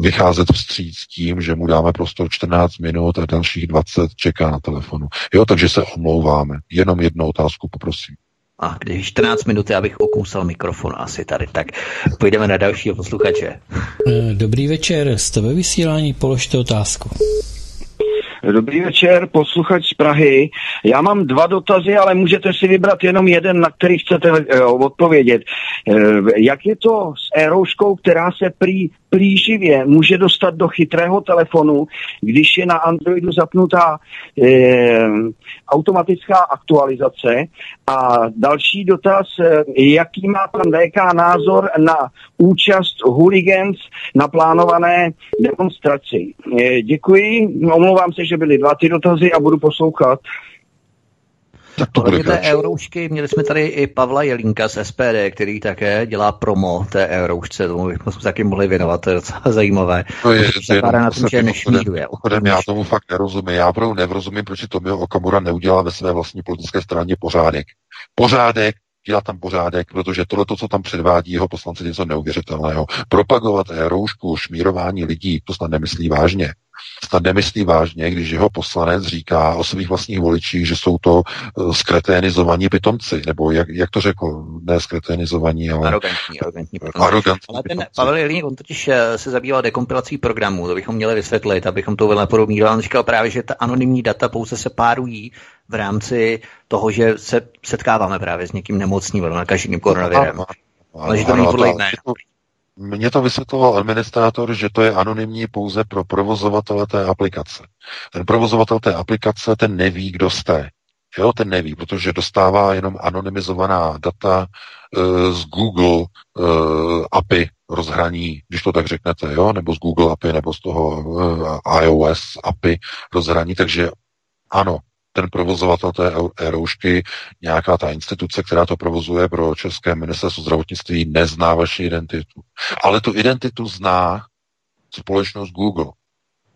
vycházet vstříc tím, že mu dáme prostor 14 minut a dalších 20 čeká na telefonu. Jo, takže se omlouváme. Jenom jednu otázku poprosím. A když 14 minut, abych okousal mikrofon asi tady, tak půjdeme na dalšího posluchače. Eh, dobrý večer, jste ve vysílání, položte otázku. Dobrý večer, posluchač z Prahy. Já mám dva dotazy, ale můžete si vybrat jenom jeden, na který chcete uh, odpovědět. Uh, jak je to s érouškou, která se prý plíživě může dostat do chytrého telefonu, když je na Androidu zapnutá e, automatická aktualizace. A další dotaz, e, jaký má pan VK názor na účast hooligans na plánované demonstraci. E, děkuji, omlouvám se, že byly dva ty dotazy a budu poslouchat. Tak to bude té euroušky, měli jsme tady i Pavla Jelínka z SPD, který také dělá promo té euroušce, tomu bychom se taky mohli věnovat, to je docela zajímavé. To je, to je na tom, že nešmíduje. Já tomu fakt nerozumím, já opravdu nerozumím, proč Tomio Okamura neudělá ve své vlastní politické straně pořádek. Pořádek, dělat tam pořádek, protože tohle, co tam předvádí jeho poslanci, něco neuvěřitelného. Propagovat roušku, šmírování lidí, to snad nemyslí vážně snad nemyslí vážně, když jeho poslanec říká o svých vlastních voličích, že jsou to uh, skreténizovaní pitomci, nebo jak, jak to řekl, ne skreténizovaní, ale arrogantní, arrogantní pitomci. Arrogantní ale ten pitomci. Pavel Jelínek, on totiž eh, se zabýval dekompilací programů, to bychom měli vysvětlit, abychom to uvedli podobný. On říkal právě, že ta anonymní data pouze se párují v rámci toho, že se setkáváme právě s někým nemocným, nakaženým koronavirem. Ale že to není podle mně to vysvětloval administrátor, že to je anonymní pouze pro provozovatele té aplikace. Ten provozovatel té aplikace, ten neví, kdo jste. Jo, ten neví, protože dostává jenom anonymizovaná data uh, z Google uh, API rozhraní, když to tak řeknete, jo, nebo z Google API, nebo z toho uh, iOS API rozhraní, takže ano, ten provozovatel té e-roušky, nějaká ta instituce, která to provozuje pro České ministerstvo zdravotnictví, nezná vaši identitu. Ale tu identitu zná společnost Google,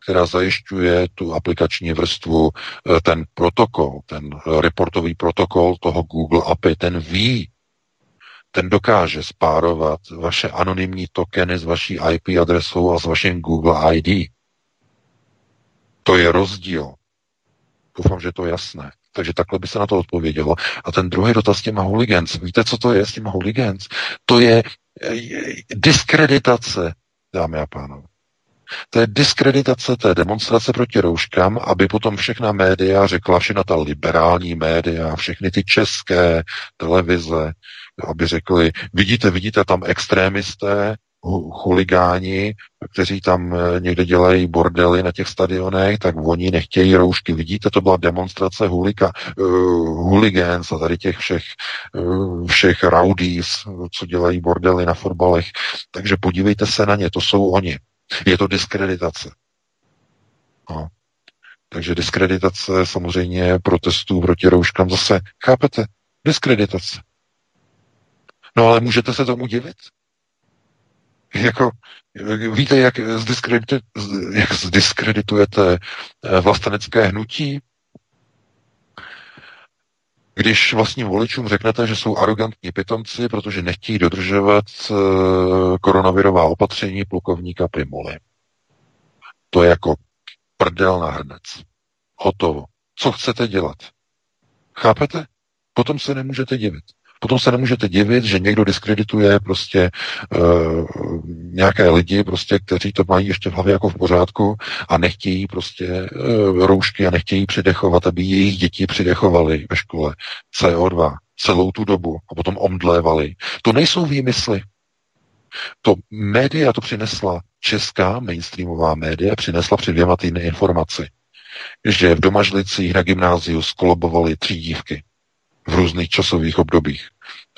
která zajišťuje tu aplikační vrstvu, eh, ten protokol, ten reportový protokol toho Google API, ten ví, ten dokáže spárovat vaše anonymní tokeny s vaší IP adresou a s vaším Google ID. To je rozdíl. Doufám, že to je jasné. Takže takhle by se na to odpovědělo. A ten druhý dotaz s těma hooligans. Víte, co to je s těma hooligans? To je diskreditace, dámy a pánové. To je diskreditace té demonstrace proti rouškám, aby potom všechna média řekla, všechna ta liberální média, všechny ty české televize, aby řekli, vidíte, vidíte tam extrémisté, chuligáni, kteří tam eh, někde dělají bordely na těch stadionech, tak oni nechtějí roušky. Vidíte, to byla demonstrace hulika, uh, hooligans a tady těch všech, uh, všech rowdies, co dělají bordely na fotbalech. Takže podívejte se na ně, to jsou oni. Je to diskreditace. No. Takže diskreditace samozřejmě protestů proti rouškám zase, chápete? Diskreditace. No ale můžete se tomu divit? Jako, víte, jak, zdiskreditujete, jak zdiskreditujete eh, vlastenecké hnutí? Když vlastním voličům řeknete, že jsou arrogantní pitomci, protože nechtějí dodržovat eh, koronavirová opatření plukovníka Primoly. To je jako prdel na hrnec. Hotovo. Co chcete dělat? Chápete? Potom se nemůžete divit. Potom se nemůžete divit, že někdo diskredituje prostě uh, nějaké lidi, prostě, kteří to mají ještě v hlavě jako v pořádku a nechtějí prostě uh, roušky a nechtějí přidechovat, aby jejich děti přidechovali ve škole CO2 celou tu dobu a potom omdlévali. To nejsou výmysly. To média to přinesla, česká mainstreamová média přinesla před dvěma týdny informaci, že v Domažlicích na gymnáziu skolobovali tři dívky v různých časových obdobích,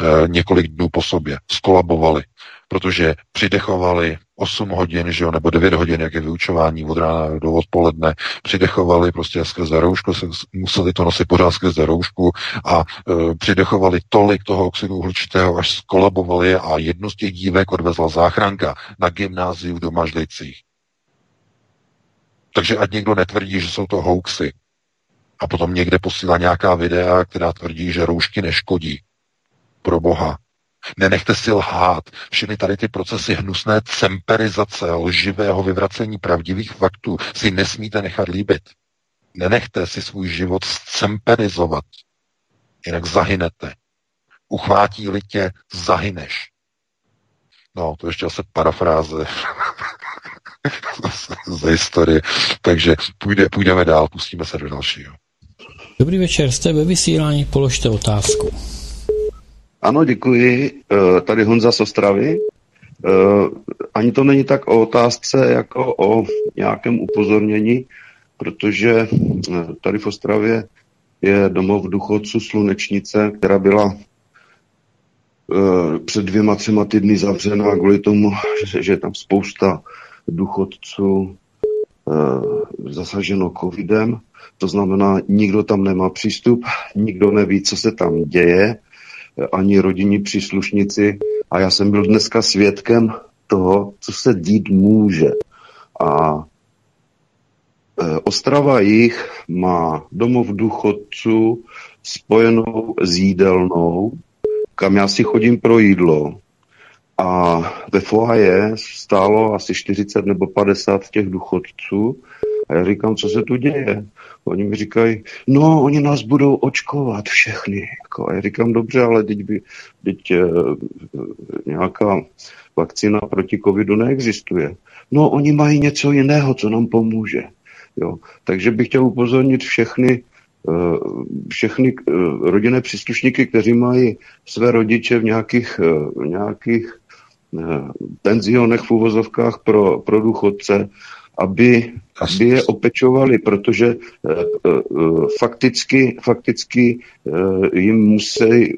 e, několik dnů po sobě, skolabovali, protože přidechovali 8 hodin, že jo, nebo 9 hodin, jak je vyučování od rána do odpoledne, přidechovali prostě skrze roušku, museli to nosit pořád skrze roušku a e, přidechovali tolik toho oxidu uhličitého, až skolabovali a jednu z těch dívek odvezla záchranka na gymnáziu v Domažlicích. Takže ať někdo netvrdí, že jsou to hoaxy, a potom někde posílá nějaká videa, která tvrdí, že roušky neškodí. Pro boha. Nenechte si lhát. Všechny tady ty procesy hnusné cemperizace, lživého vyvracení pravdivých faktů si nesmíte nechat líbit. Nenechte si svůj život cemperizovat. Jinak zahynete. Uchvátí-li tě, zahyneš. No, to ještě asi parafráze ze historie. Takže půjde, půjdeme dál, pustíme se do dalšího. Dobrý večer, jste ve vysílání, položte otázku. Ano, děkuji. Eh, tady Honza z Ostravy. Eh, ani to není tak o otázce, jako o nějakém upozornění, protože eh, tady v Ostravě je domov důchodců Slunečnice, která byla před dvěma, třema týdny zavřená kvůli tomu, že je tam spousta důchodců zasaženo covidem to znamená, nikdo tam nemá přístup, nikdo neví, co se tam děje, ani rodinní příslušníci. A já jsem byl dneska svědkem toho, co se dít může. A e, Ostrava jich má domov důchodců spojenou s jídelnou, kam já si chodím pro jídlo. A ve foaje stálo asi 40 nebo 50 těch důchodců. A já říkám, co se tu děje? Oni mi říkají, no, oni nás budou očkovat všechny. Jako, a já říkám, dobře, ale teď, by, teď e, nějaká vakcína proti covidu neexistuje. No, oni mají něco jiného, co nám pomůže. Jo. Takže bych chtěl upozornit všechny, eh, všechny rodinné příslušníky, kteří mají své rodiče v nějakých, v nějakých penzionech v uvozovkách pro, pro důchodce, aby, aby je opečovali, protože uh, fakticky, fakticky uh, jim musí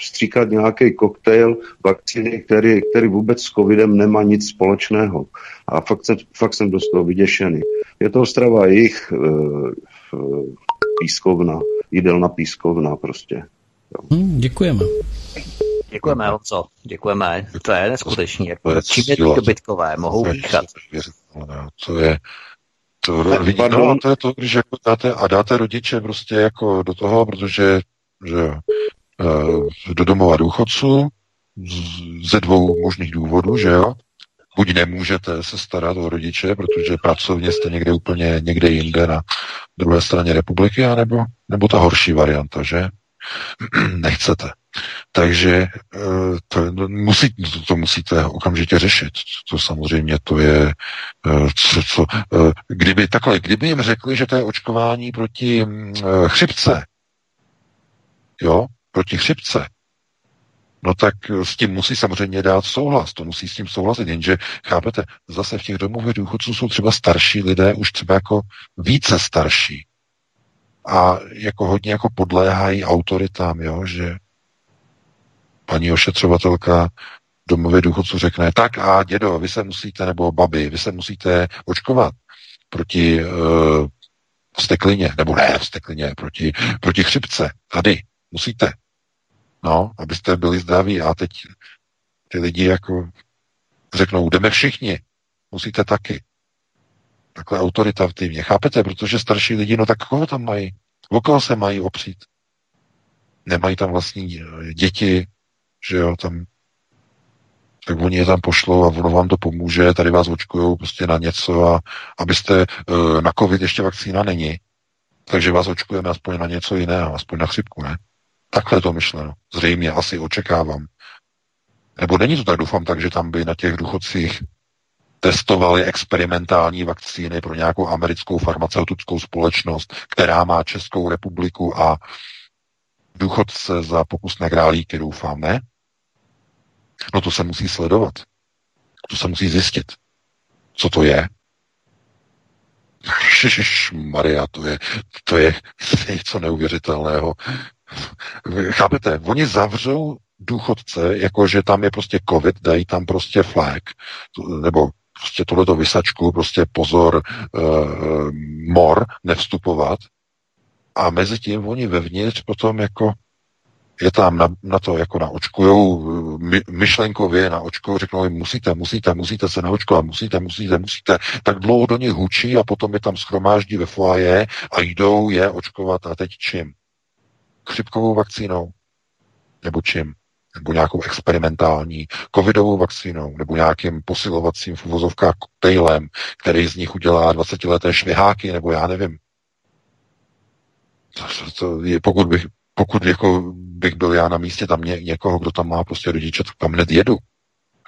stříkat nějaký koktejl vakcíny, který, který vůbec s covidem nemá nic společného. A fakt, se, fakt jsem dost toho vyděšený. Je to Ostrava jejich pískovna, jídelna pískovna prostě. Hmm, děkujeme. Děkujeme, Honzo. Děkujeme. To je neskutečný. Jako, čím je to dobytkové, mohou dýchat. To je, To, vidí, no, to je to, když jako dáte, a dáte rodiče prostě jako do toho, protože že, do domova důchodců ze dvou možných důvodů, že jo? Buď nemůžete se starat o rodiče, protože pracovně jste někde úplně někde jinde na druhé straně republiky, anebo, nebo ta horší varianta, že? Nechcete. Takže eh, to, musí, to, to musíte okamžitě řešit. To samozřejmě to je, eh, co, co, eh, kdyby takhle, kdyby jim řekli, že to je očkování proti chřipce, jo, proti chřipce, no tak s tím musí samozřejmě dát souhlas, to musí s tím souhlasit, jenže chápete, zase v těch domovech důchodců jsou třeba starší lidé, už třeba jako více starší a jako hodně jako podléhají autoritám, jo, že paní ošetřovatelka domově důchodců řekne, tak a dědo, vy se musíte, nebo babi, vy se musíte očkovat proti uh, steklině, nebo ne steklině, proti, proti chřipce, tady, musíte. No, abyste byli zdraví a teď ty lidi jako řeknou, jdeme všichni, musíte taky. Takhle autoritativně, chápete? Protože starší lidi, no tak koho tam mají? O koho se mají opřít? Nemají tam vlastní eh, děti, že jo, tam tak oni je tam pošlou a ono vám to pomůže, tady vás očkují prostě na něco a abyste, eh, na covid ještě vakcína není, takže vás očkujeme aspoň na něco jiného, aspoň na chřipku, ne? Takhle to myšleno. Zřejmě asi očekávám. Nebo není to tak, doufám tak, že tam by na těch důchodcích testovali experimentální vakcíny pro nějakou americkou farmaceutickou společnost, která má Českou republiku a důchodce za pokusné králíky, doufám, ne? No to se musí sledovat. To se musí zjistit. Co to je? Maria, to je, to je něco neuvěřitelného. Chápete, oni zavřou důchodce, jakože tam je prostě covid, dají tam prostě flag, nebo prostě tohleto vysačku, prostě pozor, uh, mor, nevstupovat. A mezi tím oni vevnitř potom jako je tam na, na to jako naočkujou my, myšlenkově naočkujou, řeknou jim musíte, musíte, musíte se naočkovat, musíte, musíte, musíte, tak dlouho do nich hučí a potom je tam schromáždí ve foaje a jdou je očkovat a teď čím? Chřipkovou vakcínou? Nebo čím? nebo nějakou experimentální covidovou vakcínou, nebo nějakým posilovacím v uvozovkách koktejlem, který z nich udělá 20-leté šviháky, nebo já nevím. To, to je, pokud bych, pokud jako bych byl já na místě tam ně, někoho, kdo tam má prostě rodiče, tak tam hned jedu.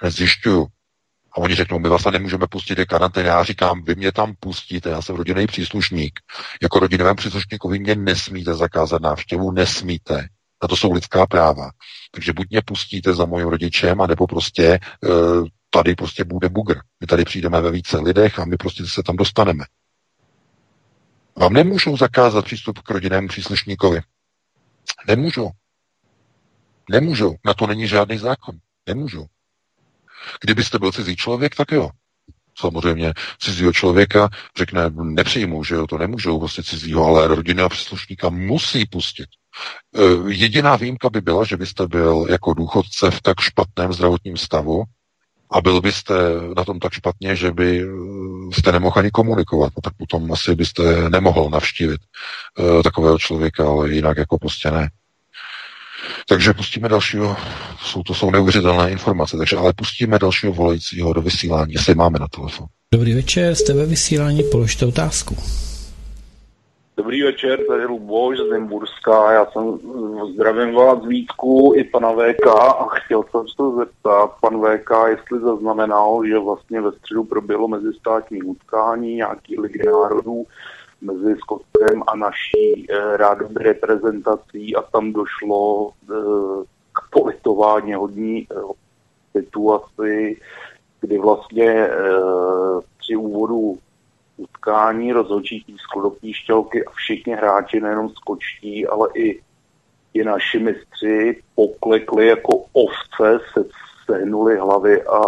Hned zjišťuju. A oni řeknou, my vás tam nemůžeme pustit do karantény. Já říkám, vy mě tam pustíte, já jsem rodinný příslušník. Jako rodinovému příslušníkovi mě nesmíte zakázat návštěvu, nesmíte. Na to jsou lidská práva. Takže buď mě pustíte za mojím rodičem, anebo prostě e, tady prostě bude bugr. My tady přijdeme ve více lidech a my prostě se tam dostaneme. Vám nemůžou zakázat přístup k rodinnému příslušníkovi. Nemůžou. Nemůžou. Na to není žádný zákon. Nemůžou. Kdybyste byl cizí člověk, tak jo. Samozřejmě cizího člověka řekne, nepřijmou, že jo, to nemůžou vlastně cizího, ale rodinného příslušníka musí pustit. E, jediná výjimka by byla, že byste byl jako důchodce v tak špatném zdravotním stavu a byl byste na tom tak špatně, že by e, jste nemohl ani komunikovat, no tak potom asi byste nemohl navštívit uh, takového člověka, ale jinak jako prostě ne. Takže pustíme dalšího, jsou to jsou neuvěřitelné informace, takže ale pustíme dalšího volajícího do vysílání, jestli máme na telefon. Dobrý večer, jste ve vysílání, položte otázku. Dobrý večer, tady Luboš z Zimburska. Já jsem zdravím vás Vítku i pana VK a chtěl jsem se zeptat pan VK, jestli zaznamenal, že vlastně ve středu proběhlo mezistátní utkání nějaký ligy národů mezi Skotskem a naší eh, rádovou reprezentací a tam došlo eh, k politování hodní eh, situaci, kdy vlastně eh, při úvodu utkání rozhodčí tiskl do píšťalky a všichni hráči, nejenom skočtí, ale i, i naši mistři poklekli jako ovce, se sehnuli hlavy a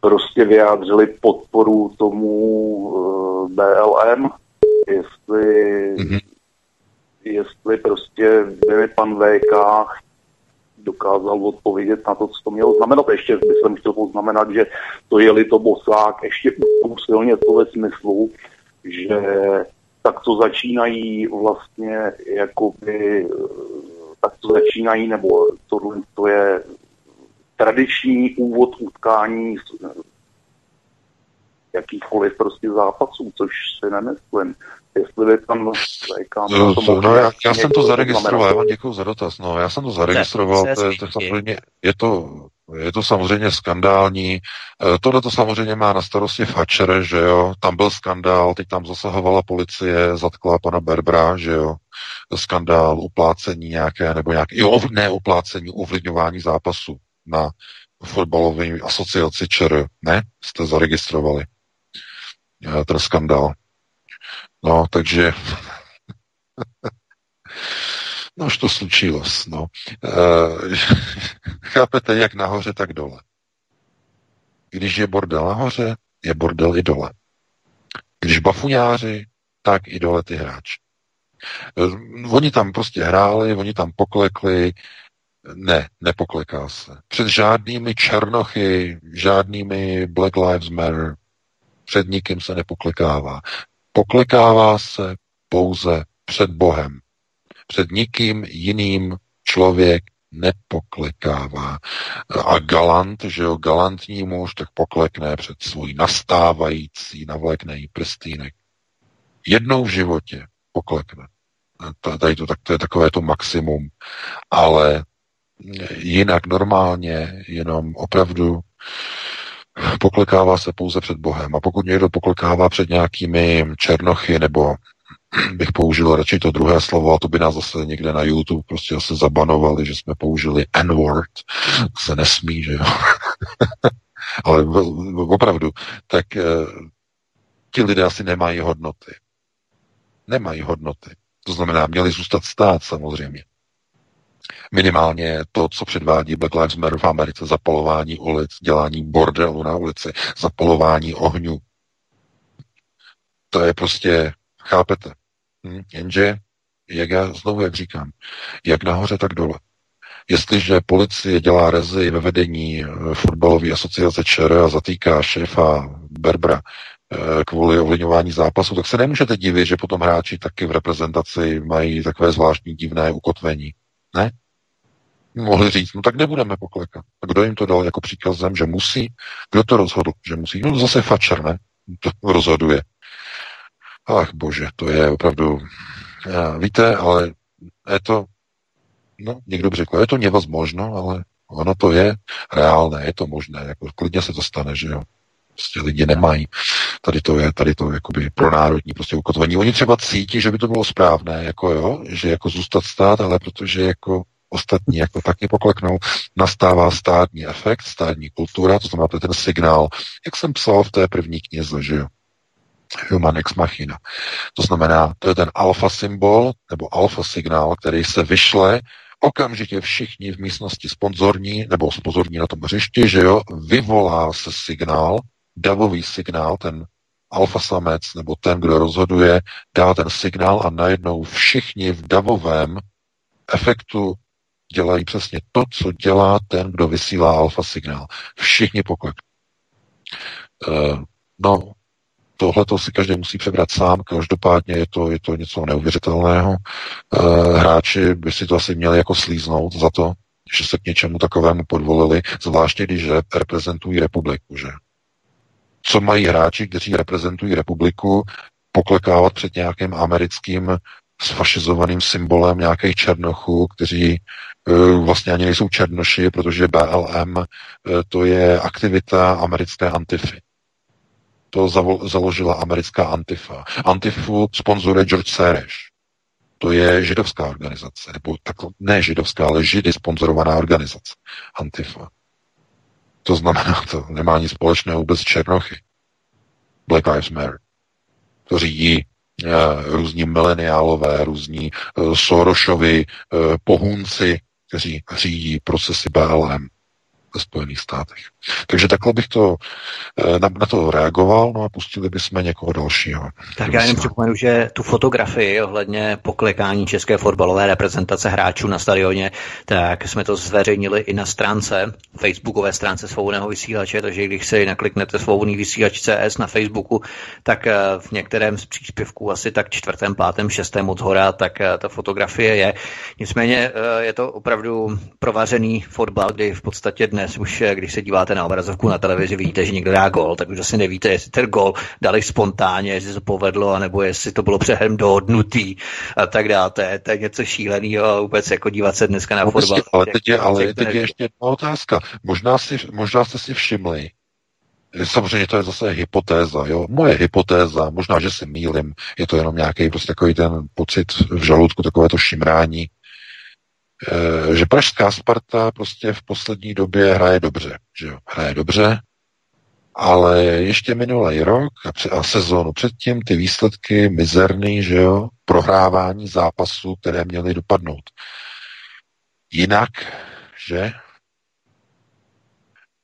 prostě vyjádřili podporu tomu uh, BLM, jestli, mm-hmm. jestli prostě kdyby pan VK dokázal odpovědět na to, co to mělo znamenat. Ještě bych chtěl poznamenat, že to je-li to bosák ještě silně to ve smyslu, že tak to začínají vlastně jakoby, tak to začínají, nebo tohle to je tradiční úvod utkání jakýchkoliv prostě zápasů, což si nemyslím. Jestli by tam VK no, to no, já, já jsem to zaregistroval, já vám děkuji za dotaz. No, já jsem to zaregistroval, to, to, to samozřejmě, je to, je to samozřejmě skandální. E, tohle to samozřejmě má na starosti Fatcher, že jo, tam byl skandál, teď tam zasahovala policie, zatkla pana Berbra, že jo, skandál, uplácení nějaké, nebo nějaké, jo, ne uplácení, ovlivňování zápasu na fotbalové asociaci ČR, ne? Jste zaregistrovali e, ten skandál. No, takže no to slučilo. No. E, chápete, jak nahoře, tak dole. Když je bordel nahoře, je bordel i dole. Když bafuňáři, tak i dole ty hráči. E, oni tam prostě hráli, oni tam poklekli, ne, nepokleká se. Před žádnými černochy, žádnými Black Lives Matter, před nikým se nepoklekává. Poklekává se pouze před Bohem. Před nikým jiným člověk nepoklekává. A galant, že jo, galantní muž, tak poklekne před svůj nastávající, navlékne prstýnek. Jednou v životě poklekne. Tady to, tak to je takové to maximum, ale jinak normálně, jenom opravdu poklekává se pouze před Bohem. A pokud někdo poklekává před nějakými černochy, nebo bych použil radši to druhé slovo, a to by nás zase někde na YouTube prostě zase zabanovali, že jsme použili N-word, se nesmí, že jo. Ale opravdu, tak eh, ti lidé asi nemají hodnoty. Nemají hodnoty. To znamená, měli zůstat stát samozřejmě minimálně to, co předvádí Black Lives Matter v Americe, zapalování ulic, dělání bordelu na ulici, zapalování ohňů. To je prostě, chápete? Hm? Jenže, jak já znovu, jak říkám, jak nahoře, tak dole. Jestliže policie dělá rezy ve vedení eh, fotbalové asociace ČR a zatýká šéfa Berbra eh, kvůli ovlivňování zápasu, tak se nemůžete divit, že potom hráči taky v reprezentaci mají takové zvláštní divné ukotvení. Ne? mohli říct, no tak nebudeme poklekat. A kdo jim to dal jako příkazem, že musí? Kdo to rozhodl, že musí? No zase fačer, ne? To rozhoduje. Ach bože, to je opravdu... Víte, ale je to... No, někdo by řekl, je to nevazmožno, ale ono to je reálné, je to možné. Jako, klidně se to stane, že jo. Prostě lidi nemají. Tady to je, tady to je jakoby pro národní prostě ukotvení. Oni třeba cítí, že by to bylo správné, jako jo, že jako zůstat stát, ale protože jako ostatní jako taky pokleknou, nastává státní efekt, státní kultura, to znamená to je ten signál, jak jsem psal v té první knize, že jo, Human ex machina. To znamená, to je ten alfa symbol, nebo alfa signál, který se vyšle okamžitě všichni v místnosti sponzorní, nebo sponzorní na tom hřišti, že jo, vyvolá se signál, davový signál, ten alfa samec, nebo ten, kdo rozhoduje, dá ten signál a najednou všichni v davovém efektu dělají přesně to, co dělá ten, kdo vysílá alfa signál. Všichni poklek. Uh, no, tohle to si každý musí přebrat sám, každopádně je to, je to něco neuvěřitelného. Uh, hráči by si to asi měli jako slíznout za to, že se k něčemu takovému podvolili, zvláště když reprezentují republiku, že? Co mají hráči, kteří reprezentují republiku, poklekávat před nějakým americkým sfašizovaným symbolem nějakých černochů, kteří vlastně ani nejsou černoši, protože BLM uh, to je aktivita americké antify. To založila americká antifa. Antifu sponzoruje George Soros. To je židovská organizace, nebo tak, ne židovská, ale židy sponzorovaná organizace. Antifa. To znamená, to nemá nic společného vůbec černochy. Black Lives Matter. To řídí Eh, různí mileniálové, různí Sorošovi pohunci, kteří řídí procesy BLM. Ve Spojených státech. Takže takhle bych to eh, na, na to reagoval, no a pustili bychom někoho dalšího. Tak já jenom připomenu, že tu fotografii ohledně poklekání české fotbalové reprezentace hráčů na stadioně, tak jsme to zveřejnili i na stránce, facebookové stránce svobodného vysílače, takže když si nakliknete svobodný vysílač CS na Facebooku, tak eh, v některém z příspěvků, asi tak čtvrtém, pátém, šestém od hora, tak eh, ta fotografie je. Nicméně je to opravdu provařený fotbal, kdy v podstatě dnes už, eh, když se díváte na obrazovku na televizi, vidíte, že někdo dá gol, tak už asi nevíte, jestli ten gol dali spontánně, jestli se povedlo, anebo jestli to bylo přehem dohodnutý a tak dále. To je, to je něco šíleného a vůbec jako dívat se dneska na no, fotbal. Ale teď je, ale teď je ještě jedna otázka. Možná, si, možná jste si všimli, Samozřejmě to je zase hypotéza, jo. Moje hypotéza, možná, že se mýlim, je to jenom nějaký prostě takový ten pocit v žaludku, takové to šimrání, že pražská Sparta prostě v poslední době hraje dobře, že jo, hraje dobře, ale ještě minulý rok a, a sezónu předtím ty výsledky mizerný, že jo, prohrávání zápasů, které měly dopadnout. Jinak, že?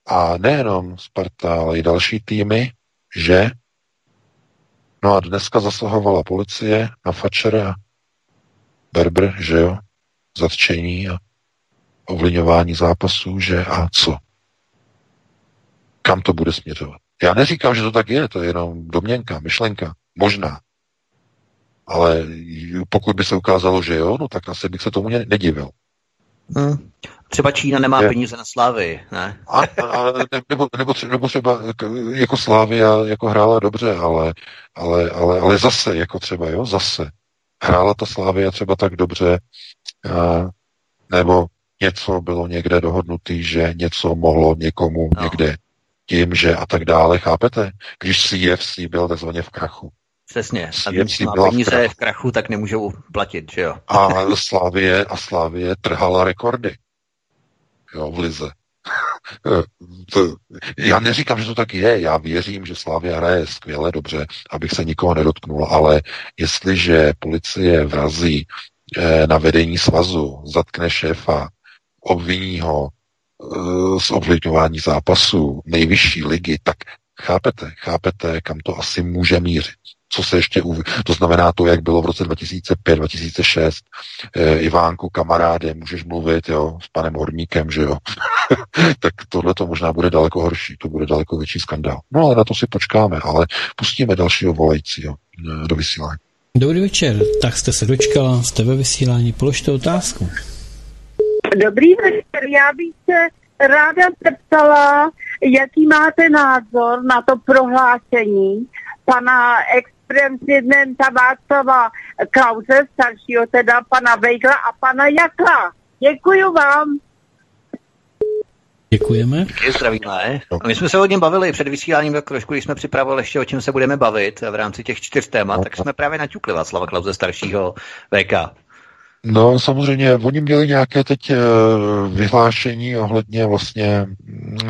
A nejenom Sparta, ale i další týmy, že? No a dneska zasahovala policie na Fačera, Berber, že jo? Zatčení a ovlivňování zápasů, že a co? Kam to bude směřovat? Já neříkám, že to tak je, to je jenom domněnka, myšlenka, možná. Ale pokud by se ukázalo, že jo, no tak asi bych se tomu nedivil. Hmm. Třeba Čína nemá je. peníze na Slávy, ne? A, a, nebo, nebo, třeba, nebo třeba jako Slávy jako hrála dobře, ale, ale, ale, ale zase, jako třeba, jo, zase. Hrála ta Slávia třeba tak dobře, nebo něco bylo někde dohodnutý, že něco mohlo někomu no. někde tím, že a tak dále, chápete? Když CFC byl takzvaně v krachu. Přesně. A když má peníze v krachu. v krachu, tak nemůžou platit, že jo? A Slávie, a Slávie trhala rekordy. Jo, v Lize. to, já neříkám, že to tak je, já věřím, že Slávia hraje skvěle, dobře, abych se nikoho nedotknul, ale jestliže policie vrazí na vedení svazu, zatkne šéfa, obviní ho eh, z ovlivňování zápasu nejvyšší ligy, tak chápete, chápete, kam to asi může mířit. Co se ještě uv... To znamená to, jak bylo v roce 2005, 2006. E, Ivánku, kamaráde, můžeš mluvit, jo, s panem Horníkem, že jo. tak tohle to možná bude daleko horší, to bude daleko větší skandál. No ale na to si počkáme, ale pustíme dalšího volajícího do vysílání. Dobrý večer, tak jste se dočkala, jste ve vysílání, položte otázku. Dobrý večer, já bych se ráda zeptala, jaký máte názor na to prohlášení pana ex-prezidenta Václava Klauze, staršího teda pana Vejgla a pana Jakla. Děkuji vám. Děkujeme. Děkuji, zdravíme. A my jsme se hodně bavili před vysíláním tak trošku, když jsme připravili ještě, o čem se budeme bavit v rámci těch čtyř témat, tak jsme právě naťukli Václava Klauze staršího VK. No samozřejmě, oni měli nějaké teď eh, vyhlášení ohledně vlastně eh,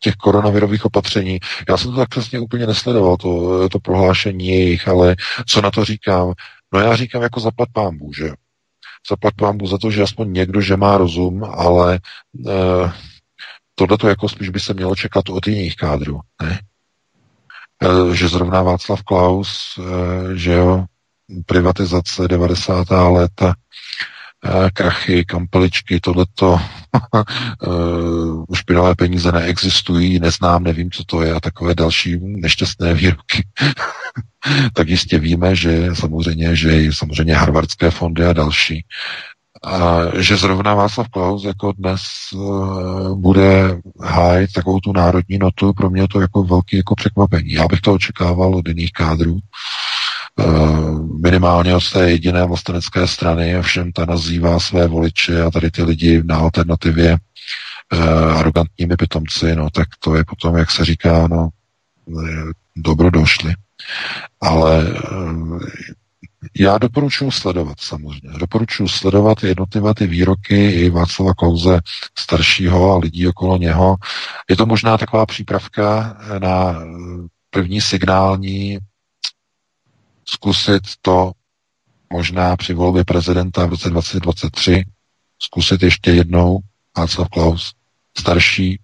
těch koronavirových opatření. Já jsem to tak přesně úplně nesledoval, to, to prohlášení jejich, ale co na to říkám? No já říkám jako zaplat pámbu, že Zaplat pámbu za to, že aspoň někdo, že má rozum, ale uh, tohle to jako spíš by se mělo čekat od jiných kádrů, ne? E, že zrovna Václav Klaus, e, že jo, privatizace 90. léta, e, krachy, kampeličky, tohleto, špinavé peníze neexistují, neznám, nevím, co to je a takové další nešťastné výroky. tak jistě víme, že samozřejmě, že samozřejmě harvardské fondy a další že zrovna Václav Klaus jako dnes uh, bude hájit takovou tu národní notu, pro mě to jako velký jako překvapení. Já bych to očekával od jiných kádrů, uh, minimálně od té jediné vlastenecké strany, ovšem ta nazývá své voliče a tady ty lidi na alternativě uh, arrogantními pitomci, no tak to je potom, jak se říká, no dobro došli. Ale já doporučuji sledovat samozřejmě. Doporučuji sledovat jednotlivé ty výroky i Václava Klauze staršího a lidí okolo něho. Je to možná taková přípravka na první signální zkusit to možná při volbě prezidenta v roce 2023 zkusit ještě jednou Václav Klaus starší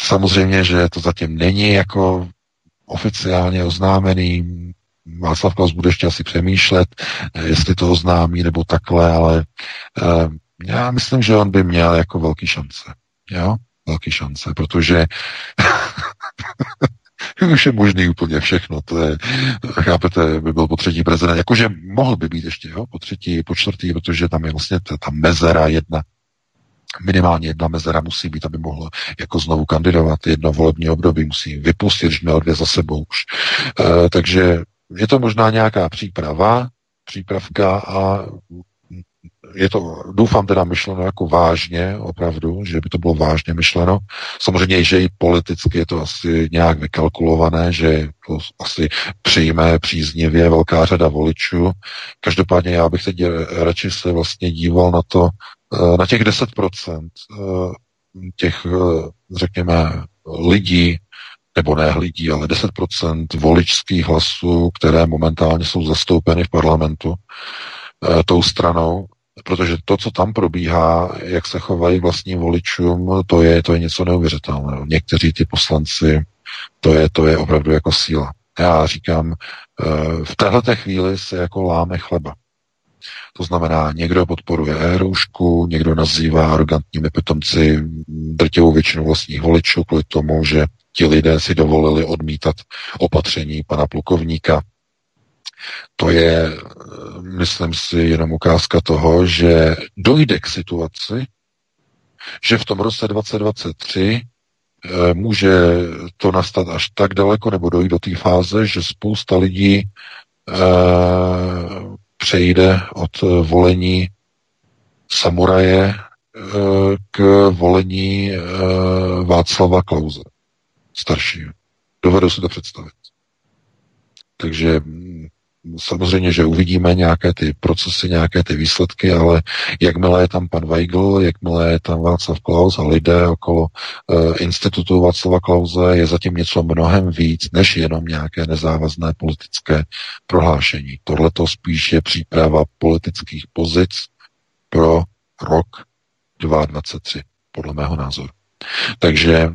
samozřejmě, že to zatím není jako oficiálně oznámený. Václav Klaus bude ještě asi přemýšlet, jestli to oznámí nebo takhle, ale já myslím, že on by měl jako velký šance. Jo? Velký šance, protože už je možný úplně všechno. To je, chápete, by byl po třetí prezident. Jakože mohl by být ještě, jo, po třetí, po čtvrtý, protože tam je vlastně ta, ta mezera jedna. Minimálně jedna mezera musí být, aby mohl jako znovu kandidovat. Jedno volební období musí vypustit, že měl dvě za sebou už. E, takže je to možná nějaká příprava, přípravka a je to, doufám teda myšleno jako vážně, opravdu, že by to bylo vážně myšleno. Samozřejmě, že i politicky je to asi nějak vykalkulované, že to asi přijme příznivě velká řada voličů. Každopádně já bych teď radši se vlastně díval na to, eh, na těch 10% eh, těch, eh, řekněme, lidí, nebo ne lidí, ale 10% voličských hlasů, které momentálně jsou zastoupeny v parlamentu tou stranou, protože to, co tam probíhá, jak se chovají vlastním voličům, to je, to je něco neuvěřitelného. Někteří ty poslanci, to je, to je opravdu jako síla. Já říkám, eh, v této chvíli se jako láme chleba. To znamená, někdo podporuje érušku, někdo nazývá arrogantními pitomci drtivou většinu vlastních voličů kvůli tomu, že ti lidé si dovolili odmítat opatření pana plukovníka, to je, myslím si, jenom ukázka toho, že dojde k situaci, že v tom roce 2023 eh, může to nastat až tak daleko, nebo dojít do té fáze, že spousta lidí eh, přejde od volení samuraje eh, k volení Václava Klauze, staršího. Dovedu si to představit. Takže samozřejmě, že uvidíme nějaké ty procesy, nějaké ty výsledky, ale jakmile je tam pan Weigl, jakmile je tam Václav Klaus a lidé okolo uh, institutu Václava Klauze, je zatím něco mnohem víc, než jenom nějaké nezávazné politické prohlášení. Tohle to spíš je příprava politických pozic pro rok 2023, podle mého názoru. Takže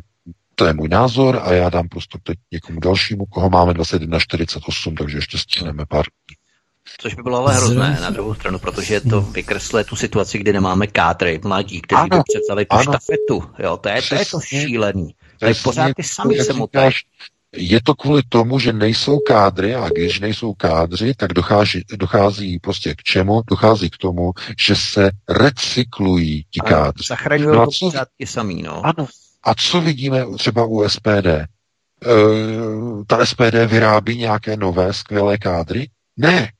to je můj názor a já dám prostor teď někomu dalšímu, koho máme 21.48, takže ještě stihneme pár Což by bylo ale hrozné na druhou stranu, protože to vykresluje tu situaci, kdy nemáme kádry, mladí, kteří ano, by převzali tu ano. štafetu. Jo, to je, to je to šílený. To je pořád ty sami se motají. Je to kvůli tomu, že nejsou kádry a když nejsou kádři, tak dochází, dochází prostě k čemu? Dochází k tomu, že se recyklují ti kádři. Zachraňují no co... ti samý, no. Ano, a co vidíme třeba u SPD? E, ta SPD vyrábí nějaké nové skvělé kádry? Ne.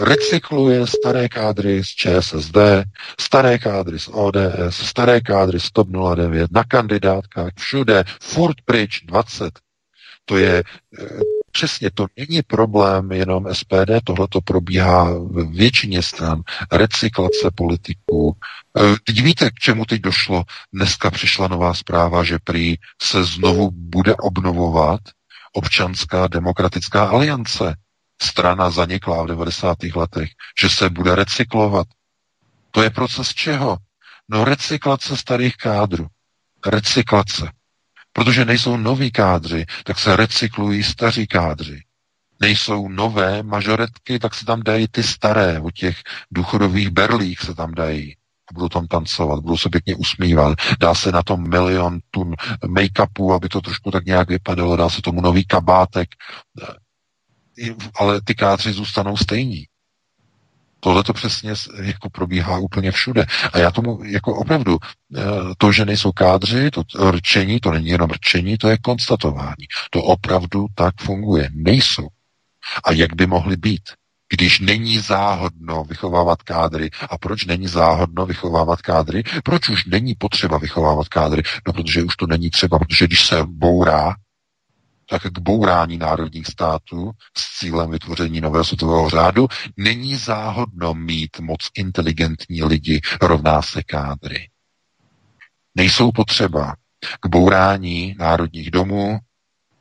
Recykluje staré kádry z ČSSD, staré kádry z ODS, staré kádry z TOP 09, na kandidátkách, všude, furt pryč 20. To je Přesně, to není problém jenom SPD, tohle to probíhá v většině stran, recyklace politiků. Teď víte, k čemu teď došlo? Dneska přišla nová zpráva, že prý se znovu bude obnovovat občanská demokratická aliance. Strana zanikla v 90. letech, že se bude recyklovat. To je proces čeho? No recyklace starých kádrů. Recyklace. Protože nejsou noví kádři, tak se recyklují staří kádři. Nejsou nové mažoretky, tak se tam dají ty staré, o těch důchodových berlích se tam dají. Budou tam tancovat, budou se pěkně usmívat. Dá se na tom milion tun make-upu, aby to trošku tak nějak vypadalo. Dá se tomu nový kabátek. Ale ty kádři zůstanou stejní. Tohle to přesně jako probíhá úplně všude. A já tomu jako opravdu, eh, to, že nejsou kádři, to rčení, to není jenom rčení, to je konstatování. To opravdu tak funguje. Nejsou. A jak by mohly být? Když není záhodno vychovávat kádry. A proč není záhodno vychovávat kádry? Proč už není potřeba vychovávat kádry? No, protože už to není třeba, protože když se bourá tak k bourání národních států s cílem vytvoření nového světového řádu, není záhodno mít moc inteligentní lidi, rovná se kádry. Nejsou potřeba k bourání národních domů,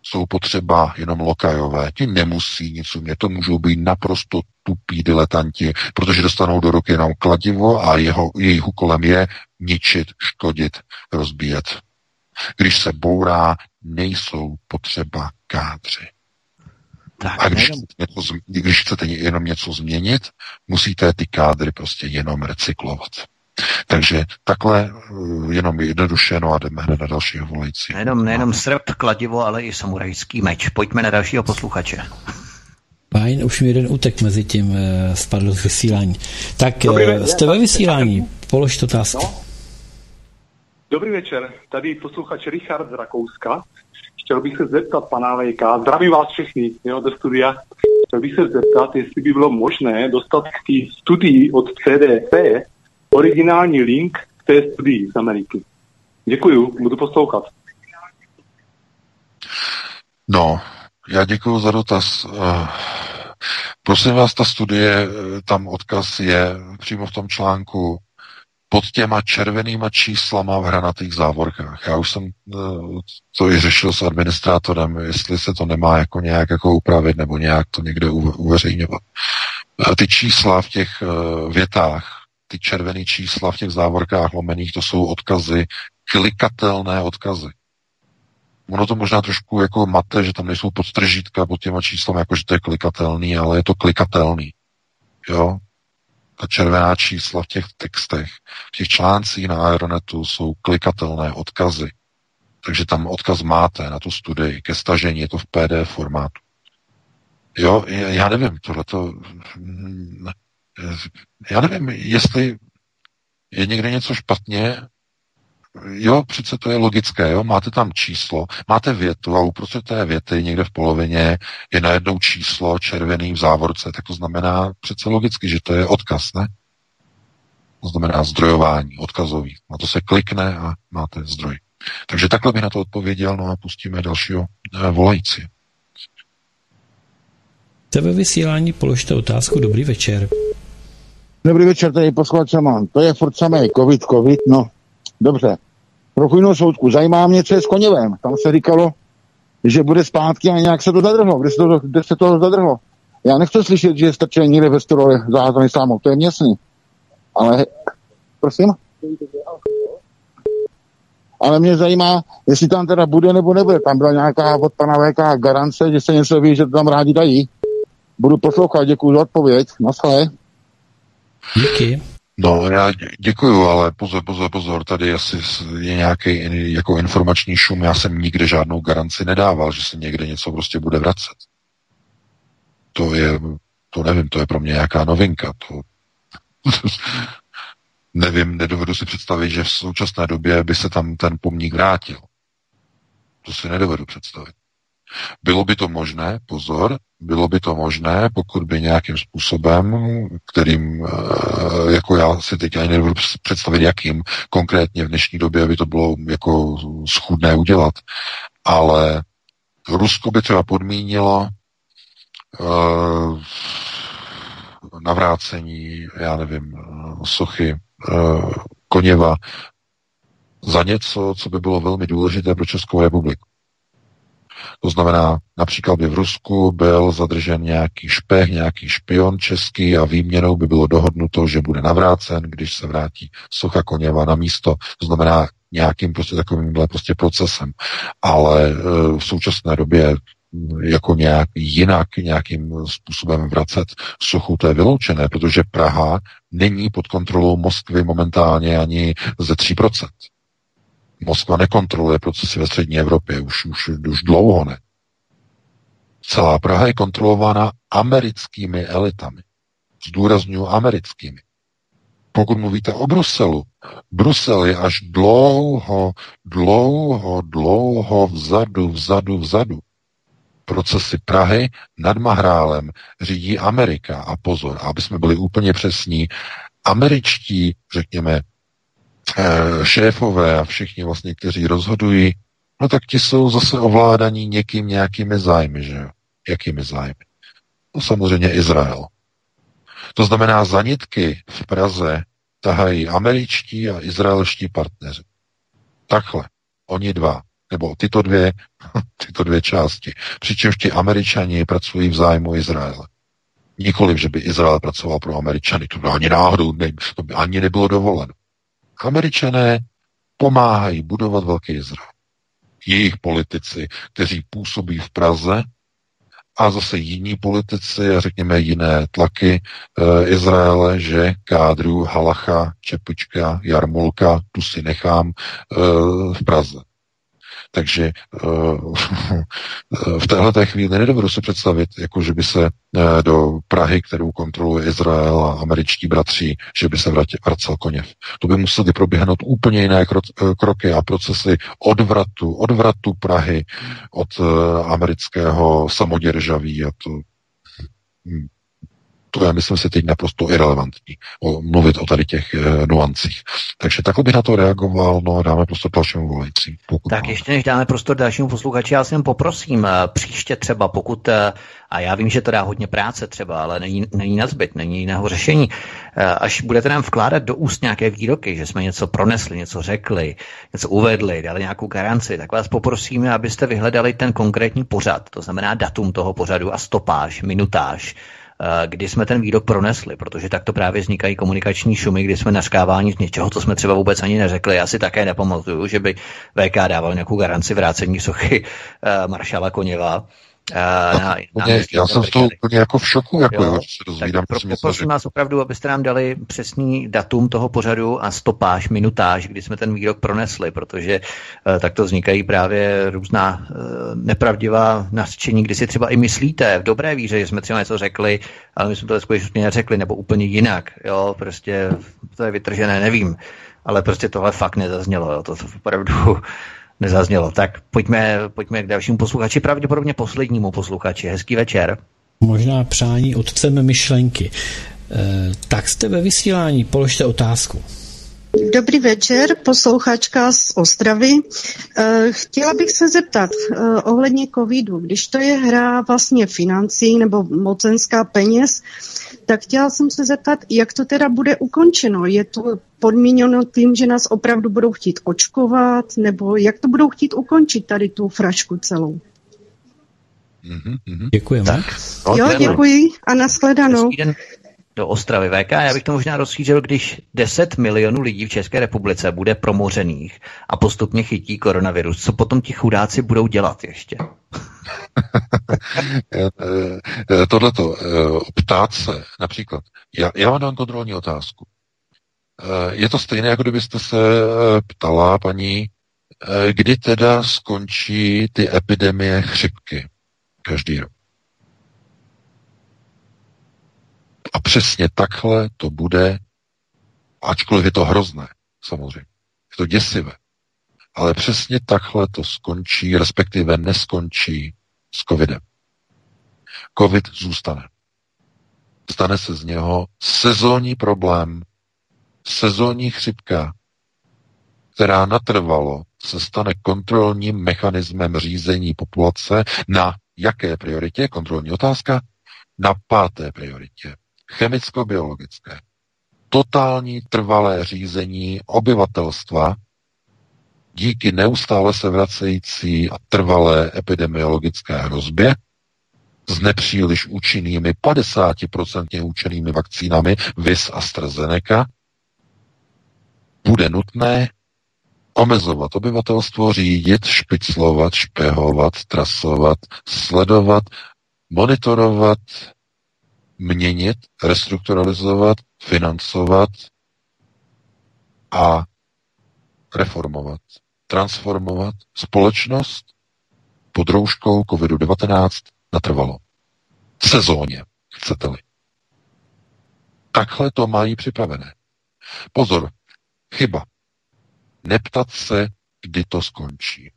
jsou potřeba jenom lokajové. Ti nemusí nic umět, to můžou být naprosto tupí diletanti, protože dostanou do ruky jenom kladivo a jeho, jejich úkolem je ničit, škodit, rozbíjet. Když se bourá, nejsou potřeba kádři. Tak, A když, něco, když chcete jenom něco změnit, musíte ty kádry prostě jenom recyklovat. Takže takhle eh, jenom jednoduše, no a jdeme hned na dalšího volající. nejenom, nejenom srp, kladivo, ale i samurajský meč. Pojďme na dalšího posluchače. Fajn, už mi jeden útek mezi tím eh, spadl z vysílání. Tak Dobrý eh, večer. jste ve vysílání, položte otázku. No. Dobrý večer, tady posluchač Richard z Rakouska. Chtěl bych se zeptat pana VK, zdravím vás všechny jo, do studia. Chtěl bych se zeptat, jestli by bylo možné dostat k té studii od CDC originální link k té studii z Ameriky. Děkuju, budu poslouchat. No, já děkuji za dotaz. Eh, Prosím vás, ta studie, eh, tam odkaz je přímo v tom článku pod těma červenýma číslama v hranatých závorkách. Já už jsem eh, to i řešil s administrátorem, jestli se to nemá jako nějak jako upravit nebo nějak to někde uve- uveřejňovat. Ty čísla v těch eh, větách, ty červené čísla v těch závorkách lomených, to jsou odkazy, klikatelné odkazy. Ono to možná trošku jako mate, že tam nejsou podtržítka pod těma číslami, jako že to je klikatelný, ale je to klikatelný. Jo? Ta červená čísla v těch textech, v těch článcích na Aeronetu jsou klikatelné odkazy. Takže tam odkaz máte na tu studii ke stažení, je to v PDF formátu. Jo, já nevím, tohleto... mm, Já nevím, jestli je někde něco špatně, Jo, přece to je logické, jo. Máte tam číslo, máte větu a uprostřed té věty někde v polovině je najednou číslo červený v závorce, tak to znamená přece logicky, že to je odkaz, ne? To znamená zdrojování, odkazový. Na to se klikne a máte zdroj. Takže takhle bych na to odpověděl, no a pustíme dalšího eh, volající. Jste ve vysílání, položte otázku, dobrý večer. Dobrý večer, tady posluchač mám. To je furt samé, covid, covid, no. Dobře. Pro chujnou soudku. Zajímá mě, co je s Koněvem. Tam se říkalo, že bude zpátky a nějak se to zadrhlo. Kde se to, kde se to zadrhlo? Já nechci slyšet, že je strčený někde ve stole zázaný sámok. To je mě jasný. Ale, prosím? Ale mě zajímá, jestli tam teda bude nebo nebude. Tam byla nějaká od pana VK garance, že se něco ví, že to tam rádi dají. Budu poslouchat, děkuji za odpověď. Naschle. Díky. No, já dě- děkuju, ale pozor, pozor, pozor, tady asi je nějaký jako informační šum, já jsem nikde žádnou garanci nedával, že se někde něco prostě bude vracet. To je, to nevím, to je pro mě nějaká novinka, to nevím, nedovedu si představit, že v současné době by se tam ten pomník vrátil. To si nedovedu představit. Bylo by to možné, pozor, bylo by to možné, pokud by nějakým způsobem, kterým, eh, jako já si teď ani nedovedu představit, jakým konkrétně v dnešní době by to bylo jako schudné udělat, ale Rusko by třeba podmínilo uh, navrácení, já nevím, eh, sochy uh, Koněva za něco, co by bylo velmi důležité pro Českou republiku. To znamená, například by v Rusku byl zadržen nějaký špech, nějaký špion český a výměnou by bylo dohodnuto, že bude navrácen, když se vrátí socha Koněva na místo. To znamená nějakým prostě takovýmhle prostě procesem. Ale e, v současné době jako nějak jinak nějakým způsobem vracet sochu, to je vyloučené, protože Praha není pod kontrolou Moskvy momentálně ani ze 3%. Moskva nekontroluje procesy ve střední Evropě, už, už, už dlouho ne. Celá Praha je kontrolována americkými elitami. Zdůraznuju americkými. Pokud mluvíte o Bruselu, Brusel je až dlouho, dlouho, dlouho vzadu, vzadu, vzadu. Procesy Prahy nad Mahrálem řídí Amerika. A pozor, aby jsme byli úplně přesní, američtí, řekněme, šéfové a všichni vlastně, kteří rozhodují, no tak ti jsou zase ovládaní někým nějakými zájmy, že jo? Jakými zájmy? No samozřejmě Izrael. To znamená, zanitky v Praze tahají američtí a izraelští partneři. Takhle. Oni dva. Nebo tyto dvě, tyto dvě části. Přičemž ti američani pracují v zájmu Izraele. Nikoliv, že by Izrael pracoval pro američany. To by ani náhodou, ne, to by ani nebylo dovoleno. Američané pomáhají budovat velký Izrael. jejich politici, kteří působí v Praze, a zase jiní politici a řekněme jiné tlaky e, Izraele, že kádru Halacha, Čepička, Jarmolka, tu si nechám e, v Praze. Takže eh, v téhle chvíli nedovedu se představit, jako že by se eh, do Prahy, kterou kontroluje Izrael a američtí bratři, že by se vracel koněv. To by museli proběhnout úplně jiné eh, kroky a procesy odvratu, odvratu Prahy od amerického samoděržaví a to hm, to je, myslím si, teď naprosto irrelevantní o, mluvit o tady těch e, nuancích. Takže takhle bych na to reagoval, no a dáme prostor dalšímu volající. Tak má. ještě než dáme prostor dalšímu posluchači, já si jen poprosím, eh, příště třeba, pokud, eh, a já vím, že to dá hodně práce třeba, ale není, není na zbyt, není jiného řešení, až budete nám vkládat do úst nějaké výroky, že jsme něco pronesli, něco řekli, něco uvedli, dali nějakou garanci, tak vás poprosíme, abyste vyhledali ten konkrétní pořad, to znamená datum toho pořadu a stopáž, minutáž, kdy jsme ten výrok pronesli, protože takto právě vznikají komunikační šumy, kdy jsme nařkáváni z něčeho, co jsme třeba vůbec ani neřekli. Já si také nepamatuju, že by VK dával nějakou garanci vrácení sochy uh, maršala Koněva Uh, na, na, já jsem z toho úplně jako v šoku, jako jo, jo se dozvídám. Tak pro, prosím vás opravdu, abyste nám dali přesný datum toho pořadu a stopáž, minutáž, kdy jsme ten výrok pronesli, protože uh, takto vznikají právě různá uh, nepravdivá nařčení, kdy si třeba i myslíte v dobré víře, že jsme třeba něco řekli, ale my jsme to skutečně neřekli, nebo úplně jinak. Jo, prostě to je vytržené, nevím. Ale prostě tohle fakt nezaznělo. Jo, to, to opravdu nezaznělo. Tak pojďme, pojďme k dalšímu posluchači, pravděpodobně poslednímu posluchači. Hezký večer. Možná přání otcem myšlenky. E, tak jste ve vysílání, položte otázku. Dobrý večer, poslouchačka z Ostravy. Eh, chtěla bych se zeptat eh, ohledně covidu, když to je hra vlastně financí nebo mocenská peněz, tak chtěla jsem se zeptat, jak to teda bude ukončeno. Je to podmíněno tím, že nás opravdu budou chtít očkovat, nebo jak to budou chtít ukončit tady tu frašku celou? Mm-hmm. Děkujeme. Tak, no, jo, děkuji a nashledanou do Ostravy VK. Já bych to možná rozšířil, když 10 milionů lidí v České republice bude promořených a postupně chytí koronavirus. Co potom ti chudáci budou dělat ještě? Tohleto, eh, ptát se například. Já, já vám dám kontrolní otázku. Eh, je to stejné, jako kdybyste se eh, ptala paní, kdy teda skončí ty epidemie chřipky každý rok. A přesně takhle to bude, ačkoliv je to hrozné, samozřejmě. Je to děsivé. Ale přesně takhle to skončí, respektive neskončí s covidem. Covid zůstane. Stane se z něho sezónní problém, sezónní chřipka, která natrvalo se stane kontrolním mechanismem řízení populace na jaké prioritě? Kontrolní otázka. Na páté prioritě chemicko-biologické. Totální trvalé řízení obyvatelstva díky neustále se vracející a trvalé epidemiologické hrozbě s nepříliš účinnými 50% účinnými vakcínami VIS AstraZeneca bude nutné omezovat obyvatelstvo, řídit, špiclovat, špehovat, trasovat, sledovat, monitorovat měnit, restrukturalizovat, financovat a reformovat, transformovat společnost pod rouškou COVID-19 natrvalo. Sezóně, chcete-li. Takhle to mají připravené. Pozor, chyba. Neptat se, kdy to skončí.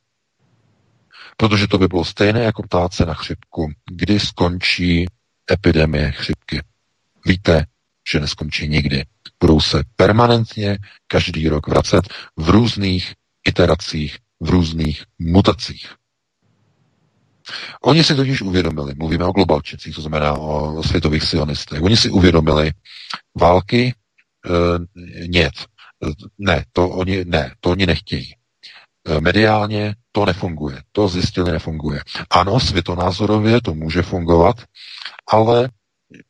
Protože to by bylo stejné jako ptát se na chřipku, kdy skončí epidemie chřipky. Víte, že neskončí nikdy. Budou se permanentně každý rok vracet v různých iteracích, v různých mutacích. Oni si totiž uvědomili, mluvíme o globalčicích, to znamená o světových sionistech, oni si uvědomili války, e, nět. Ne, to oni, ne, to oni nechtějí. E, mediálně to nefunguje, to zjistili nefunguje. Ano, světonázorově to může fungovat, ale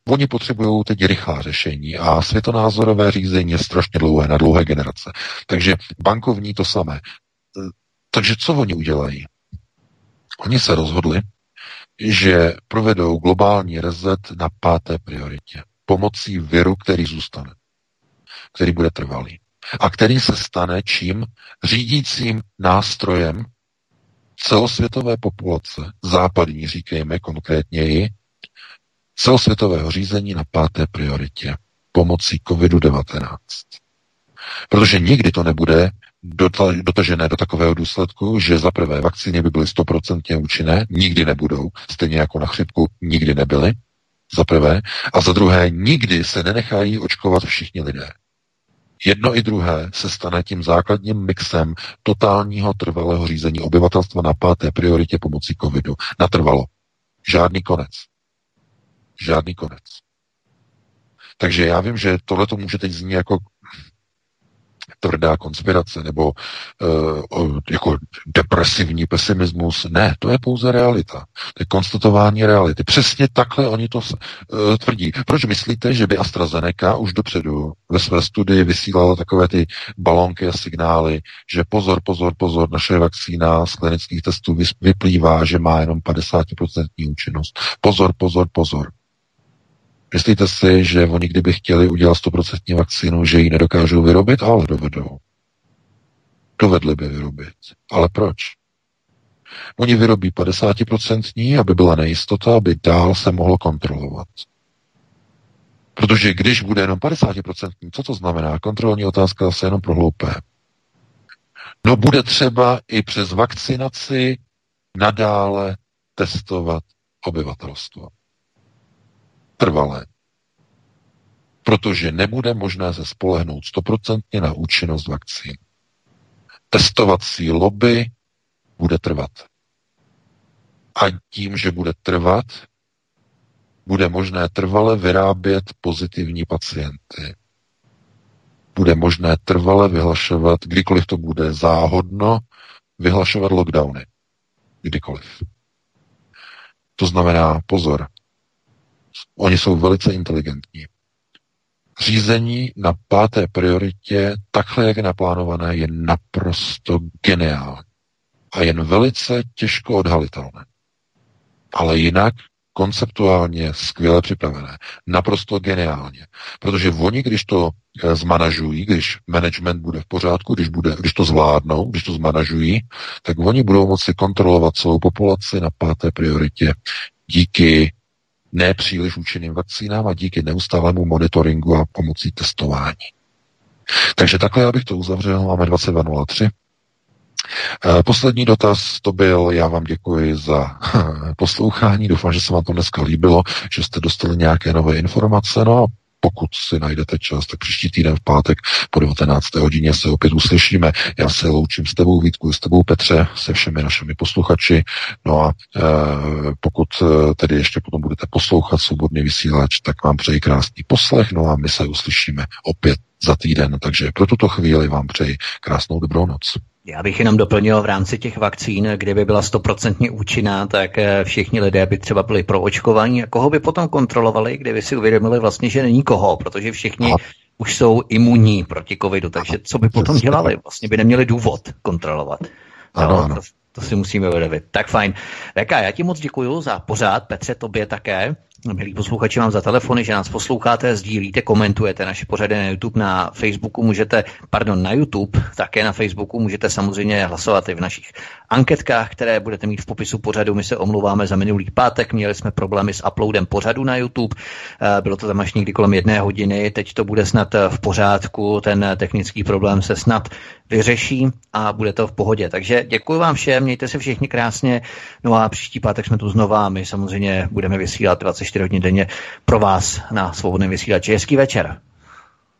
oni potřebují teď rychlá řešení a světonázorové řízení je strašně dlouhé, na dlouhé generace. Takže bankovní to samé. Takže co oni udělají? Oni se rozhodli, že provedou globální rezet na páté prioritě pomocí viru, který zůstane, který bude trvalý a který se stane čím řídícím nástrojem celosvětové populace, západní říkejme konkrétněji, celosvětového řízení na páté prioritě pomocí COVID-19. Protože nikdy to nebude dotažené do takového důsledku, že za prvé vakcíny by byly stoprocentně účinné, nikdy nebudou, stejně jako na chřipku nikdy nebyly, za prvé, a za druhé nikdy se nenechají očkovat všichni lidé. Jedno i druhé se stane tím základním mixem totálního trvalého řízení obyvatelstva na páté prioritě pomocí covidu. Natrvalo. Žádný konec. Žádný konec. Takže já vím, že tohle to může teď znít jako tvrdá konspirace nebo uh, jako depresivní pesimismus. Ne, to je pouze realita. To je konstatování reality. Přesně takhle oni to uh, tvrdí. Proč myslíte, že by AstraZeneca už dopředu ve své studii vysílala takové ty balonky a signály, že pozor, pozor, pozor, naše vakcína z klinických testů vyplývá, že má jenom 50% účinnost. Pozor, pozor, pozor. Myslíte si, že oni kdyby chtěli udělat 100% vakcínu, že ji nedokážou vyrobit? Ale dovedou. Dovedli by vyrobit. Ale proč? Oni vyrobí 50%, aby byla nejistota, aby dál se mohlo kontrolovat. Protože když bude jenom 50%, co to znamená? Kontrolní otázka se jenom prohloupé. No bude třeba i přes vakcinaci nadále testovat obyvatelstvo trvalé. Protože nebude možné se spolehnout stoprocentně na účinnost vakcín. Testovací lobby bude trvat. A tím, že bude trvat, bude možné trvale vyrábět pozitivní pacienty. Bude možné trvale vyhlašovat, kdykoliv to bude záhodno, vyhlašovat lockdowny. Kdykoliv. To znamená, pozor, Oni jsou velice inteligentní. Řízení na páté prioritě, takhle jak je naplánované, je naprosto geniální. A jen velice těžko odhalitelné. Ale jinak konceptuálně skvěle připravené. Naprosto geniálně. Protože oni, když to eh, zmanažují, když management bude v pořádku, když, bude, když to zvládnou, když to zmanažují, tak oni budou moci kontrolovat celou populaci na páté prioritě díky nepříliš účinným vakcínám a díky neustálému monitoringu a pomocí testování. Takže takhle já bych to uzavřel, máme 22.03. Eh, poslední dotaz to byl, já vám děkuji za poslouchání, doufám, že se vám to dneska líbilo, že jste dostali nějaké nové informace, no a pokud si najdete čas, tak příští týden v pátek po 19. hodině se opět uslyšíme. Já se loučím s tebou, Vítku, s tebou, Petře, se všemi našimi posluchači. No a e, pokud e, tedy ještě potom budete poslouchat svobodný vysílač, tak vám přeji krásný poslech, no a my se uslyšíme opět za týden. Takže pro tuto chvíli vám přeji krásnou dobrou noc. Já bych jenom doplnil v rámci těch vakcín, kdyby byla stoprocentně účinná, tak eh, všichni lidé by třeba byli pro očkování a koho by potom kontrolovali, kdyby si uvědomili vlastně, že není koho, protože všichni a... už jsou imunní proti covidu, takže co by potom dělali? Vlastně by neměli důvod kontrolovat. Ano, no, ano. To, to si musíme uvědomit. Tak fajn. VK, já ti moc děkuji za pořád, Petře, tobě také. Milí posluchači, vám za telefony, že nás posloucháte, sdílíte, komentujete naše pořady na YouTube, na Facebooku můžete, pardon, na YouTube, také na Facebooku můžete samozřejmě hlasovat i v našich anketkách, které budete mít v popisu pořadu. My se omluváme za minulý pátek, měli jsme problémy s uploadem pořadu na YouTube, eh, bylo to tam až někdy kolem jedné hodiny, teď to bude snad v pořádku, ten technický problém se snad vyřeší a bude to v pohodě. Takže děkuji vám všem, mějte se všichni krásně, no a příští pátek jsme tu znova, my samozřejmě budeme vysílat 24 hodin denně pro vás na svobodném vysílači. Hezký večer.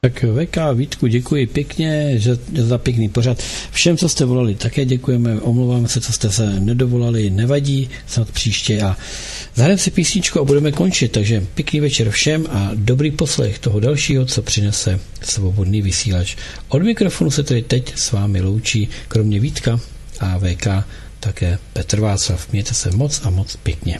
Tak VK Vítku, děkuji pěkně že, za pěkný pořad. Všem, co jste volali, také děkujeme. Omlouváme se, co jste se nedovolali, nevadí, snad příště. A zahrajeme si písničku a budeme končit. Takže pěkný večer všem a dobrý poslech toho dalšího, co přinese svobodný vysílač. Od mikrofonu se tedy teď s vámi loučí, kromě Vítka a VK, také Petr Václav. Mějte se moc a moc pěkně.